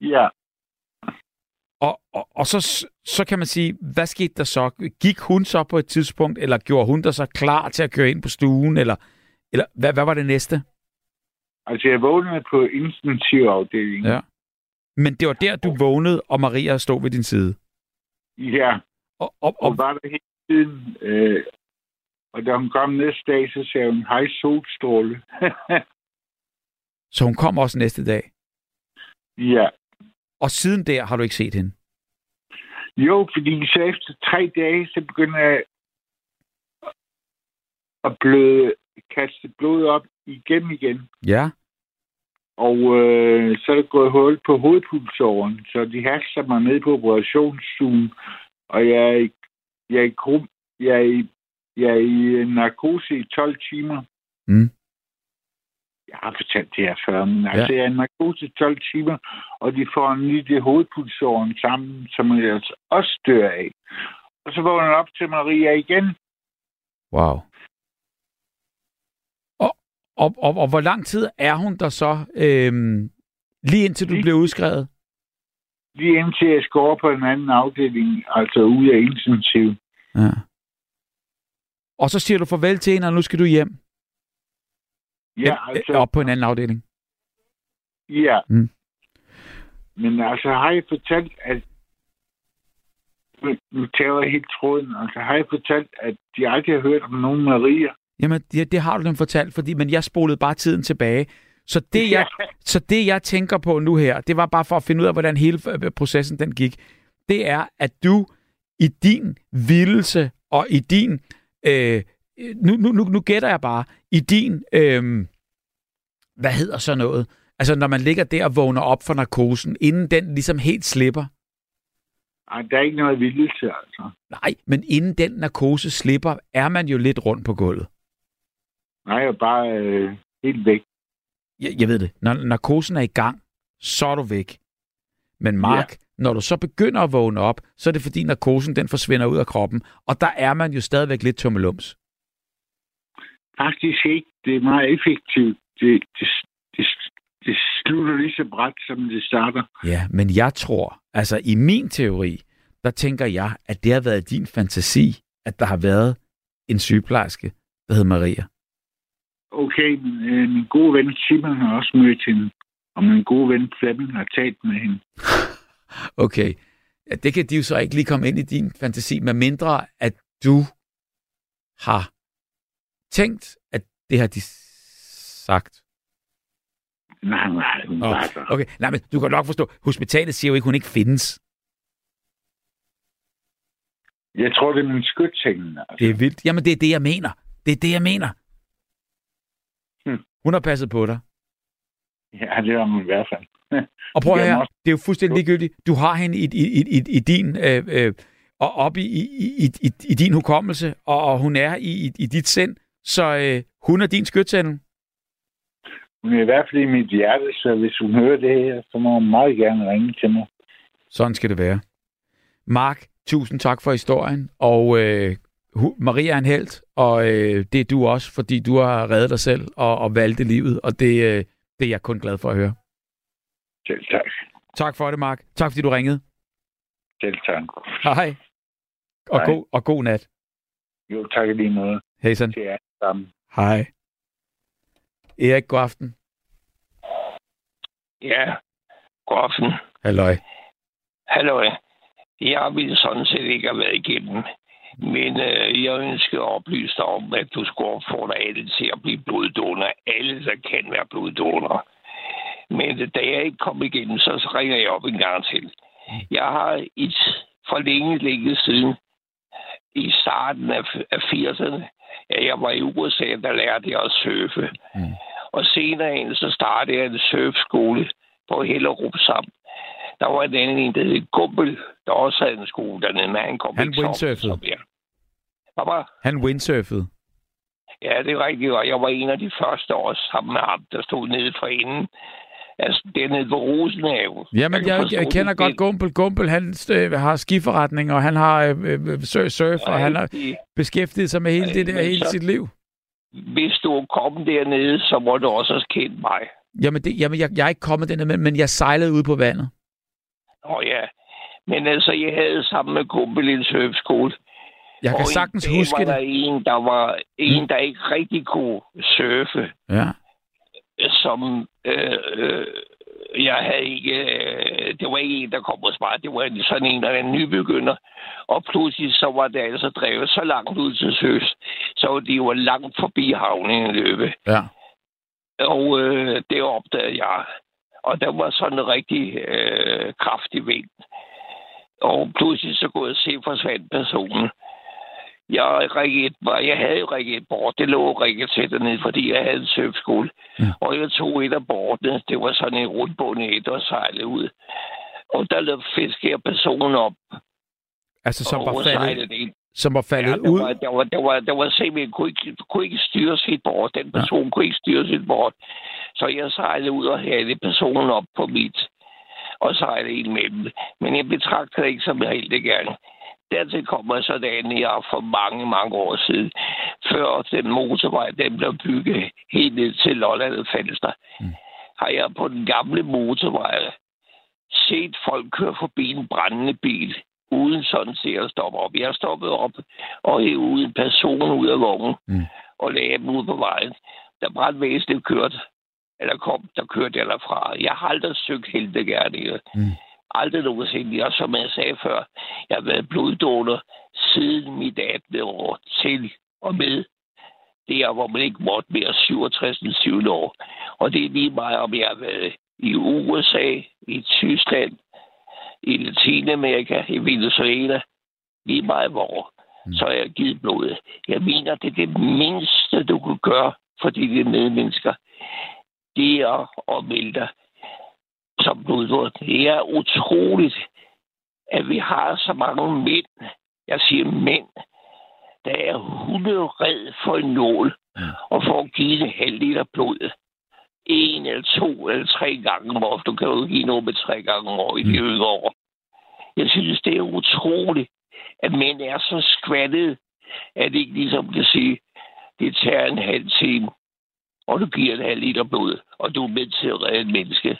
Ja, og, og, og så, så kan man sige, hvad skete der så? Gik hun så på et tidspunkt, eller gjorde hun dig så klar til at køre ind på stuen, eller, eller hvad, hvad var det næste? altså jeg vågnede på intensivafdelingen. Ja. Men det var der, du vågnede, og Maria stod ved din side. ja. Og, og, Og og, var der hele tiden. Øh, og da hun kom næste dag, så sagde hun, hej solstråle. så hun kom også næste dag. ja. Og siden der har du ikke set hende. Jo, fordi så efter tre dage, så begynder jeg at bløde, kaste blod op igen igen. Ja. Og øh, så er der gået hul på hovedpulsåren, så de haster mig ned på operationsstuen, og jeg er i, jeg er i, grum, jeg er i, jeg er i narkose i 12 timer. Mm. Jeg har fortalt det her før, men altså, Ja. jeg er i narkose i 12 timer, og de får en lille hovedpulsåren sammen, som jeg altså også dør af. Og så vågner jeg op til Maria igen. Wow. Og, og, og, hvor lang tid er hun der så, øhm, lige indtil du Lige- bliver udskrevet? Lige indtil jeg skal over på en anden afdeling, altså ude af intensiv. Ja. Og så siger du farvel til hende, og nu skal du hjem. Ja, altså, Op på en anden afdeling. Ja. Mm. Men altså, har jeg fortalt, at... Nu tager jeg helt tråden. Altså, har jeg fortalt, at de aldrig har hørt om nogen Maria? Jamen, det, det har du dem fortalt, fordi, men jeg spolede bare tiden tilbage. Så det, jeg, så det, jeg tænker på nu her, det var bare for at finde ud af, hvordan hele øh, processen den gik. Det er, at du i din vildelse og i din... Øh, nu, nu, nu, nu gætter jeg bare. I din... Øh, hvad hedder så noget? Altså, når man ligger der og vågner op for narkosen, inden den ligesom helt slipper. Ej, der er ikke noget vildelse, altså. Nej, men inden den narkose slipper, er man jo lidt rundt på gulvet. Nej, jeg er bare øh, helt væk. Jeg, jeg ved det. Når narkosen er i gang, så er du væk. Men Mark, ja. når du så begynder at vågne op, så er det fordi narkosen den forsvinder ud af kroppen, og der er man jo stadigvæk lidt tummelums. Faktisk ikke. Det er meget effektivt. Det, det, det, det slutter lige så bræt, som det starter. Ja, men jeg tror, altså i min teori, der tænker jeg, at det har været din fantasi, at der har været en sygeplejerske, der hed Maria. Okay, men øh, min gode ven Simon har også mødt hende. Og min gode ven Flemming har talt med hende. Okay, ja, det kan de jo så ikke lige komme ind i din fantasi, med mindre at du har tænkt, at det har de sagt. Nej, nej, hun Oh, der. okay, nej, men du kan nok forstå, hospitalet siger jo ikke, hun ikke findes. Jeg tror, det er min skytseng. Altså. Det er vildt. Jamen, det er det, jeg mener. Det er det, jeg mener. Hun har passet på dig. Ja, det var hun i hvert fald. Og prøv også- det er jo fuldstændig ligegyldigt. Du har hende i, i, i, i, din... Øh, øh, og op i, i, i, i, i din hukommelse, og, og hun er i, i, i dit sind, så øh, hun er din skytsengel. Hun er i hvert fald i mit hjerte, så hvis hun hører det her, så må hun meget gerne ringe til mig. Sådan skal det være. Mark, tusind tak for historien, og øh, Maria er en held, og øh, det er du også, fordi du har reddet dig selv og, og valgte livet, og det, øh, det er jeg kun glad for at høre. Selv tak. Tak for det, Mark. Tak fordi du ringede. Selv tak. Hej. Og, Hej. God, og god nat. Jo, tak lige måde Hej sådan. til jer sammen. Hej. Erik, god aften. Ja, god aften. Halløj. Hallo. Jeg ville sådan set ikke have været igennem, men øh, jeg ønsker at oplyse dig om, at du skulle opfordre alle til at blive bloddonor. Alle, der kan være bloddonor. Men øh, da jeg ikke kom igennem, så, ringer jeg op en gang til. Jeg har i for længe, længe siden, i starten af, af 80'erne, ja, jeg var i USA, der lærte jeg at surfe. Mm. Og senere hen, så startede jeg en surfskole på Hellerup sammen. Der var en anden en, der hed Gumbel, der også havde en skole dernede, men han kom Han ikke windsurfede. som jeg. Hvad var? Han windsurfede. Ja, det er rigtigt, og jeg var en af de første år sammen med ham, der stod nede for enden Altså, det er nede på Rosenhaven. Jamen, jeg, forstå, jeg kender det godt Gumpel. Gumpel, han øh, har skiforretning, og han har øh, øh, surf, surf og han har rigtigt. beskæftiget sig med hele det der hele så- sit liv. Hvis du er kommet dernede, så må du også have kendt mig. Jamen, det, jamen jeg, jeg er ikke kommet den men, men jeg sejlede ud på vandet. Åh ja. Men altså, jeg havde sammen med Gumpel en surfskole. Jeg kan sagtens en huske var der det. en, der var en, Mm. der ikke rigtig kunne surfe. Ja. som øh, øh, jeg havde ikke... Øh, det var ikke en, der kom hos mig. Det var sådan en, der er en nybegynder. Og pludselig så var det altså drevet så langt ud til søs, så var de jo langt forbi havnen i løbet. Ja. Og øh, det opdagede jeg. Og der var sådan en rigtig øh, kraftig vind. Og pludselig så kunne jeg se, forsvandt personen. Jeg, rigget, var, jeg havde jo rigget et bord. Det lå rigget til dernede, fordi jeg havde en surfskole. Ja. Og jeg tog et af bordene. Det var sådan en rundbundet et og sejlede ud. Og der fiskede jeg personen op. Altså, som og var faldet, ind. Som var faldet Ja, der ud. var, der var, der var, der var simpelthen, kunne ikke, kunne ikke styre sit bord. Den person ja. kunne ikke styre sit bord. Så jeg sejlede ud og havde personen op på mit. Og sejlede ind med dem. Men jeg betragter det ikke som helt gerne. Dertil kommer sådan, jeg for mange, mange år siden, før den motorvej, den blev bygget helt ned til Lolland og Falster, mm. har jeg på den gamle motorvej set folk køre forbi en brændende bil, uden sådan set at stoppe op. Jeg stoppede op og hævde en person ud af vognen Mm. og lagde dem ud på vejen. Da brandvæsenet kørte, eller kom, der kørte jeg derfra. Jeg har aldrig søgt heltegærninger. Mm. Aldrig nogensinde. Jeg, som jeg sagde før, jeg har været bloddonor siden mit 18. år til og med der, hvor man ikke måtte mere 67. 7. år. Og det er lige meget, om jeg har været i USA, i Tyskland, i Latinamerika, i Venezuela, lige meget hvor, mm. så har jeg givet blodet. Jeg mener, det er det mindste, du kan gøre for dine medmennesker. Det er at melde dig som bloddonor. Det er utroligt, at vi har så mange mænd, jeg siger mænd, der er hundered for en nål, Mm. og for at give en halv liter blod. En eller to eller tre gange om året. Du kan jo give noget med tre gange om året i de Mm. yngre år. Jeg synes, det er utroligt, at mænd er så skvattet, at de ikke ligesom kan sige, det tager en halv time, og du giver en halv liter blod, og du er med til at redde et menneske.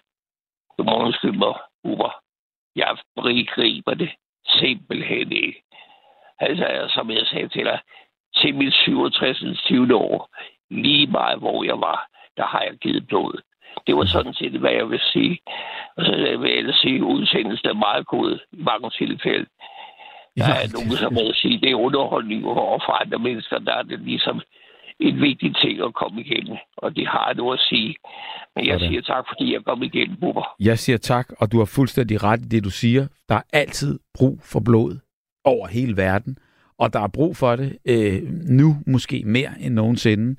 Du må undskylde mig, Uber. Jeg griber det simpelthen ikke. Altså, som jeg sagde til dig, til mit 67. 20. år, lige meget hvor jeg var, der har jeg givet blod. Det var sådan set, hvad jeg vil sige. Og så vil jeg ellers sige, at udsendelsen er meget god i mange tilfælde. Der Ja, er nogen, som vil sige, det er underholdning over for andre mennesker. Der er det ligesom en vigtig ting at komme igennem, og det har noget at sige. Men jeg Sådan. siger tak, fordi jeg kom igennem, Bubber. Jeg siger tak, og du har fuldstændig ret i det, du siger. Der er altid brug for blod over hele verden, og der er brug for det øh, nu måske mere end nogensinde.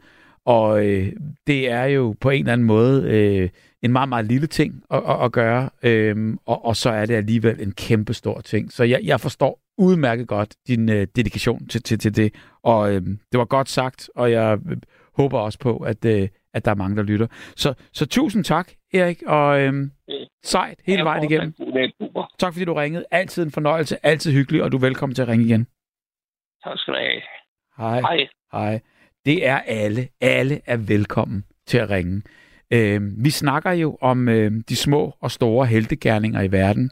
Og øh, det er jo på en eller anden måde øh, en meget, meget lille ting at, at, at gøre, øh, og, og så er det alligevel en kæmpe stor ting. Så jeg, jeg forstår udmærket godt din øh, dedikation til, til, til det, og øh, det var godt sagt, og jeg øh, håber også på, at, øh, at der er mange, der lytter. Så, så tusind tak, Erik, og øh, sejt hele vejen igennem. Tak fordi du ringede. Altid en fornøjelse, altid hyggelig, og du er velkommen til at ringe igen. Tak skal du have. Hej. Hej. Hej. Det er alle. Alle er velkommen til at ringe. Øh, vi snakker jo om øh, de små og store heltegærninger i verden.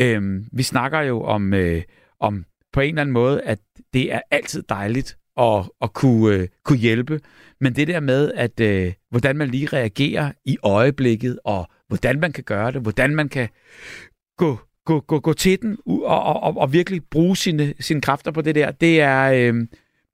Øh, vi snakker jo om, øh, om på en eller anden måde, at det er altid dejligt at, at kunne, øh, kunne hjælpe. Men det der med, at øh, hvordan man lige reagerer i øjeblikket, og hvordan man kan gøre det, hvordan man kan gå, gå, gå, gå til den og, og, og, og virkelig bruge sine, sine kræfter på det der, det er, øh,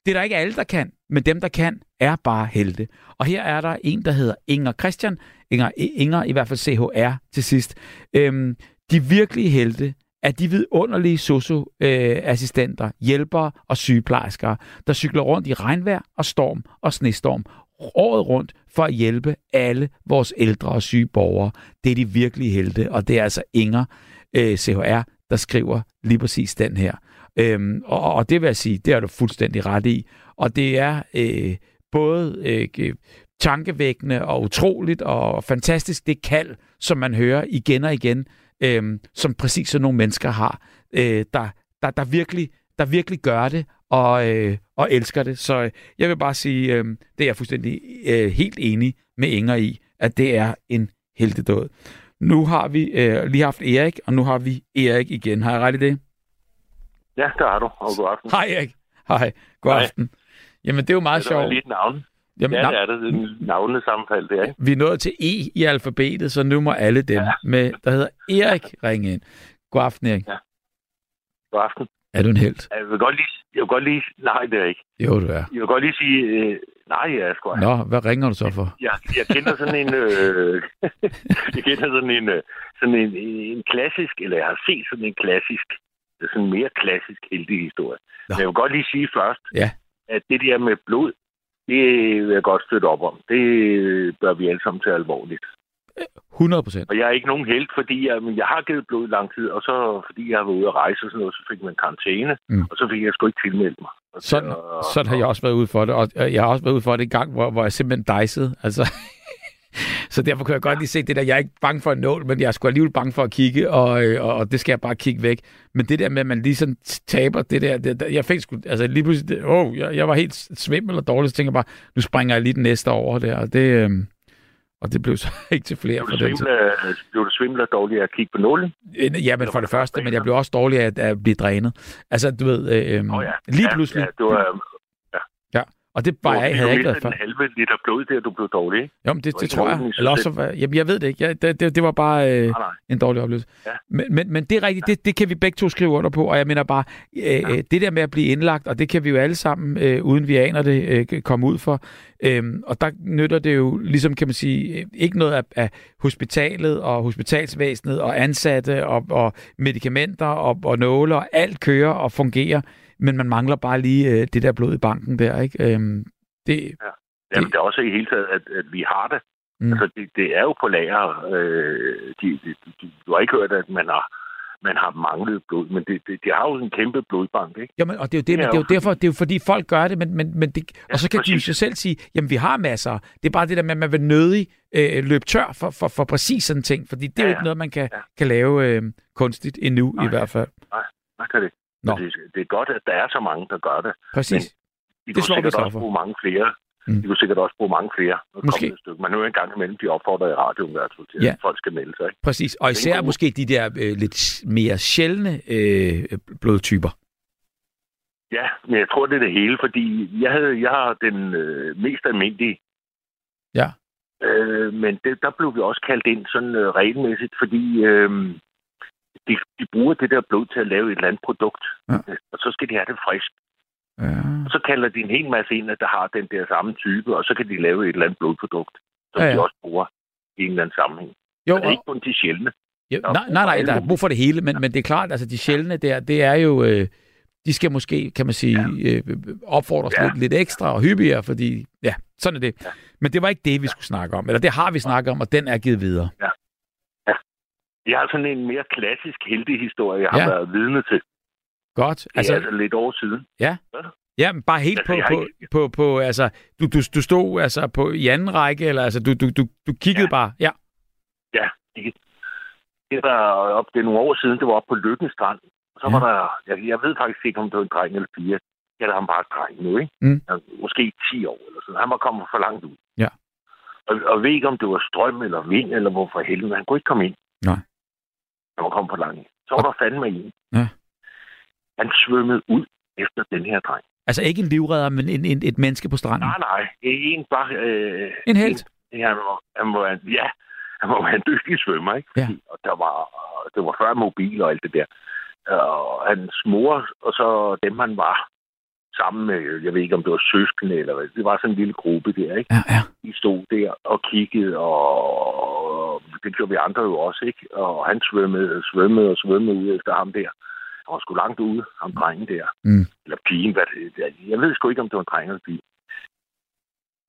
det er der ikke alle, der kan, men dem, der kan, er bare helte. Og her er der en, der hedder Inger Christian, Inger, Inger i hvert fald CHR til sidst. Øhm, de virkelige helte er de vidunderlige socioassistenter, hjælpere og sygeplejersker, der cykler rundt i regnvejr og storm og snestorm året rundt for at hjælpe alle vores ældre og syge borgere. Det er de virkelige helte, og det er altså Inger øh, CHR, der skriver lige præcis den her. Øhm, og, og det vil jeg sige, det har du fuldstændig ret i. Og det er øh, både øh, tankevækkende og utroligt og fantastisk, det kald, som man hører igen og igen, øh, som præcis sådan nogle mennesker har, øh, der, der, der, virkelig, der virkelig gør det og, øh, og elsker det. Så øh, jeg vil bare sige, øh, det er jeg fuldstændig øh, helt enig med Inger i, at det er en heltedåd. Nu har vi øh, lige haft Erik, og nu har vi Erik igen. Har jeg ret i det? Ja, der har du, og god aften. Hej Erik. Hej, god Hej. aften. Jamen, det er jo meget det var sjovt. navn. Jamen, ja, det er det. Det er en navnene sammenfald, det er, ikke? Vi er nået til E i alfabetet, så nu må alle dem, ja. med, der hedder Erik, ringe ind. God aften, Erik. Ja. God aften. Er du en held? Jeg vil godt lige... Jeg vil godt lige... Nej, det er ikke. Jo, du er. Jeg vil godt lige sige... Øh, nej, jeg er sgu. Nå, hvad ringer du så for? Jeg, jeg kender sådan en... Øh, jeg kender sådan en, øh, sådan en, en klassisk... Eller jeg har set sådan en klassisk... Sådan en mere klassisk heldig historie. Men jeg vil godt lige sige først, Ja. at det der med blod, det vil jeg godt støtte op om. Det bør vi alle sammen tage alvorligt. 100 procent. Og jeg er ikke nogen held, fordi jeg, men jeg har givet blod lang tid, og så fordi jeg har været ude at rejse og sådan noget, så fik man karantæne, Mm. og så fik jeg sgu ikke tilmeldt mig. Og Sådan, så- sådan har jeg også været ude for det, og og jeg har også været ude for det en gang, hvor, hvor jeg simpelthen dejsede. Altså, så derfor kan jeg godt lige se det der, jeg er ikke bange for en nål, men jeg er sgu alligevel bange for at kigge, og, øh, og, og det skal jeg bare kigge væk. Men det der med, at man lige sådan taber det der, det, jeg fik sgu, altså lige pludselig, det, oh, jeg, jeg var helt svimmel og dårlig, så tænker jeg bare, nu springer jeg lige den næste over der, og det, øh, og det blev så ikke til flere Blev for du den svimle, blev du svimle dårligt af at kigge på nålen? Øh, Ja, men for det første, men jeg blev også dårlig at, at blive drænet. Altså, du ved, øh, øh, Åh ja. lige Ja, pludselig. Ja, du er, Ja, og det du, jeg, havde jeg ikke været før. en halve liter blod der, du blev dårlig, ikke? Jo, men det, det ikke tror jeg. Eller også, jamen, jeg ved det ikke. Jeg, det, det, det var bare øh, Nej, nej. en dårlig oplevelse. Ja. Men, men, men det er rigtigt, det, det kan vi begge to skrive under på, og jeg mener bare, øh, øh, det der med at blive indlagt, og det kan vi jo alle sammen, øh, uden vi aner det, øh, komme ud for. Øhm, og der nytter det jo, ligesom kan man sige, øh, ikke noget af, af hospitalet og hospitalsvæsenet og ansatte og, og medicamenter og, og nåle og alt kører og fungerer, men man mangler bare lige øh, det der blod i banken der, ikke? Øhm, det, Jamen, det er også i hele taget, at, at vi har det. Mm. Altså, det, det er jo på lager. Øh, de, de, de, du har ikke hørt, at man har, man har manglet blod, men det, det, de har jo en kæmpe blodbank, ikke? Jamen, og det er jo, det, men er det er jo derfor, det er jo fordi folk gør det, men, men, men det, Ja, og så kan de jo præcis. sig selv sige, jamen vi har masser. Det er bare det der med, at man vil nødig øh, løbe tør for, for, for præcis sådan ting, fordi det er Ja, jo ja. ikke noget, man kan, Ja. kan lave øh, kunstigt endnu Nej. i hvert fald. Hvad kan det? Nå. Det, det er godt, at der er så mange, der gør det. Præcis. De Det kunne slår sikkert så også bruge mange flere. Mm. De kunne sikkert også bruge mange flere. Måske. stykke. Man hører en gang imellem, de opfordrer i radioen i hvert fald til, Ja. at folk skal melde sig. Ikke? Præcis. Og især god- måske de der øh, lidt mere sjældne øh, blodtyper. Ja, men jeg tror, det er det hele, fordi jeg, havde, jeg har den øh, mest almindelige. Ja. Øh, men det, der blev vi også kaldt ind sådan øh, regelmæssigt, fordi øh, de, de bruger det der blod til at lave et eller andet produkt. Ja. Og så skal de have det frisk. Ja. Og så kalder de en hel masse ind, der har den der samme type, og så kan de lave et eller andet blodprodukt, som Ja, ja, ja. ja. de også bruger i en eller anden sammenhæng. Jo, Og det er ikke kun de sjældne. ja, nej, nej, nej, der er brug for det hele, men, men det er klart, altså de sjældne der, det er jo, øh, de skal måske, kan man sige, øh, opfordres Ja. lidt, lidt ekstra og hyppigere, fordi, ja, sådan er det. Ja. Men det var ikke det, vi skulle snakke om, eller det har vi snakket om, og den er givet videre. Jeg har sådan en mere klassisk heldig historie, jeg har Ja. været vidne til. Godt. Det er altså, altså lidt år siden. Ja, men bare helt Altså, på, har på, ikke- på, på, altså, du, du, du stod altså på i anden række, eller altså, du, du, du, du kiggede Ja. bare, ja. Ja, ikke? Det var op, det er nogle år siden, det var oppe på Lykken Strand. Så Ja. ja. var der, jeg, jeg ved faktisk ikke, om det var en dreng eller fire. Jeg havde ham bare dreng nu, ikke? Mm. Han, måske 10 år eller sådan. Han var kommet for langt ud. Ja. Og, og ved ikke, om det var strøm eller vind, eller hvorfor helvede. Han kunne ikke komme ind. Nej. Han var kommet for langt. Så var der fandme en. Ja. Han svømmede ud efter den her dreng. Altså ikke en livredder, men en, en, et menneske på stranden. Nej, nej. En bare... Øh, En helt. Ja, han var, han var, en- ja, han var en dygtig svømmer, ikke? Ja. Og der var, det var før mobil og alt det der. Og hans mor, og så dem, han var sammen med, jeg ved ikke, om det var søskende eller hvad. Det var sådan en lille gruppe der, ikke? Ja, ja. De stod der og kiggede, og det gjorde vi andre jo også, ikke? Og han svømmede, svømmede og svømmede ud efter ham der. Han var sgu langt ude, ham drengen der. Mm. Eller pigen, hvad det, jeg ved sgu ikke, om det var en dreng eller en pige.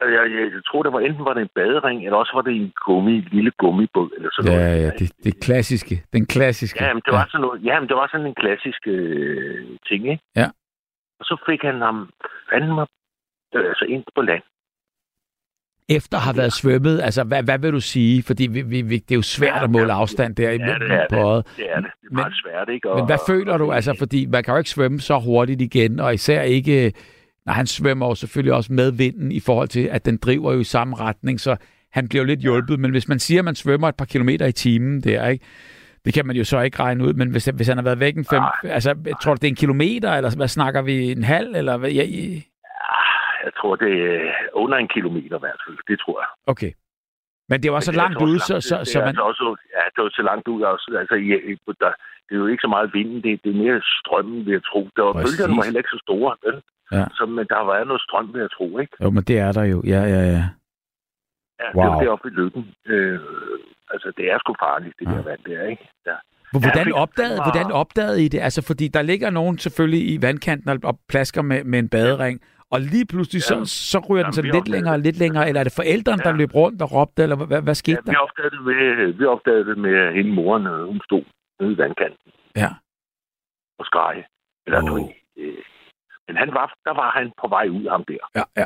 Altså, Jeg, jeg, jeg tror, det var enten var det en badering, eller også var det en gummi, lille gummibåd, eller sådan Ja, noget. ja, det, det klassiske. Den klassiske. Ja, men det var sådan noget. Ja, men det var sådan en klassisk øh, ting, ikke? Ja. Og så fik han ham fandme altså ind på land. Efter at have været svømmet, altså hvad, hvad vil du sige? Fordi vi, vi, vi, det er jo svært Ja, at måle afstand der i Ja, er på øjet. det. Det er det. Det er meget svært, ikke? Men hvad føler du? Altså, fordi man kan jo ikke svømme så hurtigt igen, og især ikke, når han svømmer jo selvfølgelig også med vinden i forhold til, at den driver jo i samme retning, så han bliver jo lidt hjulpet. Men hvis man siger, at man svømmer et par kilometer i timen der, ikke? Det kan man jo så ikke regne ud, men hvis, hvis han har været væk en fem... Altså, tror du, det er en kilometer, eller hvad snakker vi? En halv, eller hvad? Ja, i- Jeg tror, det er under en kilometer i hvert fald. Det tror jeg. okay. Men det var så det er langt altså ude, så, så, det så er man... altså også, ja, det var så langt ud. Også, altså, i, i, der, det er jo ikke så meget vinden, det, det er mere strømmen, vil jeg tro. Der var, Præcis. bølgerne var heller ikke så store, vel? Ja. Så, men der var noget strøm, vil jeg tro, ikke? Jo, men det er der jo. Ja, ja, ja. Ja, Wow. Det var deroppe i lykken. Øh, altså, det er sgu farligt, det Ja. der vand der, ikke? Ja. Hvor- Ja, Hvordan opdagede, Ah. hvordan opdagede I det? Altså, fordi der ligger nogen selvfølgelig i vandkanten og- og plasker med, med en badering, og lige pludselig så, Ja. så ryger den Jamen, så vi lidt opdagede længere og lidt længere, eller er det forældrene, der Ja. løb rundt og råbte, eller hvad, hvad skete Ja, vi der? opdagede det med, vi opdagede det med hende moren, øh, hun stod nede i vandkanten Ja. og skreg. Eller, oh. øh, men han var, der var han på vej ud, ham der. Ja, ja.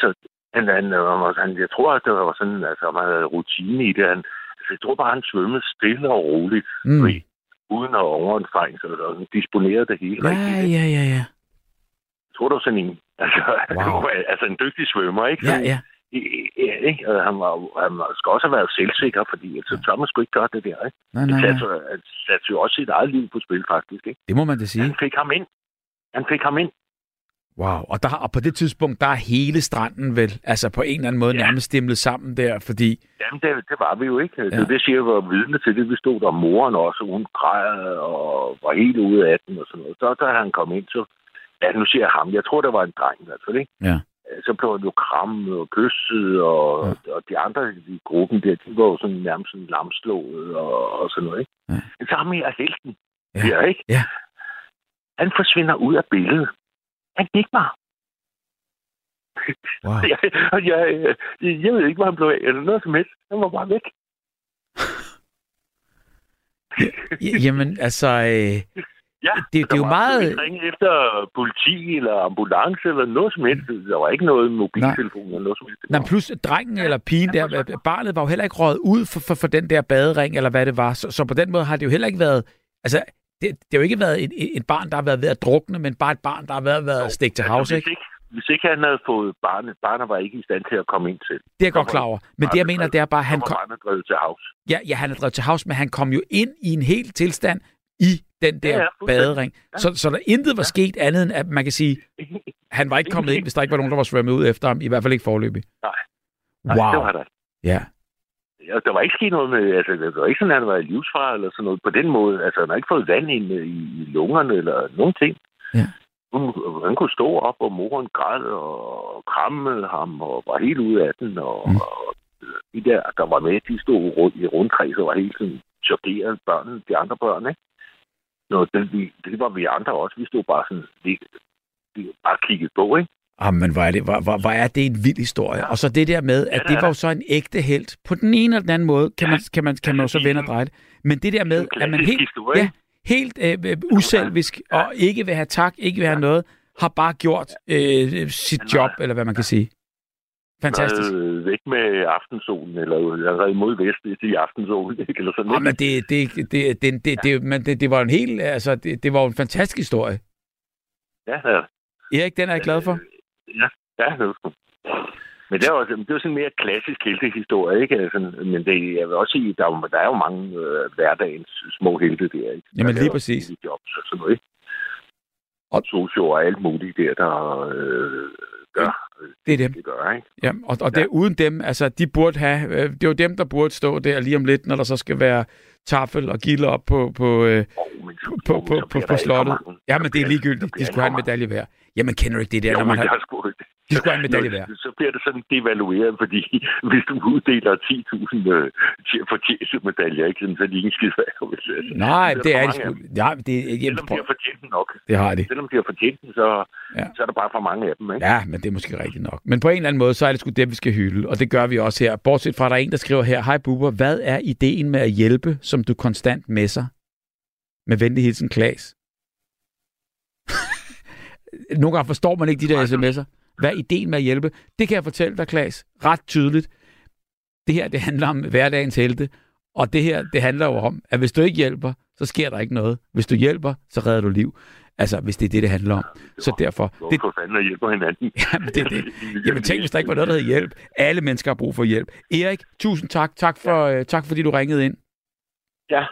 Så han, han, øh, han, jeg tror, at det var sådan, altså, man havde rutine i det. Han, altså, jeg tror bare, han svømmede stille og roligt, Mm. uden at overanstrenge sig, og disponerede det hele Ja, rigtigt. ja, ja, ja. Tror, det var sådan en, altså, Wow. altså en dygtig svømmer, ikke? Ja, ja. i- ikke? Og han, var, han var, skal også have været selvsikker, fordi altså, så man skulle ikke gøre det der, ikke? Nej, nej, satte, nej. han satte jo også sit eget liv på spil, faktisk, ikke? Det må man da sige. Han fik ham ind. Han fik ham ind. Wow. Og, der, og på det tidspunkt, der er hele stranden vel, altså på en eller anden måde Ja. nærmest stimlet sammen der, fordi... Jamen, det, det var vi jo ikke. Det, Ja. ja. det siger jeg var vidne til det. Vi stod der, moren også, hun græd og var helt ude af den og sådan noget. Så da han kom ind, så... Ja, nu siger jeg ham. Jeg tror, det var en dreng i hvert fald, ikke? Ja. Så blev han jo krammet og kysset, og, Ja. og de andre i gruppen der, de var jo sådan nærmest sådan lamslået og, og sådan noget, ikke? Ja. Men så ham her helten, Ja. ja. ikke? Ja. Han forsvinder ud af billedet. Han gik bare. Wow. Jeg, jeg, jeg, jeg ved ikke, hvor han blev af, eller noget som helst. Han var bare væk. Ja, Jamen, altså... Øh, Ja, Det- det er der jo meget- ringe efter politi eller ambulance eller noget som helst. Der var ikke noget mobiltelefon eller noget som helst. nej, plus drengen eller pigen der, øh, barnet var jo heller ikke røget ud for, for, for den der badering, eller hvad det var. Så, så på den måde har det jo heller ikke været... Altså, det, det har jo ikke været et, et barn, der har været ved at drukne, men bare et barn, der har været ved at stikke til havs, altså, ikke? hvis, ikke, hvis ikke han havde fået barnet, barnet var ikke i stand til at komme ind til. Det er jeg godt klar over. Men det, jeg mener, det er bare, at han Han kom, barnet drevet til havs. ja, ja, han er drevet til havs, men han kom jo ind i en hel tilstand i den der Ja, ja, ja, badering. Ja. Så, så der intet var sket andet end, at man kan sige, han var ikke kommet ind, hvis der ikke var nogen, der var svømmet ud efter ham. I hvert fald ikke forløbig. Nej. Nej, Wow. det var der. Ja. Ja, der var ikke sket noget med, altså, det var ikke sådan, at han var i livsfare eller sådan noget på den måde. Altså, han har ikke fået vand ind i, i lungerne eller nogen ting. Ja. Hun, han kunne stå op, og moren græd og krammede ham og var helt ude af den. Og, mm. og de der, der var med, de stod rundt, i rundkreds og var helt sådan chokeret børnene, de andre børn, ikke? Nå, det, vi, det var vi andre også. Vi stod bare sådan, vi, vi bare kiggede på, ikke? Ah, men hvor er, det, hvor, hvor, hvor er det en vild historie. Ja. Og så det der med, at Ja, det var jo så en ægte held. På den ene eller den anden måde, kan man, kan man, kan man jo så vende og dreje det. Men det der med, at man helt, historie, ja, helt øh, øh, uselvisk og ikke vil have tak, ikke vil have noget, har bare gjort øh, sit job, eller hvad man kan sige. Fantastisk. Havde væk med aftensolen, eller havde imod vest i aftensolen, ikke? Eller sådan Ja, men det, det, det, det, det, det, men det, det var en helt, altså, det, det var en fantastisk historie. Ja, ja. Erik, den er jeg glad for. Ja, ja det var. Men det er, også, det er jo sådan en mere klassisk heltehistorie, ikke? Altså, men det, jeg vil også sige, der er, jo- der er jo mange øh, hverdagens små helte der, ikke? Jamen, Der lige præcis. Jobs og sådan noget, ikke? Og socio og alt muligt der, der øh, gør, Det er dem. det gør, ikke? Ja, og, og det, uden dem, altså de burde have, øh, det er jo dem, der burde stå der lige om lidt, når der så skal være tafel og gilde op på, på, øh, Oh, men, på, på, på, på for slottet. Ja, men det er ligegyldigt. De skulle have en medalje hver. Jamen, kender du ikke det der, Jo, når man har... er De skulle have en medalje hver. Så bliver det sådan devalueret, fordi hvis du uddeler 10.000 øh, fortjente medaljer, ikke, sådan, så er de ikke skide værd. Nej, det er de mange af sgu. Ja, det, jamen, Selvom de har fortjent den nok. det har de. Selvom de har fortjent den, så, Ja. så er der bare for mange af dem. Ikke? Ja, men det er måske rigtigt nok. Men på en eller anden måde, så er det sgu det, vi skal hylde. Og det gør vi også her. Bortset fra, at der er en, der skriver her, Hej Bubber, hvad er ideen med at hjælpe, som du konstant messer? Med venlig hilsen, Klaas. Nogle gange forstår man ikke de der sms'er. Hvad er ideen med at hjælpe? Det kan jeg fortælle dig, Klaas, ret tydeligt. Det her, det handler om hverdagens helte, og det her, det handler jo om, at hvis du ikke hjælper, så sker der ikke noget. Hvis du hjælper, så redder du liv. Altså, hvis det er det, det handler om. Så derfor... Lov Det, fanden at hjælpe hinanden. jamen, det, det. Jamen, tænk, hvis der ikke var noget, der hed hjælp. Alle mennesker har brug for hjælp. Erik, tusind tak. Tak, for, øh, tak fordi du ringede ind. Ja,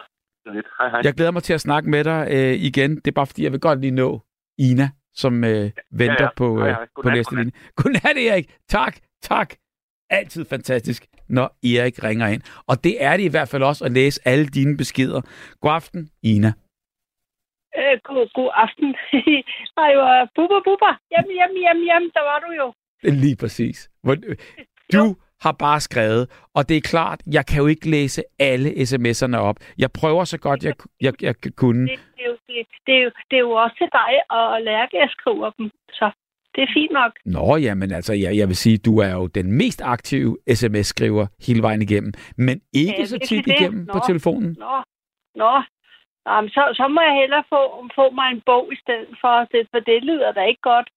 lidt. Hej, hej. Jeg glæder mig til at snakke med dig øh, igen. Det er bare fordi, jeg vil godt lige nå Ina, som øh, venter ja. på, Hej, øh, hej. på Godnat, næste godnat. linje. Godnat, Erik. Tak, tak. Altid fantastisk, når Erik ringer ind. Og det er det i hvert fald også at læse alle dine beskeder. God aften, Ina. Øh, god, god aften. Nej, jo, bubba, bubba. Jamen, jamen, jamen, jamen, der var du jo. Lige præcis. Du har bare skrevet, og det er klart, jeg kan jo ikke læse alle sms'erne op. Jeg prøver så godt, jeg, jeg, jeg kunne. Det, det, er jo, det, det, er jo, det er jo også til dig at lære, at jeg skriver dem. Så det er fint nok. Nå, jamen altså, jeg, jeg vil sige, du er jo den mest aktive sms-skriver hele vejen igennem, men ikke Ja, så tit det? igennem på Nå. telefonen. Nå, nå. Jamen, så, så må jeg hellere få, få mig en bog i stedet for, for det lyder da ikke godt.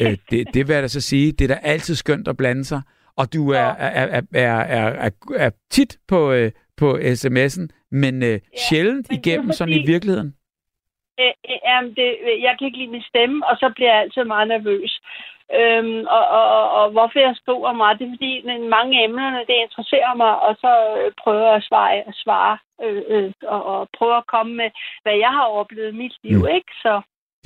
Øh, det, det vil jeg da så sige. Det er da altid skønt at blande sig, og du er, er, er, er, er, er, tit på, øh, på sms'en, men øh, sjældent men igennem sådan i fordi- virkeligheden. Øh, øh, det, jeg kan ikke lide min stemme, og så bliver jeg altid meget nervøs. Øhm, og, og, og, og hvorfor jeg skriver meget, det er fordi mange emnerne, det interesserer mig, og så øh, prøver jeg at svare, at svare øh, øh, og, og prøve at komme med, hvad jeg har oplevet i mit liv, Mm. ikke? Så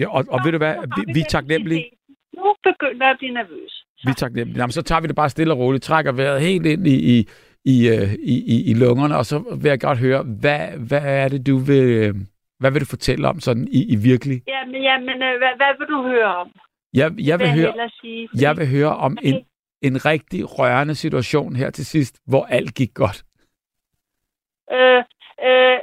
Ja, og, og ved du hvad, vi, vi er taknemmelige. nu begynder jeg at blive nervøs. Vi er taknemmelige. Jamen, så tager vi det bare stille og roligt, trækker vejret helt ind i, i, i, øh, i, i, lungerne, og så vil jeg godt høre, hvad, hvad er det, du vil, øh, hvad vil du fortælle om sådan i, i virkelig? Jamen, jamen øh, hvad, hvad vil du høre om? Jeg, jeg, vil Vil høre, hellere sige, fordi- jeg vil høre om Okay. en, en rigtig rørende situation her til sidst, hvor alt gik godt. Øh, øh,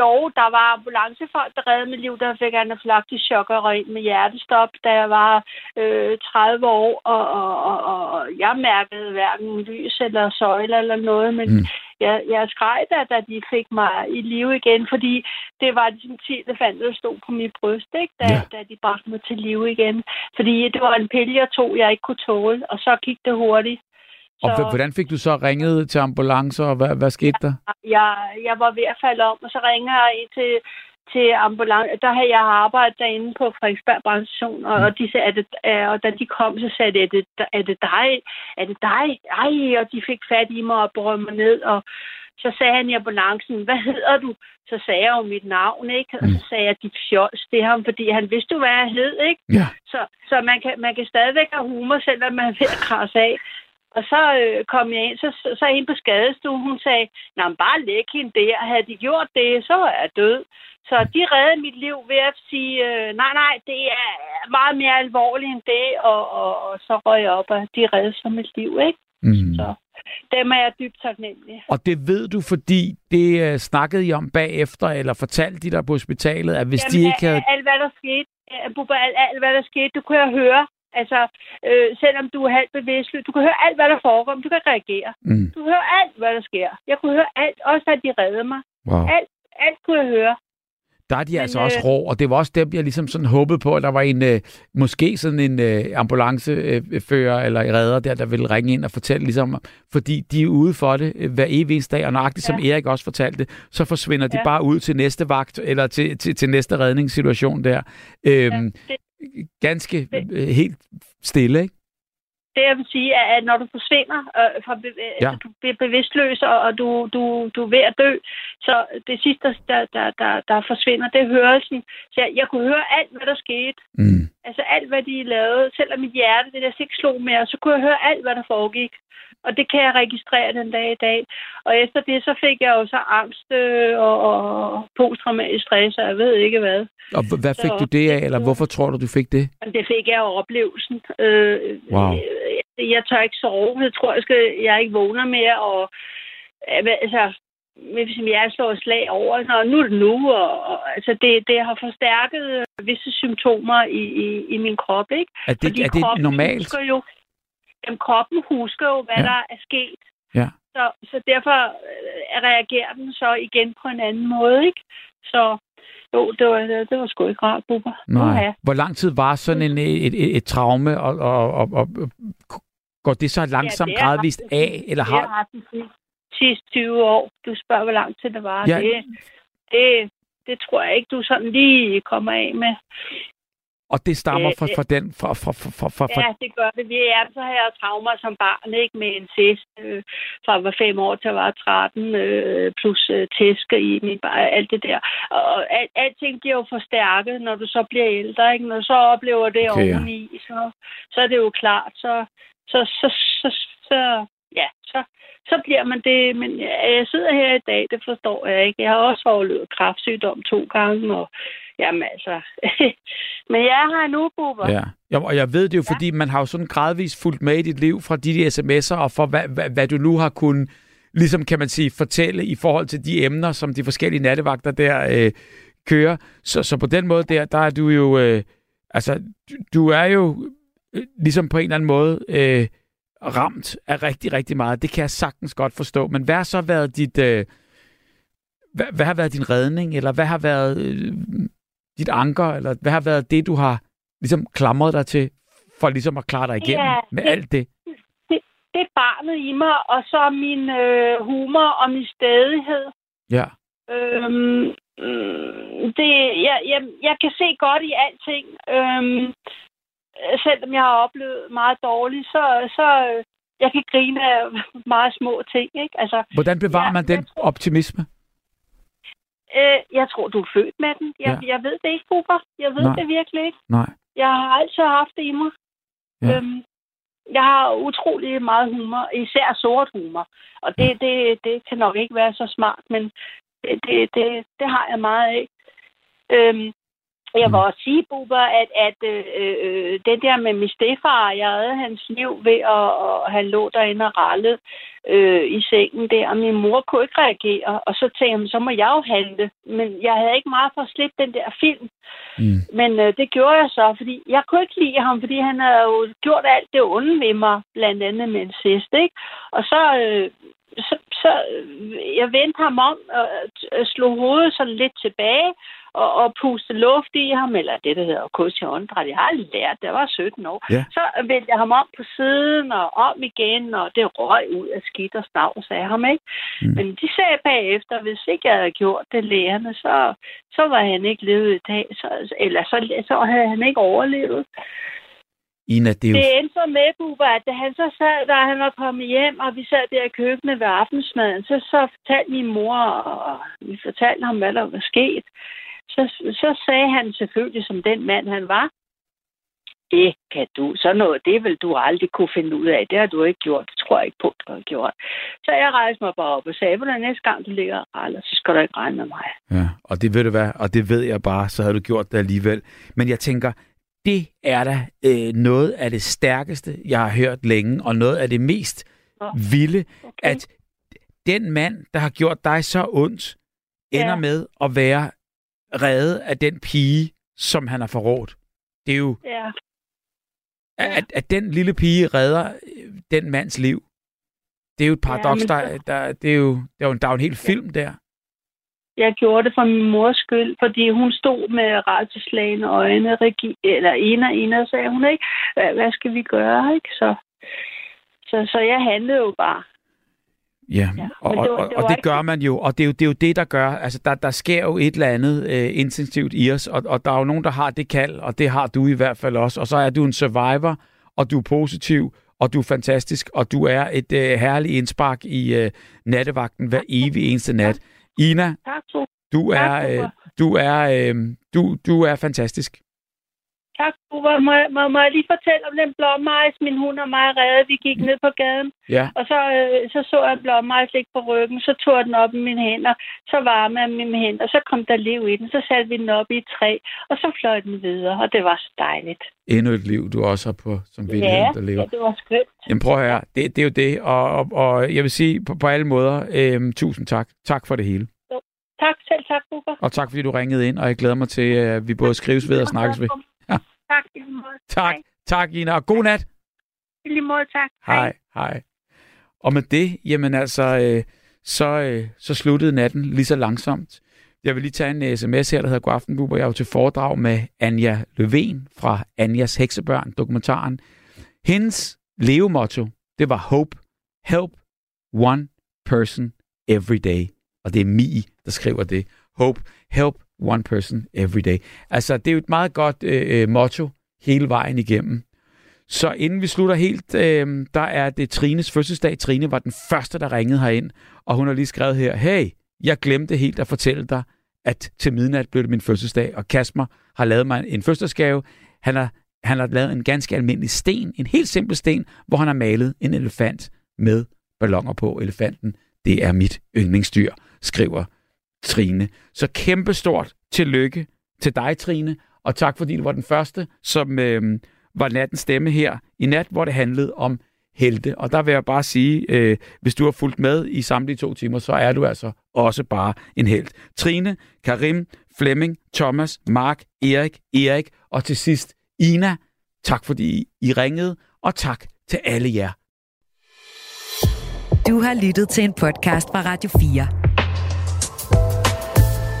jo, der var ambulancefolk, der reddede mit liv, der fik anafylaktisk chok og rent med hjertestop, da jeg var øh, 30 år, og, og, og, og jeg mærkede hverken lys eller søjle eller noget, men mm. jeg, jeg skreg da, da de fik mig i live igen, fordi det var ligesom 10 elefanter, der stod på mit bryst, ikke? Da, Ja. da de bragte mig til live igen. Fordi det var en pille, jeg tog, jeg ikke kunne tåle, og så gik det hurtigt. Og h- hvordan fik du så ringet til ambulancer, og hvad, hvad skete der? jeg, jeg var ved at falde om, og så ringer jeg til, til ambulance. Der havde jeg arbejdet derinde på Frederiksberg Brandstation, og, og, de sagde, er det, øh, og da de kom, så sagde de, er det, er det dig? Er det dig? Ej, og de fik fat i mig og brød mig ned, og så sagde han i ambulancen, hvad hedder du? Så sagde jeg jo mit navn, ikke? Og så sagde jeg, dit fjols, det er ham, fordi han vidste jo, hvad jeg hed, ikke? Ja. Så, så man, kan, man kan stadigvæk have humor, selvom man er ved at krasse af. Og så øh, kom jeg ind, så, så, en på skadestuen, hun sagde, men bare læg hende der. Havde de gjort det, så er jeg død. Så de reddede mit liv ved at sige, øh, nej, nej, det er meget mere alvorligt end det. Og, og, og så røg jeg op, og de reddede så mit liv, ikke? Mm. Så dem er jeg dybt taknemmelig. Og det ved du, fordi det uh, snakkede I om bagefter, eller fortalte de dig på hospitalet, at hvis de ikke havde... alt, hvad der skete, alt, alt, hvad der skete, du kunne jeg høre. Altså, øh, selvom du er halvt bevidstløs, du kan høre alt, hvad der foregår, men du kan reagere. Mm. Du hører alt, hvad der sker. Jeg kunne høre alt, også da de reddede mig. Wow. Alt, alt kunne jeg høre. Der er de Men, altså også øh, rå, og det var også dem, jeg ligesom sådan håbede på, at der var en, øh, måske sådan en øh, ambulancefører eller redder der, der ville ringe ind og fortælle ligesom, fordi de er ude for det øh, hver evig eneste dag, og nøjagtigt som Erik også fortalte, så forsvinder de Ja. bare ud til næste vagt, eller til, til, til næste redningssituation der. Øhm, det- ganske øh, helt stille, ikke? Det jeg vil sige er, at når du forsvinder, øh, fra, be- øh, Ja. du bliver bevidstløs, og, og du, du, du er ved at dø, så det sidste, der, der, der, der forsvinder, det er hørelsen. Så jeg, jeg kunne høre alt, hvad der skete. Mm. Altså alt, hvad de lavede. Selvom mit hjerte, det der ikke slog mere, så kunne jeg høre alt, hvad der foregik. Og det kan jeg registrere den dag i dag. Og efter det, så fik jeg jo så angst øh, og, og posttraumatisk stress, og jeg ved ikke hvad. Og hvad fik Så- du det af, eller hvorfor tror du, du fik det? Det fik jeg jo oplevelsen. Øh, Wow. jeg, jeg tør ikke sove. Jeg tror, jeg, skal, jeg ikke vågner mere. Og, øh, altså, hvis jeg slår slag over, så nu er det nu. Og, og, altså, det, det har forstærket visse symptomer i, i, i min krop. Ikke? Er det, Fordi er det normalt? Jo, jamen, kroppen husker jo, hvad Ja. der er sket. Ja. Så, så derfor øh, reagerer den så igen på en anden måde. Ikke? Så, Jo, det var, det var sgu ikke rart, Bubber. Nej. Ja. Hvor lang tid var sådan en, et, et, et traume, og, og, og, og går det så langsomt Ja, det er gradvist ret- af, eller Det har har... haft de sidste- sidste 20 år. Du spørger, hvor lang tid det var. Ja. Det, det, det tror jeg ikke, du sådan lige kommer af med. Og det stammer fra, fra den... Fra, fra, fra, fra, fra, fra, Ja, det gør det. Vi er så her traumer som barn, ikke? Med en test øh, fra jeg var fem år til jeg var 13, øh, plus øh, tæsker i min bar, alt det der. Og al, alting bliver jo forstærket, når du så bliver ældre, ikke? Når du så oplever det Okay, ja. oveni, så, så er det jo klart, så, så, så, så, så ja, så, så bliver man det. Men jeg sidder her i dag, det forstår jeg ikke. Jeg har også overlevet kræftsygdom to gange, og jamen altså... men jeg her nu, Bubber. Ja. ja, og jeg ved det jo, fordi man har jo sådan gradvist fulgt med i dit liv fra de der sms'er, og for hvad, hvad, hvad du nu har kunnet, ligesom kan man sige, fortælle i forhold til de emner, som de forskellige nattevagter der øh, kører. Så, så på den måde der, der er du jo, øh, altså, du, du er jo øh, ligesom på en eller anden måde øh, ramt af rigtig, rigtig meget. Det kan jeg sagtens godt forstå. Men hvad har så været dit, øh, hvad, hvad har været din redning, eller hvad har været øh, dit anker, eller hvad har været det, du har ligesom klamret dig til, for ligesom at klare dig igennem Ja, med det- alt det? det, det er barnet i mig, og så min øh, humor og min stædighed. Ja. Øhm, det, jeg, jeg, jeg kan se godt i alting. Øhm, selvom jeg har oplevet meget dårligt, så, så øh, jeg kan grine af meget små ting. Ikke? Altså, Hvordan bevarer Ja, man den optimisme? Øh, jeg tror, du er født med den. Jeg, Ja. jeg ved det ikke, Bubber. Jeg ved Nej. det virkelig ikke. Nej. Jeg har altid haft det i mig. Ja. Øhm, jeg har utrolig meget humor, især sort humor. Og det, det, det kan nok ikke være så smart, men det, det, det, det har jeg meget af. Øhm, jeg vil Mm. også sige, Bubber, at, at øh, øh, det der med min stefar, jeg havde hans liv ved at, at han lå derinde og rallede øh, i sengen der, og min mor kunne ikke reagere. Og så tænkte jeg, så må jeg jo handle. Men jeg havde ikke meget for at slippe den der film. Mm. Men øh, det gjorde jeg så, fordi jeg kunne ikke lide ham, fordi han havde jo gjort alt det onde ved mig, blandt andet med en sidst, ikke? Og så, øh, så, så øh, jeg vendte ham om og øh, slog hovedet sådan lidt tilbage og, og puste luft i ham, eller det, der hedder kusse åndedræt. Jeg har aldrig lært, det var 17 år. Ja. Så vendte jeg ham om på siden og om igen, og det røg ud af skidt og snavs af ham, ikke? Mm. Men de sagde bagefter, hvis ikke jeg havde gjort det lærerne, så, så var han ikke levet i dag, så, eller så, så havde han ikke overlevet. Ina, det er jo... Det endte så med, Bubber, at da han så sad, da han var kommet hjem, og vi sad der i køkkenet ved aftensmaden, så, så fortalte min mor, og vi fortalte ham, hvad der var sket. Så, så sagde han selvfølgelig, som den mand han var, det kan du, så noget, det vil du aldrig kunne finde ud af. Det har du ikke gjort. Det tror jeg ikke på, du har gjort. Så jeg rejste mig bare op og sagde, hvordan næste gang du ligger og raller, så skal du ikke regne med mig. Ja, og det ved du hvad, og det ved jeg bare, så havde du gjort det alligevel. Men jeg tænker, det er da øh, noget af det stærkeste, jeg har hørt længe, og noget af det mest Nå, vilde, okay. at den mand, der har gjort dig så ondt, ender Ja. med at være reddet af den pige, som han har forrådt. Det er jo, Ja. at, at den lille pige redder øh, den mands liv. Det er jo et paradoks, men der, der, det er jo, der, er jo, der er jo en hel film der. Jeg gjorde det for min mors skyld, fordi hun stod med rædselslagende øjne, Regi, eller en og en, og sagde hun ikke, hvad, hvad skal vi gøre, ikke? Så, så, så jeg handlede jo bare. Ja, Ja, og, og, det var- og, det og det gør man jo, og det er jo det, er jo det der gør, altså der, der sker jo et eller andet øh, intensivt i os, og, og der er jo nogen, der har det kald, og det har du i hvert fald også, og så er du en survivor, og du er positiv, og du er fantastisk, og du er et øh, herligt indspark i øh, nattevagten hver evig eneste nat. Ina, du er, øh, du er, øh, du, du er fantastisk. Tak, Bubber. Må, jeg- må, må jeg lige fortælle om den blommejs, min hund og mig redde? Vi gik ned på gaden, Ja, og så, øh, så så jeg en blommejs ligge på ryggen. Så tog jeg den op i mine hænder. Så varmede jeg mine hænder, så kom der liv i den. Så satte vi den op i et træ, og så fløj den videre, og det var så dejligt. endnu et liv, du også har på som Ja, virkeligheden, der lever. ja, det var skønt. Jamen prøv at høre, det, det er jo det, og, og, og jeg vil sige på, på alle måder, øh, tusind tak. Tak for det hele. Tak, selv tak, Bubber. Og tak fordi du ringede ind, og jeg glæder mig til, at vi både skrives ved og snakkes ved. Tak, i lige måde. Tak, Hej. tak Ina, og god nat. I lige måde, tak. Hej, hej. Og med det, jamen altså, øh, så, øh, så sluttede natten lige så langsomt. Jeg vil lige tage en sms her, der hedder God aften, Bubber. Jeg er jo til foredrag med Anja Løven fra Anjas Heksebørn, dokumentaren. Hendes levemotto, det var hope, help one person every day. Og det er Mi, der skriver det. Hope, help one person every day. Altså, det er jo et meget godt øh, øh, motto hele vejen igennem. Så inden vi slutter helt, øh, der er det Trines fødselsdag. Trine var den første, der ringede herind, og hun har lige skrevet her, hey, jeg glemte helt at fortælle dig, at til midnat blev det min fødselsdag, og Kasper har lavet mig en fødselsdagsgave. Han har, han har lavet en ganske almindelig sten, en helt simpel sten, hvor han har malet en elefant med ballonger på. Elefanten, det er mit yndlingsdyr, skriver Trine. Så kæmpestort tillykke til dig, Trine, og tak fordi du var den første, som øh, var nattens stemme her i nat, hvor det handlede om helte. Og der vil jeg bare sige, øh, hvis du har fulgt med i samtlige to timer, så er du altså også bare en helt. Trine, Karim, Flemming, Thomas, Mark, Erik, Erik og til sidst Ina. Tak fordi I ringede, og tak til alle jer. Du har lyttet til en podcast fra Radio 4.